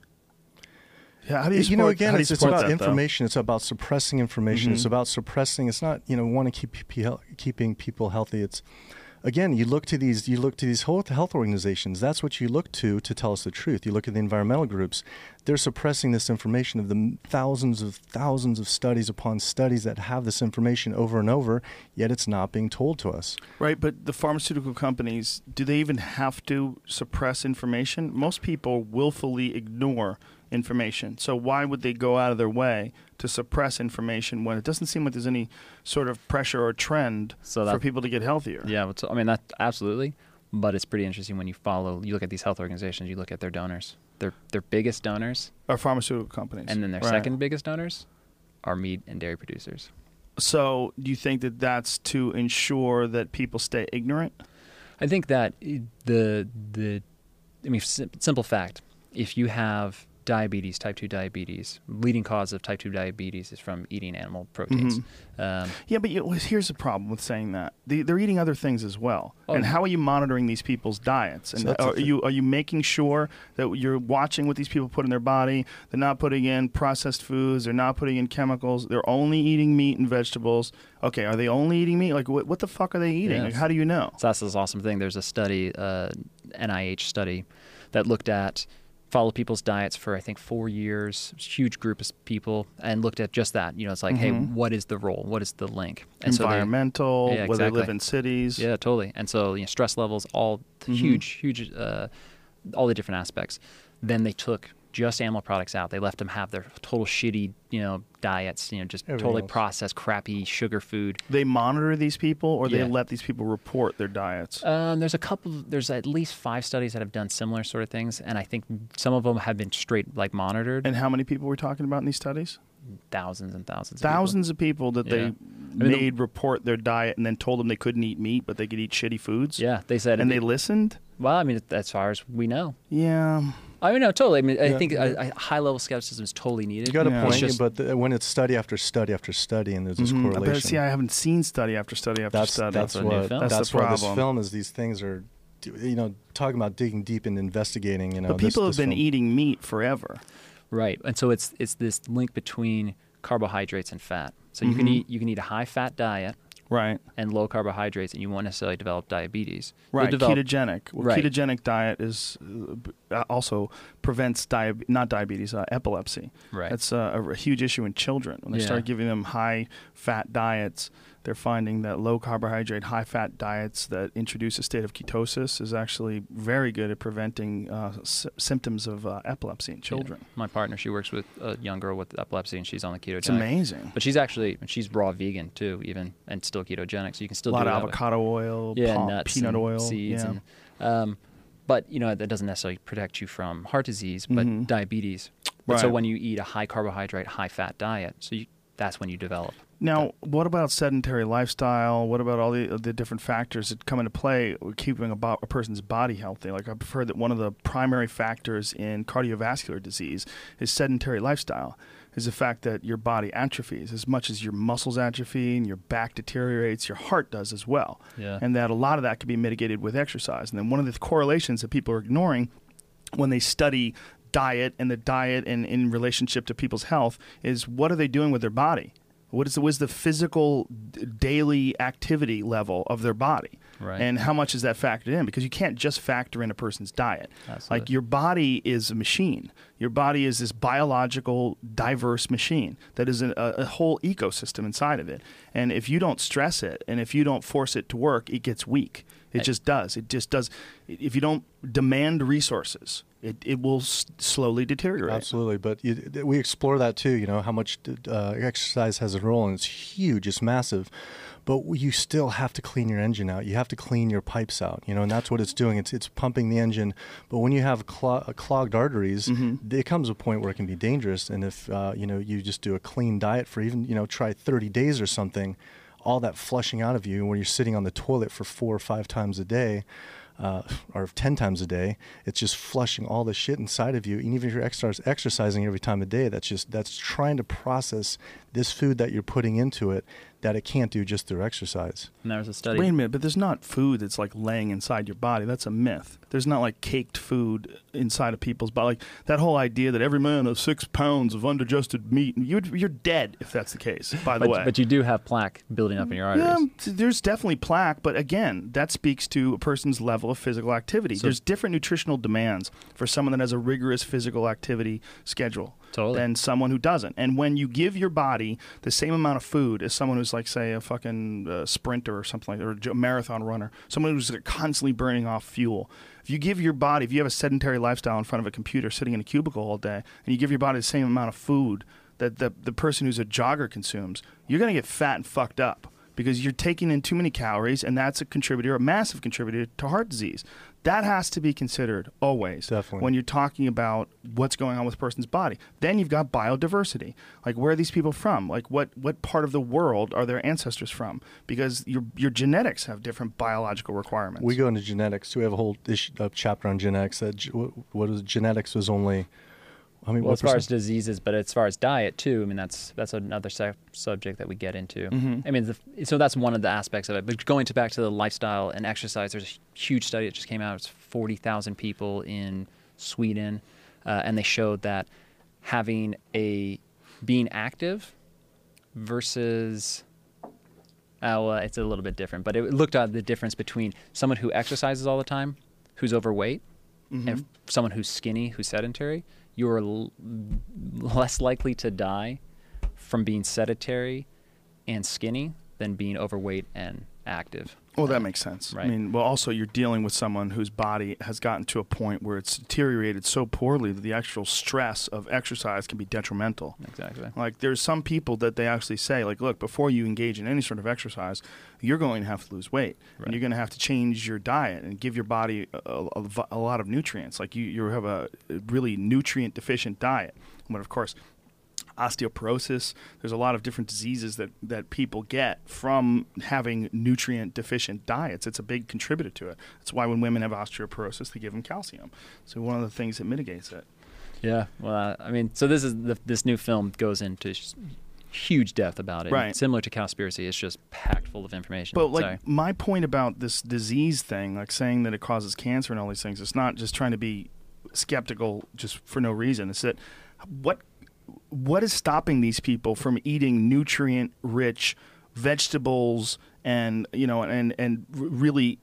Yeah, how do you, you know again how do you it's, it's about that, though? information it's about suppressing information it's Mhm. about suppressing it's not you know want to keep keeping people healthy it's again, you look to these you look to these health health organizations. That's what you look to to tell us the truth. You look at the environmental groups. They're suppressing this information of the thousands of thousands of studies upon studies that have this information over and over, yet it's not being told to us. Right, but the pharmaceutical companies, do they even have to suppress information? Most people willfully ignore information. So why would they go out of their way to suppress information when it doesn't seem like there's any sort of pressure or trend So for people to get healthier? Yeah, but so, I mean that absolutely, but it's pretty interesting when you follow. You look at these health organizations. You look at their donors. Their their biggest donors, are pharmaceutical companies. and then their Right. second biggest donors, are meat and dairy producers. So do you think that that's to ensure that people stay ignorant? I think that eh, the the I mean simple fact if you have diabetes type 2 diabetes leading cause of type 2 diabetes is from eating animal proteins Mm-hmm. um, Yeah, but you, here's the problem with saying that they, they're eating other things as well. Oh, and how are you monitoring these people's diets? And So are you are you making sure that you're watching what these people put in their body? They're not putting in processed foods. They're not putting in chemicals. They're only eating meat and vegetables. Okay, are they only eating meat? Like, what, what the fuck are they eating? Yeah. Like, how do you know? So that's this awesome thing. There's a study, uh, NIH study, that looked at followed people's diets for I think four years, huge group of people, and looked at just that. You know, it's like, hey, what is the role? What is the link? And so they- Environmental, Yeah, whether they live in cities. yeah, totally. And so you know, stress levels, all huge, huge, uh, all the different aspects. Then they took just animal products out. They left them have their total shitty, you know, diets. You know, just Everything totally else. processed, crappy sugar food. They monitor these people, or they let these people report their diets. Um, there's a couple. There's at least five studies that have done similar sort of things, and I think some of them have been straight like monitored. and how many people we're talking about in these studies? thousands and thousands. of people. Thousands of people that Yeah. they I mean, the- made report their diet and then told them they couldn't eat meat, but they could eat shitty foods. Yeah, they said. and they listened. well, I mean, as far as we know, Yeah, I mean, no, totally. I mean, I Yeah. think a, a high level skepticism is totally needed. You got a Yeah. point, just- but the, when it's study after study after study, and there's this Mhm. correlation. But see, I haven't seen study after study after that's study. that's That's a new what film. That's that's, the why this film is. These things are, you know, talking about digging deep and investigating. You know, but people this- have been film. eating meat forever. Right, and so it's it's this link between carbohydrates and fat. So you can Mhm. eat you can eat a high fat diet Right. and low carbohydrates, and you won't necessarily develop diabetes. Right. develop- Ketogenic. Well, Right. Ketogenic diet is uh, also prevents diab- not diabetes, uh, epilepsy. Right. That's uh, a, a huge issue in children. When they Yeah. start giving them high fat diets, they're finding that low carbohydrate, high fat diets that introduce a state of ketosis is actually very good at preventing uh, s- symptoms of uh, epilepsy in Yeah. children. My partner, she works with a young girl with epilepsy, and she's on the keto diet. It's diet. amazing. But she's actually she's raw vegan too, even and still ketogenic. So you can still A lot do of it that way. avocado oil, yeah, nuts, peanut oil, seeds, yeah. and um, but you know that doesn't necessarily protect you from heart disease, but Mhm. diabetes. But so when you eat a high carbohydrate, high fat diet, so you, that's when you develop. Now, what about sedentary lifestyle? What about all the the different factors that come into play keeping a, bo- a person's body healthy? Like I've heard that one of the primary factors in cardiovascular disease is sedentary lifestyle. Is the fact that your body atrophies as much as your muscles atrophy and your back deteriorates, your heart does as well. Yeah. And that a lot of that can be mitigated with exercise. And then one of the correlations that people are ignoring when they study diet and the diet and in relationship to people's health is what are they doing with their body? What is the, what is the physical daily activity level of their body? Right. And how much is that factored in? Because you can't just factor in a person's diet. Absolutely. Like your body is a machine. Your body is this biological, diverse machine that is a, a whole ecosystem inside of it. And if you don't stress it and if you don't force it to work, it gets weak. It just does. It just does. If you don't demand resources, it, it will s- slowly deteriorate. Absolutely, but you, we explore that too. You know how much uh, exercise has a role, and it's huge, it's massive. But you still have to clean your engine out. You have to clean your pipes out. You know, and that's what it's doing. It's it's pumping the engine. But when you have clo- clogged arteries, there comes a point where it can be dangerous. And if uh, you know you just do a clean diet for even you know try 30 days or something, all that flushing out of you when you're sitting on the toilet for four or five times a day uh, or 10 times a day it's just flushing all the shit inside of you. And even if you're exercise, exercising every time a day that's just that's trying to process this food that you're putting into it that it can't do just through exercise. And there was a study. Wait a minute, but there's not food that's like laying inside your body. That's a myth. There's not like caked food inside of people's body. Like that whole idea that every man has six pounds of undigested meat. You're, you're dead if that's the case. By the but, way, but you do have plaque building up in your arteries. t- there's definitely plaque, but again, that speaks to a person's level of physical activity. So- there's different nutritional demands for someone that has a rigorous physical activity schedule Totally. than someone who doesn't. And when you give your body the same amount of food as someone who's like, say, a fucking uh, sprinter or something like, or a marathon runner, someone who's constantly burning off fuel. If you give your body, if you have a sedentary lifestyle in front of a computer, sitting in a cubicle all day, and you give your body the same amount of food that the, the person who's a jogger consumes, you're going to get fat and fucked up because you're taking in too many calories, and that's a contributor, a massive contributor to heart disease. That has to be considered always Definitely. when you're talking about what's going on with a person's body. Then you've got biodiversity. Like where are these people from? Like what what part of the world are their ancestors from? Because your your genetics have different biological requirements. We go into genetics. We have a whole issue, a chapter on genetics. That what, what is genetics was only. I mean, Well, what as far as diseases, but as far as diet too, I mean that's that's another subject that we get into. Mm-hmm. I mean, the, so that's one of the aspects of it. But going to back to the lifestyle and exercise, there's a huge study that just came out. It's forty thousand people in Sweden, uh, and they showed that having a being active versus Oh, well, it's a little bit different, but it looked at the difference between someone who exercises all the time, who's overweight, and f- someone who's skinny, who's sedentary. You're l- less likely to die from being sedentary and skinny than being overweight and active. Well, that makes sense. I mean, well, also you're dealing with someone whose body has gotten to a point where it's deteriorated so poorly that the actual stress of exercise can be detrimental. Exactly. Like there's some people that they actually say, like, look, before you engage in any sort of exercise, you're going to have to lose weight, Right. and you're going to have to change your diet and give your body a, a, a lot of nutrients. Like you, you have a really nutrient deficient diet. But of course, osteoporosis. There's a lot of different diseases that, that people get from having nutrient deficient diets. It's a big contributor to it. That's why when women have osteoporosis, they give them calcium. So one of the things that mitigates it. Yeah. Well, uh, I mean, so this is the, this new film goes into huge depth about it. Right. Similar to Cowspiracy, it's just packed full of information. But like Sorry. my point about this disease thing, like saying that it causes cancer and all these things, it's not just trying to be skeptical just for no reason. It's that what what is stopping these people from eating nutrient rich vegetables and you know and and really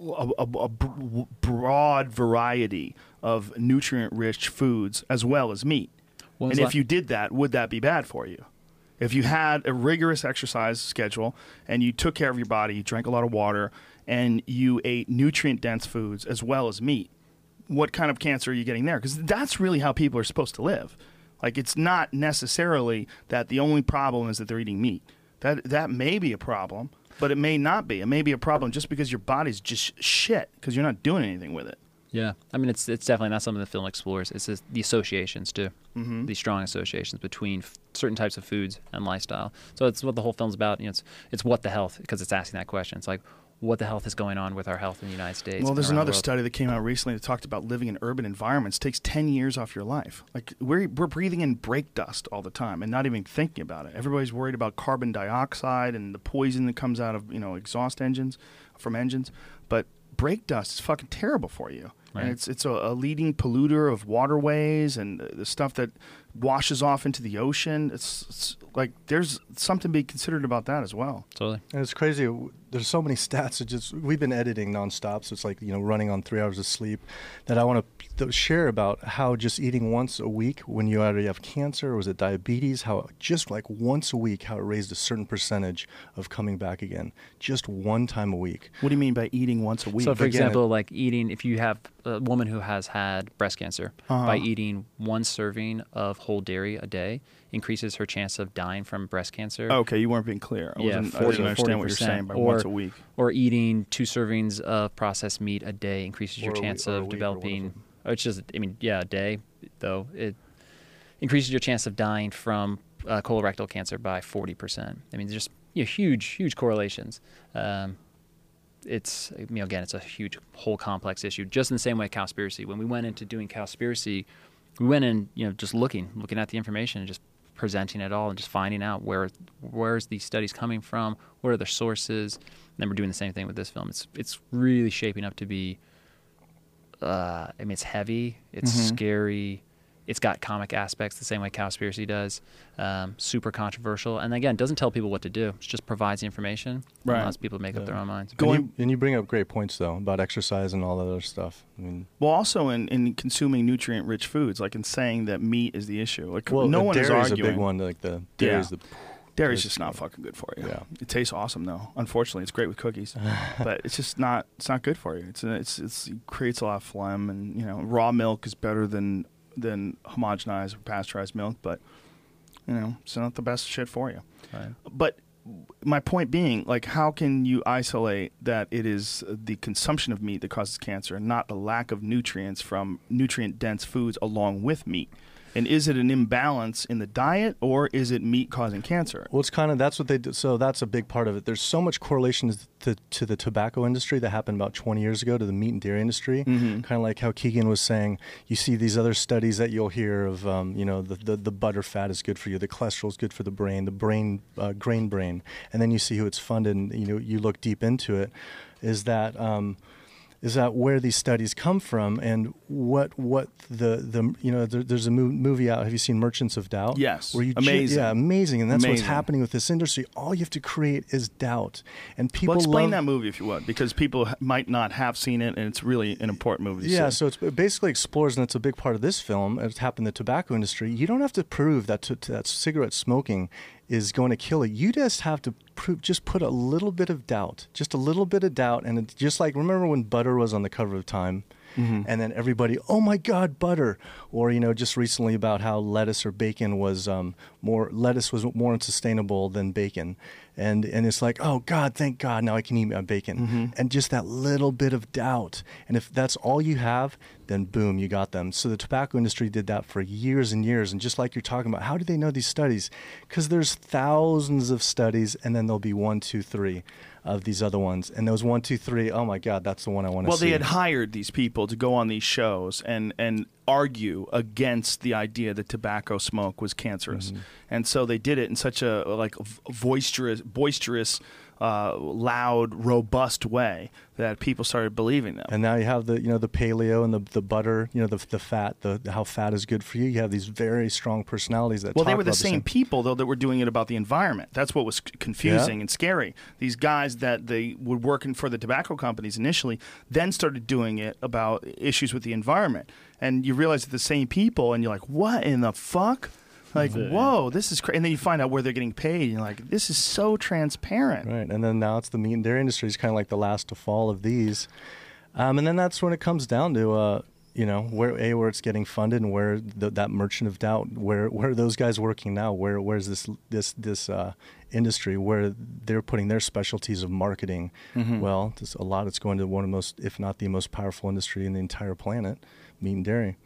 a, a, a broad variety of nutrient rich foods as well as meat. When's and if you did that, would that be bad for you? If you had a rigorous exercise schedule and you took care of your body, you drank a lot of water, and you ate nutrient dense foods as well as meat, what kind of cancer are you getting there? Because that's really how people are supposed to live. Like it's not necessarily that the only problem is that they're eating meat. That that may be a problem, but it may not be. It may be a problem just because your body's just shit because you're not doing anything with it. Yeah, I mean, it's it's definitely not something the film explores. It's just the associations too, Mm-hmm. the strong associations between f- certain types of foods and lifestyle. So it's what the whole film's about. You know, it's it's what the health because it's asking that question. It's like what the health is going on with our health in the United States. Well, there's around the another study that came out recently that talked about living in urban environments takes 10 years off your life. Like we're we're breathing in brake dust all the time and not even thinking about it. Everybody's worried about carbon dioxide and the poison that comes out of, you know, exhaust engines from engines, but brake dust is fucking terrible for you. Right. And it's it's a, a leading polluter of waterways and the, the stuff that washes off into the ocean. It's, it's like there's something to be considered about that as well. Totally. And it's crazy. There's so many stats. It just we've been editing nonstop, so it's like you know running on three hours of sleep. That I want to share about how just eating once a week when you already have cancer or was it diabetes? How just like once a week, how it raised a certain percentage of coming back again, just one time a week. What do you mean by eating once a week? So, for Again, example, like eating, if you have a woman who has had breast cancer, Uh-huh. by eating one serving of whole dairy a day, increases her chance of dying from breast cancer. Okay, you weren't being clear. I, yeah, wasn't, I didn't understand what you're saying by or, once a week. Or eating two servings of processed meat a day increases your Or a wee- chance or a of developing. whatever. Or it's just, I mean, yeah, a day though it increases your chance of dying from uh, colorectal cancer by forty percent. I mean, just you know, huge, huge correlations. Um, it's you know again it's a huge whole complex issue just in the same way Cowspiracy when we went into doing Cowspiracy we went in you know just looking looking at the information and just presenting it all and just finding out where where's these studies coming from, what are their sources. And then we're doing the same thing with this film. It's it's really shaping up to be. Uh, I mean, it's heavy, it's Mm-hmm. scary, it's got comic aspects the same way Cowspiracy does. Um, super controversial, and again, doesn't tell people what to do. It just provides the information, and Right. allows people to make up their own minds. Going- and, you, and you bring up great points though about exercise and all that other stuff. I mean, Well, also in, in consuming nutrient rich foods, like in saying that meat is the issue. Like well, no one is dairy's arguing. a big one. Like the dairy's Yeah. the Dairy's It's- just not fucking good for you. Yeah. It tastes awesome though. Unfortunately, it's great with cookies, but it's just not. It's not good for you. It's it's it's it creates a lot of phlegm, and you know, raw milk is better than than homogenized or pasteurized milk, but you know, it's not the best shit for you. Right. But my point being, like, how can you isolate that it is the consumption of meat that causes cancer, and not the lack of nutrients from nutrient dense foods along with meat? And is it an imbalance in the diet, or is it meat causing cancer? Well, it's kind of that's what they do. So that's a big part of it. There's so much correlation to, to the tobacco industry that happened about 20 years ago to the meat and dairy industry. Kind of like how Keegan was saying, you see these other studies that you'll hear of, um, you know, the, the the butter fat is good for you, the cholesterol is good for the brain, the brain uh, grain brain, and then you see who it's funded, and you know you look deep into it. Is that um, is that where these studies come from and what what the the you know there, there's a mo- movie out have you seen Merchants of Doubt Yes. where you ju- Amazing. yeah amazing and that's what's happening with this industry all you have to create is doubt and people Well, explain love, that movie if you would, because people might not have seen it, and it's really an important movie. Yeah, so it's, it basically explores, and it's a big part of this film. It's happened in the tobacco industry. You don't have to prove that to, that cigarette smoking is going to kill it. You just have to prove, just put a little bit of doubt, just a little bit of doubt, and it, just like remember when butter was on the cover of Time, Mm-hmm. and then everybody, oh my God, butter, or you know, just recently about how lettuce or bacon was um, more lettuce was more unsustainable than bacon, and and it's like, oh God, thank God, now I can eat my bacon, Mm-hmm. and just that little bit of doubt, and if that's all you have, then boom, you got them. So the tobacco industry did that for years and years, and just like you're talking about, how do they know these studies? Because there's thousands of studies, and then there'll be one, two, three of these other ones, and those one, two, three, oh my God, that's the one I want to Well, see. they had hired these people to go on these shows and and argue against the idea that tobacco smoke was cancerous, Mm-hmm. and so they did it in such a like v- boisterous, boisterous, uh, loud, robust way that people started believing them. And now you have the you know the paleo and the the butter, you know the the fat, the how fat is good for you. You have these very strong personalities that Well, they were the about same people though that were doing it about the environment. That's what was confusing Yeah. and scary. These guys that they were working for the tobacco companies initially, then started doing it about issues with the environment. And you realize that the same people, and you're like, "What in the fuck?" Like, whoa, this is crazy. And then you find out where they're getting paid, and you're like, "This is so transparent." Right, and then now it's the meat and dairy industry is kind of like the last to fall of these, um, and then that's when it comes down to uh, you know where a where it's getting funded and where the, that merchant of doubt where where are those guys working now? Where where's this this this uh, industry where they're putting their specialties of marketing? Well there's a lot it's going to one of the most if not the most powerful industry in the entire planet meat and dairy.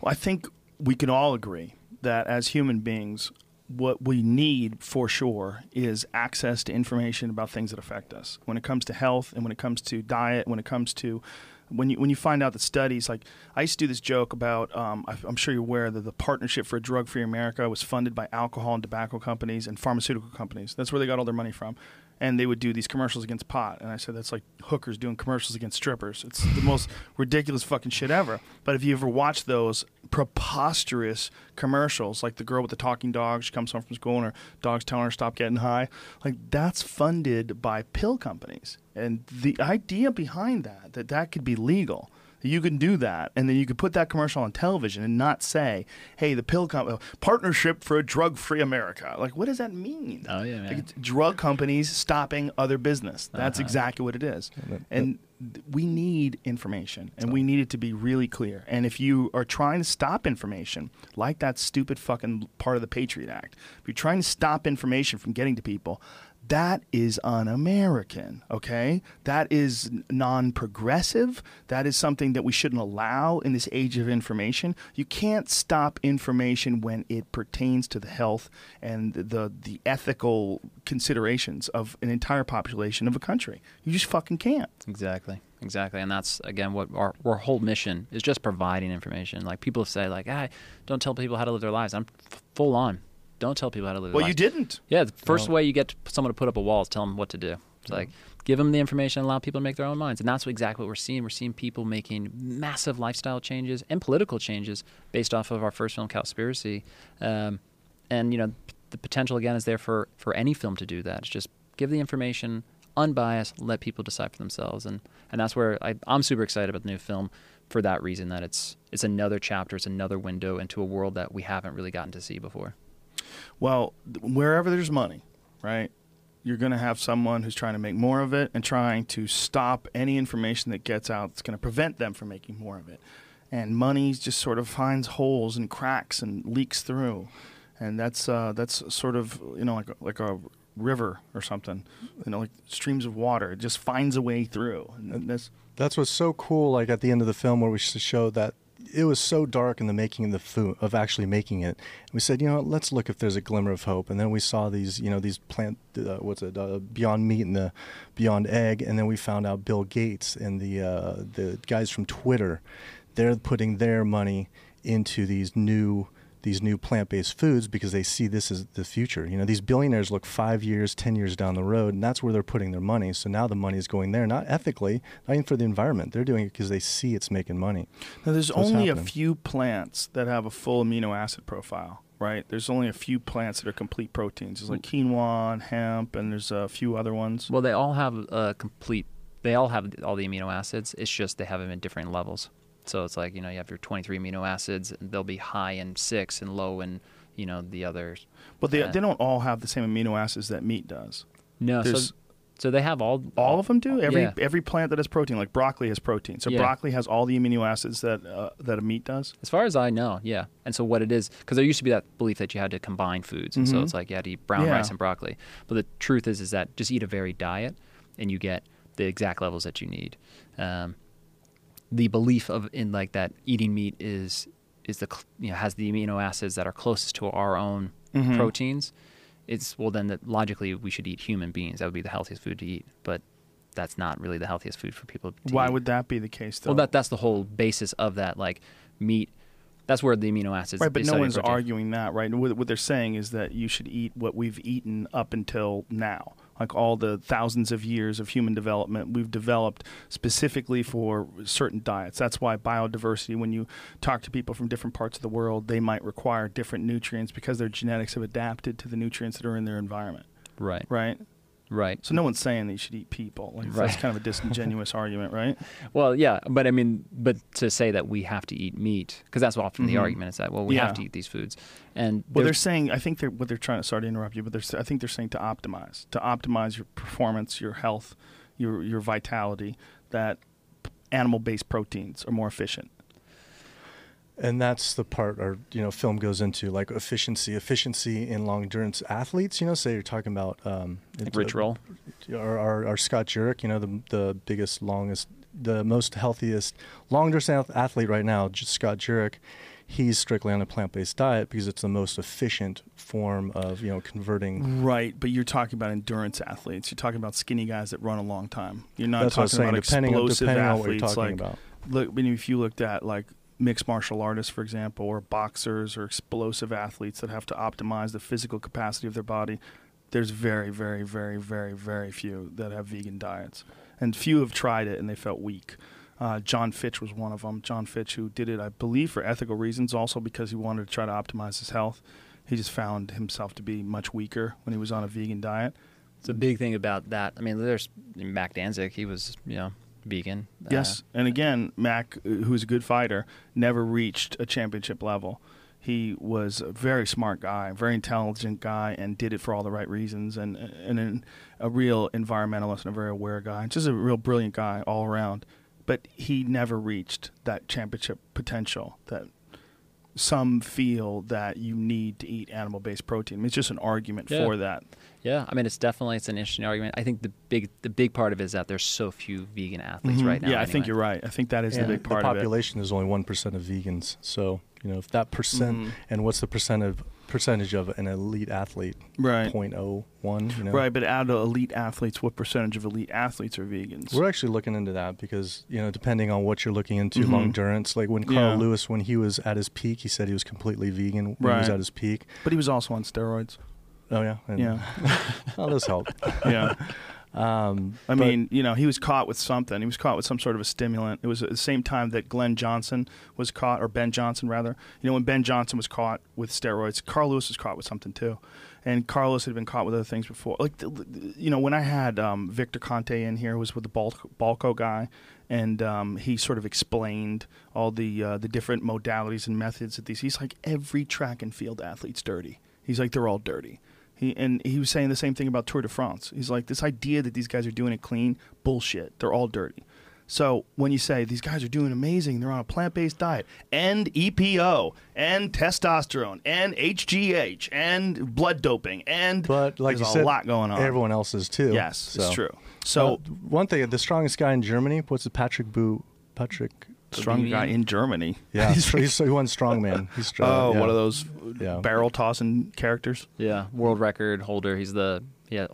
Well, I think we can all agree that as human beings, what we need for sure is access to information about things that affect us. When it comes to health and when it comes to diet, when it comes to when you when you find out the studies like I used to do this joke about um, I, I'm sure you're aware that the Partnership for a Drug Free America was funded by alcohol and tobacco companies and pharmaceutical companies. That's where they got all their money from. And they would do these commercials against pot, and I said that's like hookers doing commercials against strippers. It's the most ridiculous fucking shit ever. But if you ever watch those preposterous commercials, like the girl with the talking dog, she comes home from school and her dog's telling her stop getting high, like that's funded by pill companies. And the idea behind that, that that could be legal, you can do that, and then you could put that commercial on television and not say, "Hey, the pill company uh, partnership for a drug-free America." Like, what does that mean? Oh, yeah, man. it's drug companies stopping other business. That's uh-huh. exactly what it is. And th- we need information, and we need it to be really clear. And if you are trying to stop information, like that stupid fucking part of the Patriot Act, if you're trying to stop information from getting to people, that is un-American. Okay, that is non-progressive. That is something that we shouldn't allow in this age of information. You can't stop information when it pertains to the health and the the ethical considerations of an entire population of a country. You just fucking can't. Exactly. Exactly. And that's again what our, our whole mission is just providing information. Like people say like, "Ah, don't tell people how to live their lives." I'm f- full on. Don't tell people how to live. Well, you didn't. Yeah, the first way you get someone to put up a wall is tell them what to do. It's like give them the information, and allow people to make their own minds, and that's what, exactly what we're seeing. We're seeing people making massive lifestyle changes and political changes based off of our first film, Cowspiracy. Um, and you know, the potential again is there for for any film to do that. It's just give the information unbiased, let people decide for themselves, and and that's where I, I'm super excited about the new film for that reason. That it's it's another chapter, it's another window into a world that we haven't really gotten to see before. Well, wherever there's money, right, you're going to have someone who's trying to make more of it and trying to stop any information that gets out that's going to prevent them from making more of it. And money just sort of finds holes and cracks and leaks through, and that's uh, that's sort of you know like a, like a river or something, you know, like streams of water. It just finds a way through. And this, That's what's so cool. Like at the end of the film, where we s- showed that it was so dark in the making of the food of actually making it. We said, you know, let's look if there's a glimmer of hope. And then we saw these, you know, these plant, uh, what's it, uh, Beyond Meat and the Beyond Egg. And then we found out Bill Gates and the uh, the guys from Twitter, they're putting their money into these new these new plant-based foods because they see this as the future. You know, these billionaires look 5 years, 10 years down the road and that's where they're putting their money. So now the money is going there not ethically, not even for the environment. They're doing it because they see it's making money. now there's what's only a few plants that have a full amino acid profile. Right, there's only a few plants that are complete proteins. There's like quinoa and hemp, and there's a few other ones. Well, they all have a complete. They all have all the amino acids. It's just they have them in different levels. So it's like you know you have your 23 amino acids. And they'll be high in six and low in you know the others. But they, Yeah. they don't all have the same amino acids that meat does. No, so There's- so they have all All of them do. Every Yeah. every plant that has protein, like broccoli, has protein. So Yeah. broccoli has all the amino acids that uh, that a meat does. As far as I know, yeah. And so what it is, because there used to be that belief that you had to combine foods, and so Mhm. it's like you had to eat brown Yeah. rice and broccoli. But the truth is, is that just eat a varied diet, and you get the exact levels that you need. Um, the belief of in like that eating meat is is the cl- you know has the amino acids that are closest to our own Mhm. proteins. It's well then that logically we should eat human beings. That would be the healthiest food to eat, but that's not really the healthiest food for people to Why eat. would that be the case? Though? Well, that that's the whole basis of that. Like meat, that's where the amino acids. right, but no one's protein. arguing that, right? What, what they're saying is that you should eat what we've eaten up until now, like all the thousands of years of human development we've developed specifically for certain diets. That's why biodiversity. When you talk to people from different parts of the world, they might require different nutrients because their genetics have adapted to the nutrients that are in their environment. Right, Right. Right. So no one's saying that you should eat people. Like Right. that's kind of a disingenuous argument, right? Well, yeah, but I mean, but to say that we have to eat meat because that's often the Mhm. argument is that well we Yeah. have to eat these foods, and Well, they're saying. I think they're what they're trying to. Sorry to interrupt you, but they're. I think they're saying to optimize, to optimize your performance, your health, your your vitality. That animal-based proteins are more efficient. And that's the part our you know film goes into like efficiency, efficiency in long endurance athletes. You know, say you're talking about um, like it's, rich uh, roll. our, our, our Scott Jurek, you know, the the biggest, longest, the most healthiest, long distance athlete right now, just Scott Jurek. He's strictly on a plant based diet because it's the most efficient form of you know converting. Right, but you're talking about endurance athletes. You're talking about skinny guys that run a long time. You're not That's what I was talking saying. about Depending on explosive depending on what you're athletes. talking like, about. look, I mean, if you looked at like mixed martial artists, for example, or boxers or explosive athletes that have to optimize the physical capacity of their body, there's very, very, very, very, very few that have vegan diets, and few have tried it and they felt weak. Uh, Jon Fitch was one of them. Jon Fitch, who did it, I believe, for ethical reasons, also because he wanted to try to optimize his health. He just found himself to be much weaker when he was on a vegan diet. It's a big thing about that. I mean, there's Mac Danzig. He was you know vegan. Uh, Yes, and again, Mac, uh, who's a good fighter, never reached a championship level. He was a very smart guy, very intelligent guy, and did it for all the right reasons. And and an, a real environmentalist and a very aware guy, just a real brilliant guy all around. But he never reached that championship potential that some feel that you need to eat animal-based protein. It's just an argument Yeah. for that. Yeah, I mean, it's definitely it's an interesting argument. I think the big the big part of it is that there's so few vegan athletes right now. Mm-hmm. yeah, I think you're right. I think that is And the big part the of it. The population is only one percent of vegans. So you know if that percent Mhm. and what's the percent of percentage of an elite athlete? Right. 0.01. You know? Right, but out of elite athletes, what percentage of elite athletes are vegans? We're actually looking into that because you know, depending on what you're looking into, Mhm. long endurance. Like when Carl Yeah. Lewis, when he was at his peak, he said he was completely vegan when he was at his peak. but he was also on steroids. Oh yeah, and, Yeah. well, those help. Yeah. Um, I but- mean, you know, he was caught with something. He was caught with some sort of a stimulant. It was at the same time that Glenn Johnson was caught, or Ben Johnson rather. You know, when Ben Johnson was caught with steroids, Carl Lewis was caught with something too, and Carlos had been caught with other things before. Like, you know, when I had um, Victor Conte in here, who was with the Bal- Balco guy, and um, he sort of explained all the uh, the different modalities and methods that these. He's like, every track and field athlete's dirty. He's like, they're all dirty. He and he was saying the same thing about Tour de France. He's like, this idea that these guys are doing it clean, bullshit. They're all dirty. So when you say these guys are doing amazing, they're on a plant-based diet, and EPO, and testosterone, and HGH, and blood doping, and But like there's you a said, lot going on. Everyone else is too. yes, it's true. So Uh, one thing, the strongest guy in Germany, what's it? Patrick Boo, Patrick. Strong guy in Germany. Yeah, He's- he's, he won strongman. He's strong. oh, yeah. one of those Yeah. barrel tossing characters. Yeah, world record holder. He's the yeah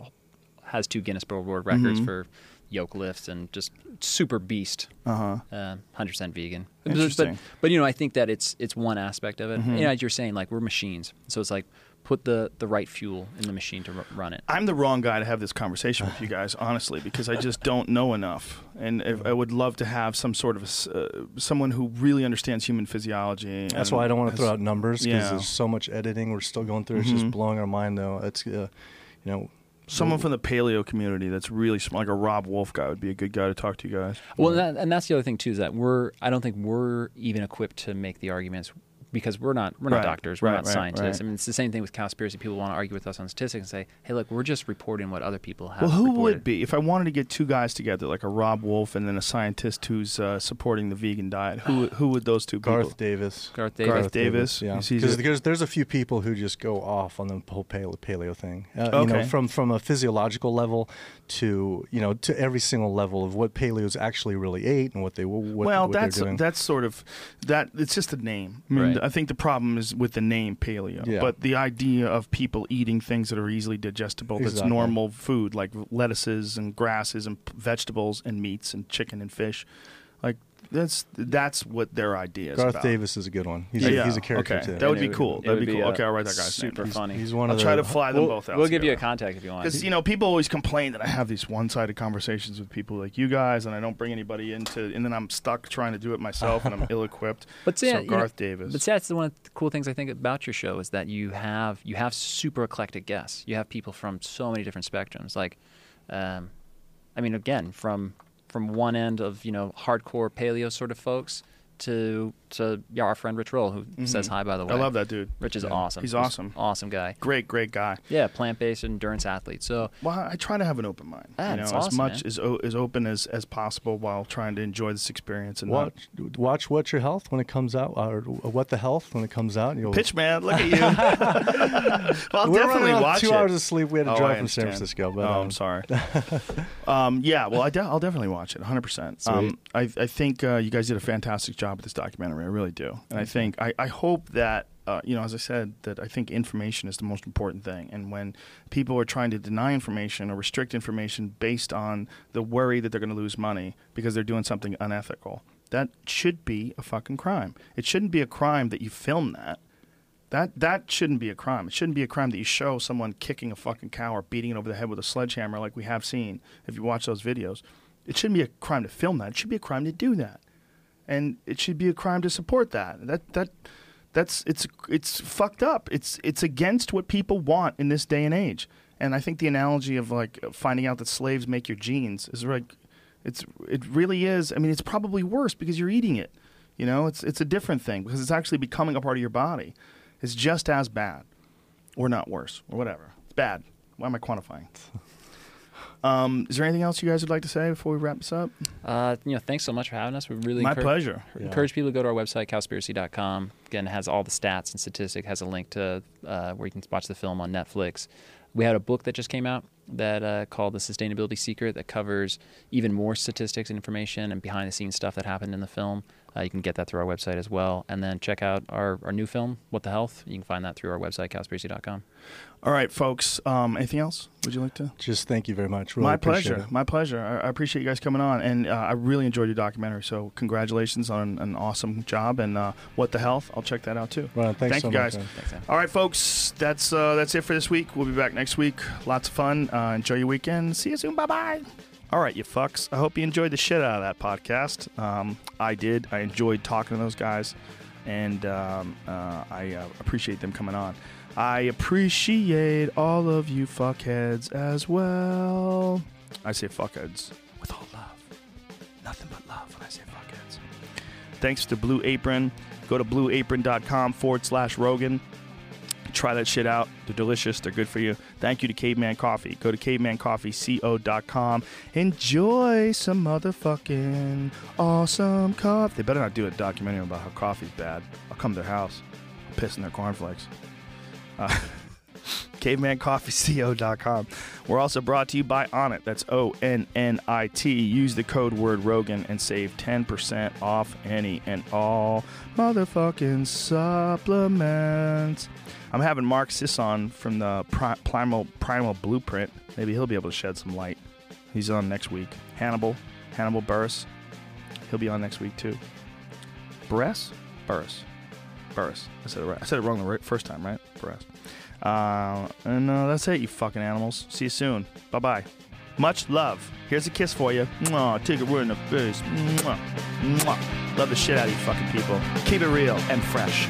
has two Guinness World records Mhm. for yoke lifts and just super beast. Uh huh. Uh, Hundred percent vegan. Interesting. But, but you know, I think that it's it's one aspect of it. Mhm. You know, as you're saying, like we're machines, so it's like put the the right fuel in the machine to r- run it. I'm the wrong guy to have this conversation with you guys, honestly, because I just don't know enough, and if, I would love to have some sort of a s uh, someone who really understands human physiology. That's why I don't want to throw out numbers because Yeah. there's so much editing we're still going through. It's Mhm. just blowing our mind, though. It's, uh, you know, someone from the paleo community that's really smart, like a Robb Wolf guy, would be a good guy to talk to you guys. Well, and, that, and that's the other thing too is that we're I don't think we're even equipped to make the arguments because we're not we're not Right, doctors, we're right, not right, scientists. right. I mean, it's the same thing with Cowspiracy. People want to argue with us on statistics and say, "Hey, look, we're just reporting what other people have." Well, who reported. would be if I wanted to get two guys together, like a Robb Wolf and then a scientist who's uh, supporting the vegan diet? Who who would those two Garth people? Davis. Garth Davis. Garth Davis. Yeah, He because there's, there's a few people who just go off on the whole paleo, paleo thing. Uh, You know, Okay. from from a physiological level to you know to every single level of what paleos actually really ate and what they what, well, what that's that's sort of that. It's just a name. I mean, Right. I think the problem is with the name paleo, Yeah. but the idea of people eating things that are easily digestible, that's normal food, like lettuces and grasses and vegetables and meats and chicken and fish, that's that's what their idea is Garth about. Davis is a good one. He's, Yeah, a, he's a character okay. too. That would be cool. That'd would be cool. uh, Okay, I'll write that guy's name super down. funny. He's one I'll of try the, to fly them we'll, both out. we'll give you a contact if you want. Because you know, people always complain that I have these one-sided conversations with people like you guys, and I don't bring anybody into, and then I'm stuck trying to do it myself, and I'm ill-equipped. But see, so you know, Garth Davis. But see, that's the one of the cool things I think about your show is that you have you have super eclectic guests. You have people from so many different spectrums. Like, um, I mean, again, from from one end of you know hardcore paleo sort of folks to to yeah, our friend Rich Roll who says Mhm. hi by the way. I love that dude. Rich is Yeah. awesome. He's awesome. Awesome guy. Great, great guy. Yeah, plant based endurance athlete. So Well, I try to have an open mind. Ah, you know, that's as awesome, much man. as o- as open as as possible while trying to enjoy this experience and not watch watch What's Your Health when it comes out, or What the Health when it comes out. You'll, pitch man. Look at you. well, I'll We're definitely running on watch two it. hours of sleep. We had to Oh, drive from San. Francisco, but oh, um, I'm sorry. um, yeah, well, I de- I'll definitely watch it, 100. percent Um Sweet. I I think uh, you guys did a fantastic job with this documentary. I really do, and I think I, I hope that. Uh, you know, as I said, that I think information is the most important thing. And when people are trying to deny information or restrict information based on the worry that they're going to lose money because they're doing something unethical, that should be a fucking crime. It shouldn't be a crime that you film that. That that shouldn't be a crime. It shouldn't be a crime that you show someone kicking a fucking cow or beating it over the head with a sledgehammer like we have seen if you watch those videos. It shouldn't be a crime to film that. It should be a crime to do that. And it should be a crime to support that. That that that's it's it's fucked up. It's it's against what people want in this day and age. And I think the analogy of like finding out that slaves make your jeans is like it's it really is. I mean, it's probably worse because you're eating it. You know, it's it's a different thing because it's actually becoming a part of your body. It's just as bad, or not worse, or whatever. It's bad. Why am I quantifying? Um, is there anything else you guys would like to say before we wrap this up? uh, you know, thanks so much for having us. We really My encourage- pleasure. Yeah. encourage people to go to our website cowspiracy.com again it has all the stats and statistics has a link to uh, where you can watch the film on netflix we had a book that just came out that uh, called the sustainability secret that covers even more statistics and information and behind the scenes stuff that happened in the film Uh, you can get that through our website as well. And then check out our, our new film, What the Health. You can find that through our website, cowspiracy.com. All right, folks. Um, anything else? Would you like to? Just thank you very much. Really My pleasure. it. My pleasure. I, I appreciate you guys coming on, and uh, I really enjoyed your documentary. So congratulations on an awesome job. And uh, what the health? I'll check that out too. Well, thanks Thank so you guys. man. Thanks, All right, folks. That's uh, that's it for this week. We'll be back next week. Lots of fun. Uh, enjoy your weekend. See you soon. Bye bye. All right, you fucks. I hope you enjoyed the shit out of that podcast. Um, I did. I enjoyed talking to those guys, and um, uh, I uh, appreciate them coming on. I appreciate all of you fuckheads as well. I say fuckheads with all love. Nothing but love when I say fuckheads. Thanks to Blue Apron. Go to blueapron.com forward slash Rogan. Try that shit out. They're delicious. They're good for you. Thank you to Caveman Coffee. Go to cavemancoffeeco.com. Enjoy some motherfucking awesome coffee. They better not do a documentary about how coffee's bad. I'll come to their house, piss in their cornflakes. Uh, cavemancoffeeco.com. We're also brought to you by Onnit. That's O N N I T. Use the code word Rogan and save 10% off any and all motherfucking supplements. I'm having Mark Sisson from the Pri- Primal Primal Blueprint. Maybe he'll be able to shed some light. He's on next week. Hannibal, Hannibal Burris. He'll be on next week too. Burris? Burris. Burris. I said it right. I said it wrong the right- first time, right? Burris. Uh, and uh, that's it, you fucking animals. See you soon. Bye bye. Much love. Here's a kiss for you. Mwah, take a word in the face. Mwah. Mwah. Love the shit out of you fucking people. Keep it real and fresh.